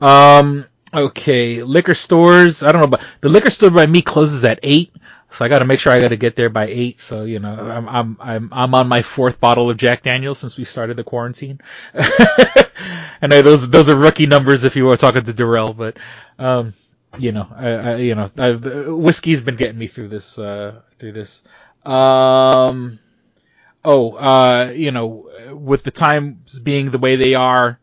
J: Um, Okay, liquor stores. I don't know, but the liquor store by me closes at eight, so I got to make sure I got to get there by eight. So you know, I'm I'm I'm I'm on my fourth bottle of Jack Daniels since we started the quarantine. <laughs> I know those those are rookie numbers if you were talking to Darrell, but um, you know, I, I you know, I've, whiskey's been getting me through this uh through this. Um, oh, uh, you know, with the times being the way they are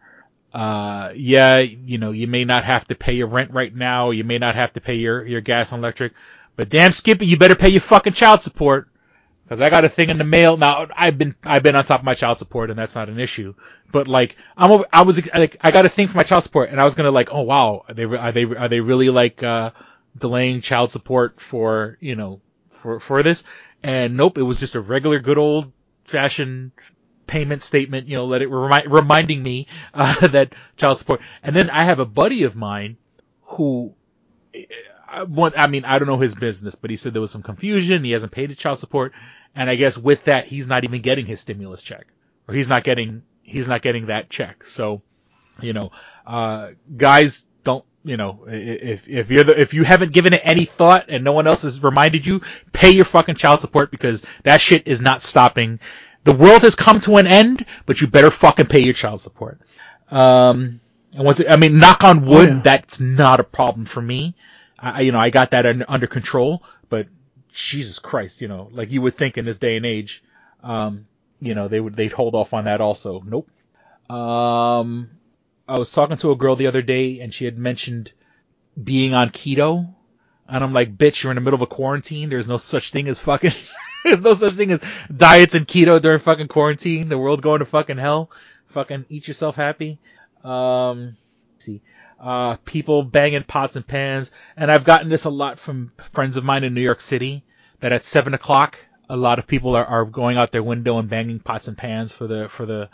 J: uh, yeah, you know, you may not have to pay your rent right now. You may not have to pay your, your gas and electric, but damn Skippy, you better pay your fucking child support. Cause I got a thing in the mail. Now, I've been, I've been on top of my child support and that's not an issue. But like, I'm, over, I was, like, I got a thing for my child support and I was gonna like, oh wow, are they, are they, are they really like, uh, delaying child support for, you know, for, for this? And nope, it was just a regular good old fashioned payment statement, you know, let it remind, reminding me <laughs> uh, that child support. And then I have a buddy of mine who, I, want, I mean, I don't know his business, but he said there was some confusion. He hasn't paid his child support, and I guess with that, he's not even getting his stimulus check, or he's not getting he's not getting that check. So, you know, uh, guys you know, if if you're the if you haven't given it any thought and no one else has reminded you, pay your fucking child support because that shit is not stopping the world has come to an end, but you better fucking pay your child support. Um, and once, it, I mean, knock on wood, oh, yeah. that's not a problem for me. I, you know, I got that under, under control, but Jesus Christ, you know, like you would think in this day and age, um, you know, they would, they'd hold off on that also. Nope. Um, I was talking to a girl the other day and she had mentioned being on keto. And I'm like, bitch, you're in the middle of a quarantine. There's no such thing as fucking <laughs> There's no such thing as diets and keto during fucking quarantine. The world's going to fucking hell. Fucking eat yourself happy. Um, see, uh, people banging pots and pans. And I've gotten this a lot from friends of mine in New York City that at seven o'clock, a lot of people are, are going out their window and banging pots and pans for the, for the,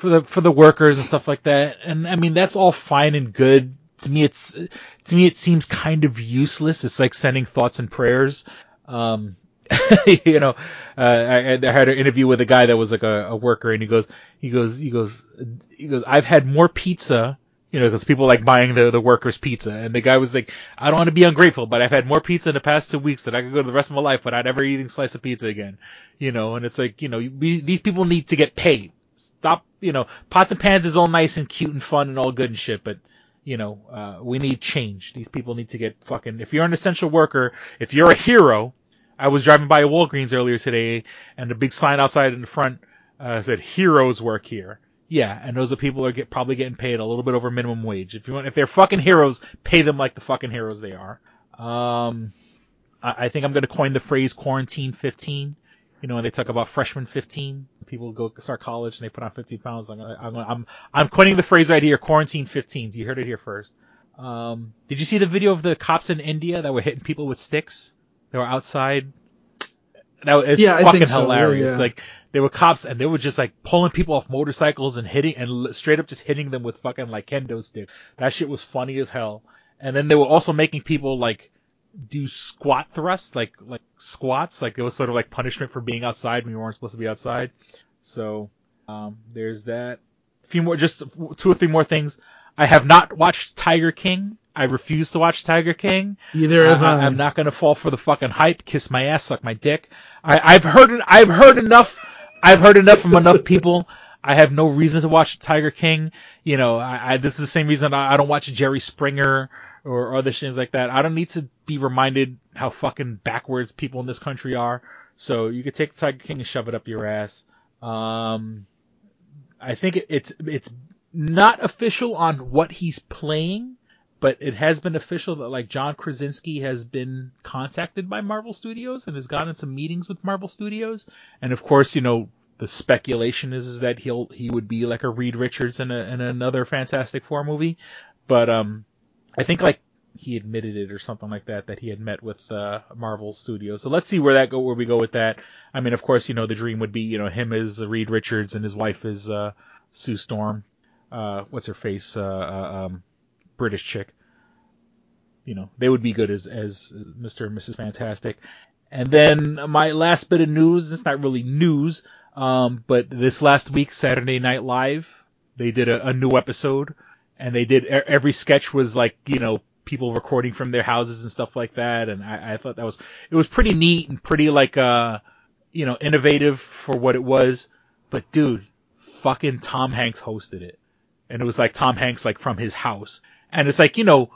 J: for the, for the workers and stuff like that. And I mean, that's all fine and good. To me, it's, to me, it seems kind of useless. It's like sending thoughts and prayers. Um, <laughs> you know, uh, I, I, had an interview with a guy that was like a, a, worker, and he goes, he goes, he goes, he goes. I've had more pizza, you know, because people like buying the the workers' pizza, and the guy was like, I don't want to be ungrateful, but I've had more pizza in the past two weeks that I could go to the rest of my life without ever eating a slice of pizza again, you know. And it's like, you know, we, these people need to get paid. Stop, you know, pots and pans is all nice and cute and fun and all good and shit, but you know, uh, we need change. These people need to get fucking, if you're an essential worker, if you're a hero, I was driving by a Walgreens earlier today, and the big sign outside in the front uh, said "Heroes work here." Yeah, and those are people are get probably getting paid a little bit over minimum wage. If you want, if they're fucking heroes, pay them like the fucking heroes they are. Um, I, I think I'm gonna coin the phrase "quarantine 15." You know, when they talk about freshman 15, people go start college and they put on 15 pounds. I'm I'm I'm, I'm coining the phrase right here, "quarantine 15." You heard it here first. Um, did you see the video of the cops in India that were hitting people with sticks? They were outside. That it's
K: yeah,
J: fucking
K: so,
J: hilarious.
K: yeah.
J: Like they were cops and they were just like pulling people off motorcycles and hitting and straight up just hitting them with fucking like kendo sticks. That shit was funny as hell. And then they were also making people like do squat thrusts, like like squats, like it was sort of like punishment for being outside when you weren't supposed to be outside. So um, there's that. A few more, just two or three more things. I have not watched Tiger King. I refuse to watch Tiger King.
K: Either have I.
J: I'm not gonna fall for the fucking hype. Kiss my ass, suck my dick. I, I've heard I've heard enough. I've heard enough from enough people. I have no reason to watch Tiger King. You know, I, I this is the same reason I, I don't watch Jerry Springer or other things like that. I don't need to be reminded how fucking backwards people in this country are. So you could take Tiger King and shove it up your ass. Um, I think it's it's not official on what he's playing but it has been official that like John Krasinski has been contacted by Marvel Studios and has gotten some meetings with Marvel Studios. And of course, you know, the speculation is, is that he'll he would be like a Reed Richards in, a, in another Fantastic Four movie. But um, I think like he admitted it or something like that that he had met with uh, Marvel Studios. So let's see where that go where we go with that. I mean, of course, you know the dream would be you know him as Reed Richards and his wife is uh, Sue Storm. Uh, what's her face? Uh, uh um, British chick. You know, they would be good as as Mr. and Mrs. Fantastic. And then my last bit of news, it's not really news, um, but this last week, Saturday Night Live, they did a, a new episode, and they did every sketch was like you know people recording from their houses and stuff like that, and I, I thought that was it was pretty neat and pretty like uh you know innovative for what it was. But dude, fucking Tom Hanks hosted it, and it was like Tom Hanks like from his house, and it's like you know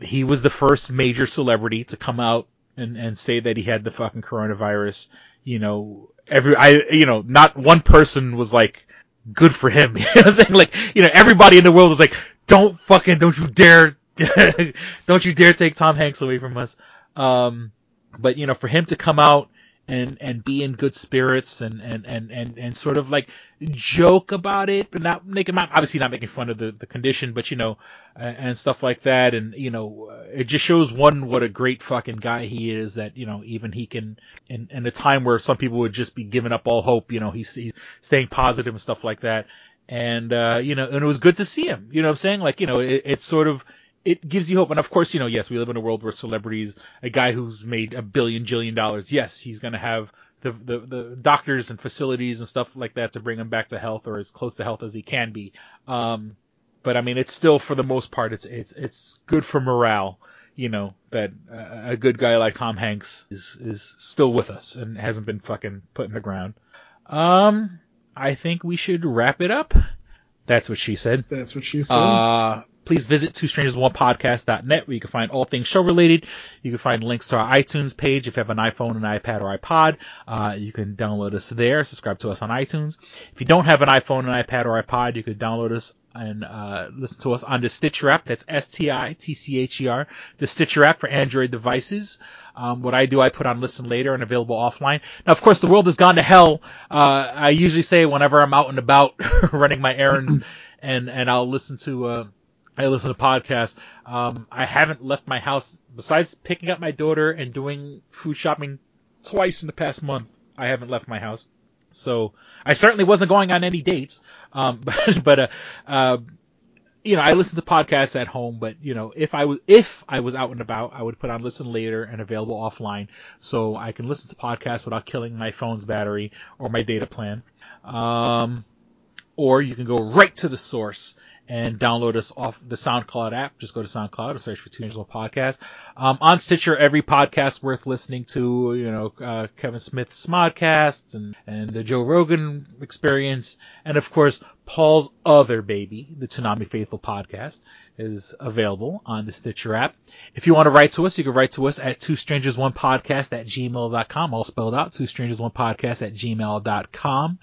J: he was the first major celebrity to come out and and say that he had the fucking coronavirus. You know, every I you know not one person was like good for him. <laughs> You know I'm saying? Like you know everybody in the world was like, don't fucking don't you dare <laughs> don't you dare take Tom Hanks away from us. Um, but you know for him to come out and and be in good spirits and and and and, and sort of like joke about it, but not making obviously not making fun of the the condition, but you know, and, and stuff like that, and you know, uh, it just shows one what a great fucking guy he is. That you know, even he can in in a time where some people would just be giving up all hope, you know, he's he's staying positive and stuff like that. And uh, you know, and it was good to see him. You know what I'm saying? Like, you know, it, it's sort of it gives you hope. And of course, you know, yes, we live in a world where celebrities, a guy who's made a billion, jillion dollars, yes, he's going to have the, the, the doctors and facilities and stuff like that to bring him back to health or as close to health as he can be. Um, but I mean, it's still, for the most part, it's, it's, it's good for morale, you know, that uh, a good guy like Tom Hanks is, is still with us and hasn't been fucking put in the ground. Um, I think we should wrap it up. That's what she said.
K: That's what she said.
J: Uh, please visit two strangers one podcast.net where you can find all things show related. You can find links to our iTunes page if you have an iPhone, an iPad, or iPod. Uh, you can download us there, subscribe to us on iTunes. If you don't have an iPhone, an iPad, or iPod, you can download us and uh, listen to us on the Stitcher app. That's S-T-I-T-C-H-E-R. The Stitcher app for Android devices. Um, what I do, I put on listen later and available offline. Now, of course, the world has gone to hell. Uh, I usually say whenever I'm out and about <laughs> running my errands, <clears throat> and and I'll listen to. Uh, I listen to podcasts. Um, I haven't left my house besides picking up my daughter and doing food shopping twice in the past month. I haven't left my house, so I certainly wasn't going on any dates. Um, <laughs> but but uh, uh, you know, I listen to podcasts at home. But you know, if I was if I was out and about, I would put on listen later and available offline, so I can listen to podcasts without killing my phone's battery or my data plan. Um, or you can go right to the source and download us off the SoundCloud app. Just go to SoundCloud and search for Two Angelo Podcast. Um, on Stitcher, every podcast worth listening to, you know, uh, Kevin Smith's Smodcasts and, and the Joe Rogan experience. And of course, Paul's other baby, the Toonami Faithful podcast is available on the Stitcher app. If you want to write to us, you can write to us at two strangers one podcast at gmail.com, all spelled out, two strangers one podcast at gmail.com.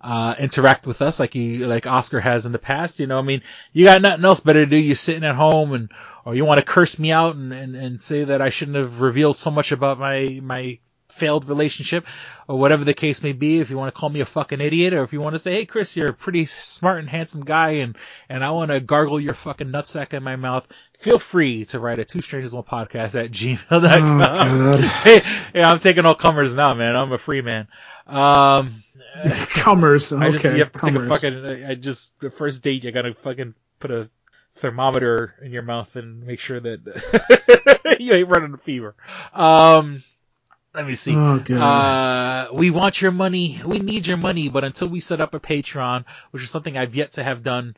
J: Uh, interact with us like you, like Oscar has in the past. You know, I mean, you got nothing else better to do. You're sitting at home and, or you want to curse me out and, and, and say that I shouldn't have revealed so much about my, my failed relationship or whatever the case may be. If you want to call me a fucking idiot or if you want to say, Hey, Chris, you're a pretty smart and handsome guy and, and I want to gargle your fucking nutsack in my mouth, feel free to write a two strangers one podcast at gmail.com.
K: Oh, <laughs>
J: hey, yeah, I'm taking all comers now, man. I'm a free man. Um, <laughs>
K: Comers. Okay.
J: I just, you have to
K: comers.
J: take a fucking, I just, the first date, you gotta fucking put a thermometer in your mouth and make sure that <laughs> you ain't running a fever. Um, let me see.
K: Oh.
J: Uh, we want your money. We need your money. But until we set up a Patreon, which is something I've yet to have done,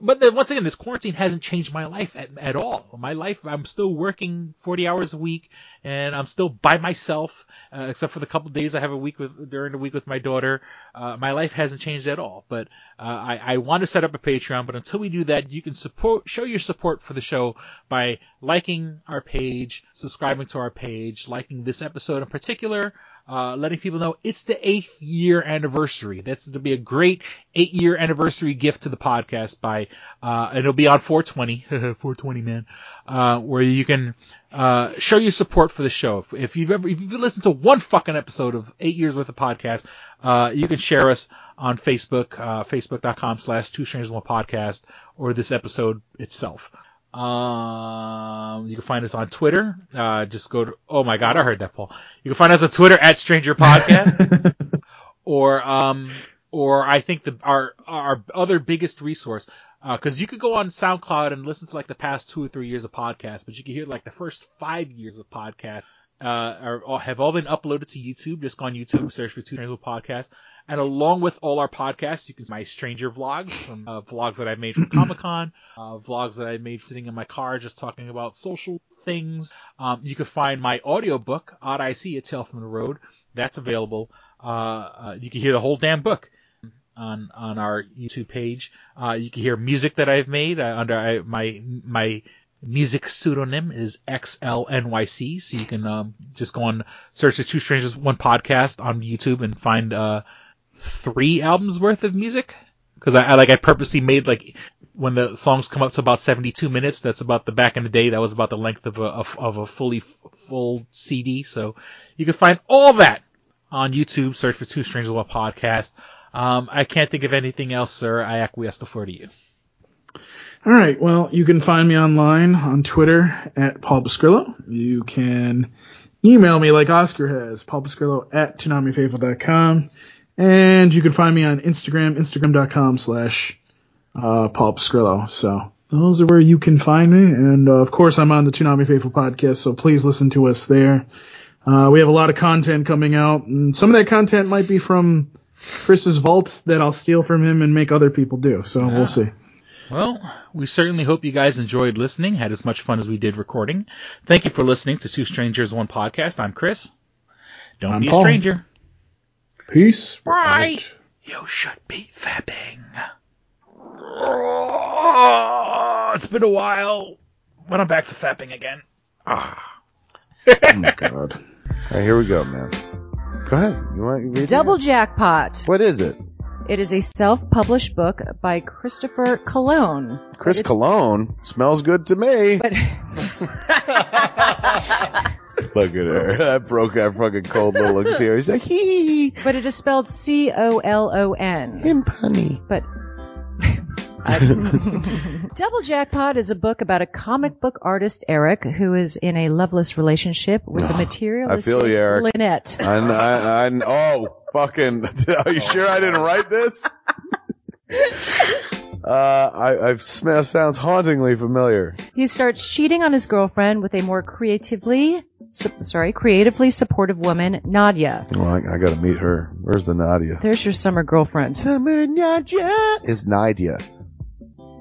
J: but then once again, this quarantine hasn't changed my life at, at all. My life, I'm still working 40 hours a week and I'm still by myself, uh, except for the couple days I have a week with, during the week with my daughter. Uh, my life hasn't changed at all. But, uh, I, I want to set up a Patreon, but until we do that, you can support, show your support for the show by liking our page, subscribing to our page, liking this episode in particular, uh, letting people know it's the eighth year anniversary. That's going to be a great eight year anniversary gift to the podcast by, uh, and it'll be on 420, <laughs> 420 man, uh, where you can, uh, show your support for the show. If, if you've ever, if you've listened to one fucking episode of eight years worth of podcast, uh, you can share us on Facebook, uh, facebook.com slash two strangers one podcast or this episode itself. Um, you can find us on Twitter. Uh, just go to, oh my God, I heard that, Paul. You can find us on Twitter at Stranger Podcast. <laughs> or, um, or I think the, our, our other biggest resource, uh, cause you could go on SoundCloud and listen to like the past two or three years of podcasts, but you can hear like the first five years of podcast uh, are, have all been uploaded to YouTube. Just go on YouTube, search for Two Strangers Podcast. And along with all our podcasts, you can see my stranger vlogs from uh, vlogs that I've made from <clears throat> Comic Con, uh, vlogs that I made sitting in my car just talking about social things. Um, you can find my audiobook, Odd I See, A Tale from the Road. That's available. Uh, uh, you can hear the whole damn book on on our YouTube page. Uh, you can hear music that I've made uh, under I, my my music pseudonym is XLNYC. So you can um, just go on search the Two Strangers One podcast on YouTube and find uh, three albums worth of music. Because I, I like I purposely made like when the songs come up to about 72 minutes. That's about the back in the day. That was about the length of a of, of a fully full CD. So you can find all that on YouTube. Search for Two Strangers One podcast. Um, I can't think of anything else, sir. I acquiesce the floor to you.
K: All right. Well, you can find me online on Twitter at Paul Bascrillo. You can email me like Oscar has, Paul Bascrillo at ToonamiFaithful.com. And you can find me on Instagram, Instagram.com slash uh, Paul Bascrillo. So those are where you can find me. And uh, of course, I'm on the Toonami Faithful podcast, so please listen to us there. Uh, we have a lot of content coming out, and some of that content might be from Chris's vault that I'll steal from him and make other people do. So
J: Ah.
K: we'll see.
J: Well, we certainly hope you guys enjoyed listening, had as much fun as we did recording. Thank you for listening to Two Strangers One Podcast. I'm Chris. Don't
K: I'm
J: be
K: Paul.
J: a stranger.
K: Peace.
J: Right. You should be fapping. Oh, it's been a while, but I'm back to fapping again. Ah.
K: oh my god. <laughs>
N: All right, here we go, man. Go ahead. You want to read
O: Double
N: it?
O: Jackpot.
N: What is it?
O: It is a self-published book by Christopher Cologne.
N: Chris Cologne smells good to me.
O: But <laughs>
N: Look at her. <laughs> That broke that fucking cold little exterior. He's like, hee.
O: but it is spelled C O L O N.
N: Him punny.
O: But <laughs> <laughs> Double Jackpot is a book about a comic book artist, Eric, who is in a loveless relationship with the
N: I feel you, Eric.
O: Lynette.
N: I, I, I, oh, fucking. <laughs> Are you sure I didn't write this? uh, I, I smell, sounds hauntingly familiar.
O: He starts cheating on his girlfriend with a more creatively, su- sorry, creatively supportive woman, Nadia.
N: Well, I, I gotta meet her. Where's the Nadia?
O: There's your summer girlfriend.
N: Summer Nadia is Nadia.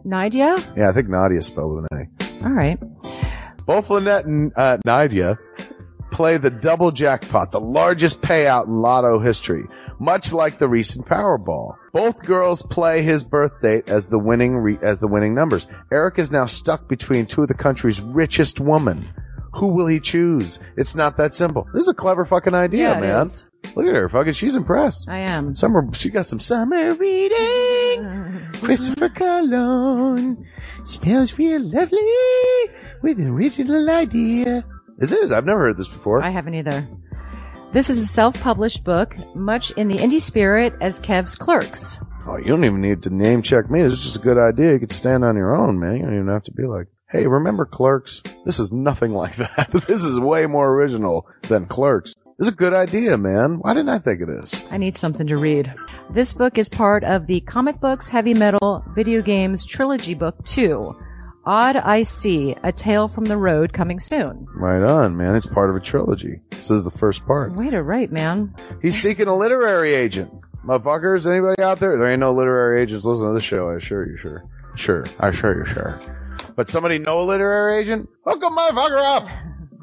O: Nadia?
N: Yeah, I think Nadia spelled with an A.
O: All right.
N: Both Lynette and uh, Nadia play the double jackpot, the largest payout in lotto history, much like the recent Powerball. Both girls play his birth date as the winning re- as the winning numbers. Eric is now stuck between two of the country's richest women. Who will he choose? It's not that simple. This is a clever fucking idea,
O: Yeah,
N: man.
O: is.
N: Look at her, fucking. She's impressed.
O: I am.
N: Summer, she got some summer reading. Christopher Cologne smells real lovely with an original idea. This is. I've never heard this before.
O: I haven't either. This is a self-published book, much in the indie spirit as Kev's Clerks.
N: Oh, you don't even need to name check me. This is just a good idea. You could stand on your own, man. You don't even have to be like, hey, remember Clerks? This is nothing <laughs> like that. this is way more original than Clerks. This is a good idea, man. Why didn't I think of this?
O: I need something to read. This book is part of the Comic Books Heavy Metal Video Games Trilogy Book 2. Odd I See, A Tale from the Road coming soon.
N: Right on, man. It's part of a trilogy. This is the first part.
O: Way to write, man.
N: He's seeking a literary agent. Motherfuckers, anybody out there? There ain't no literary agents listening to this show, I assure you, sure. Sure. I assure you, sure. But somebody know a literary agent? Hook a motherfucker up!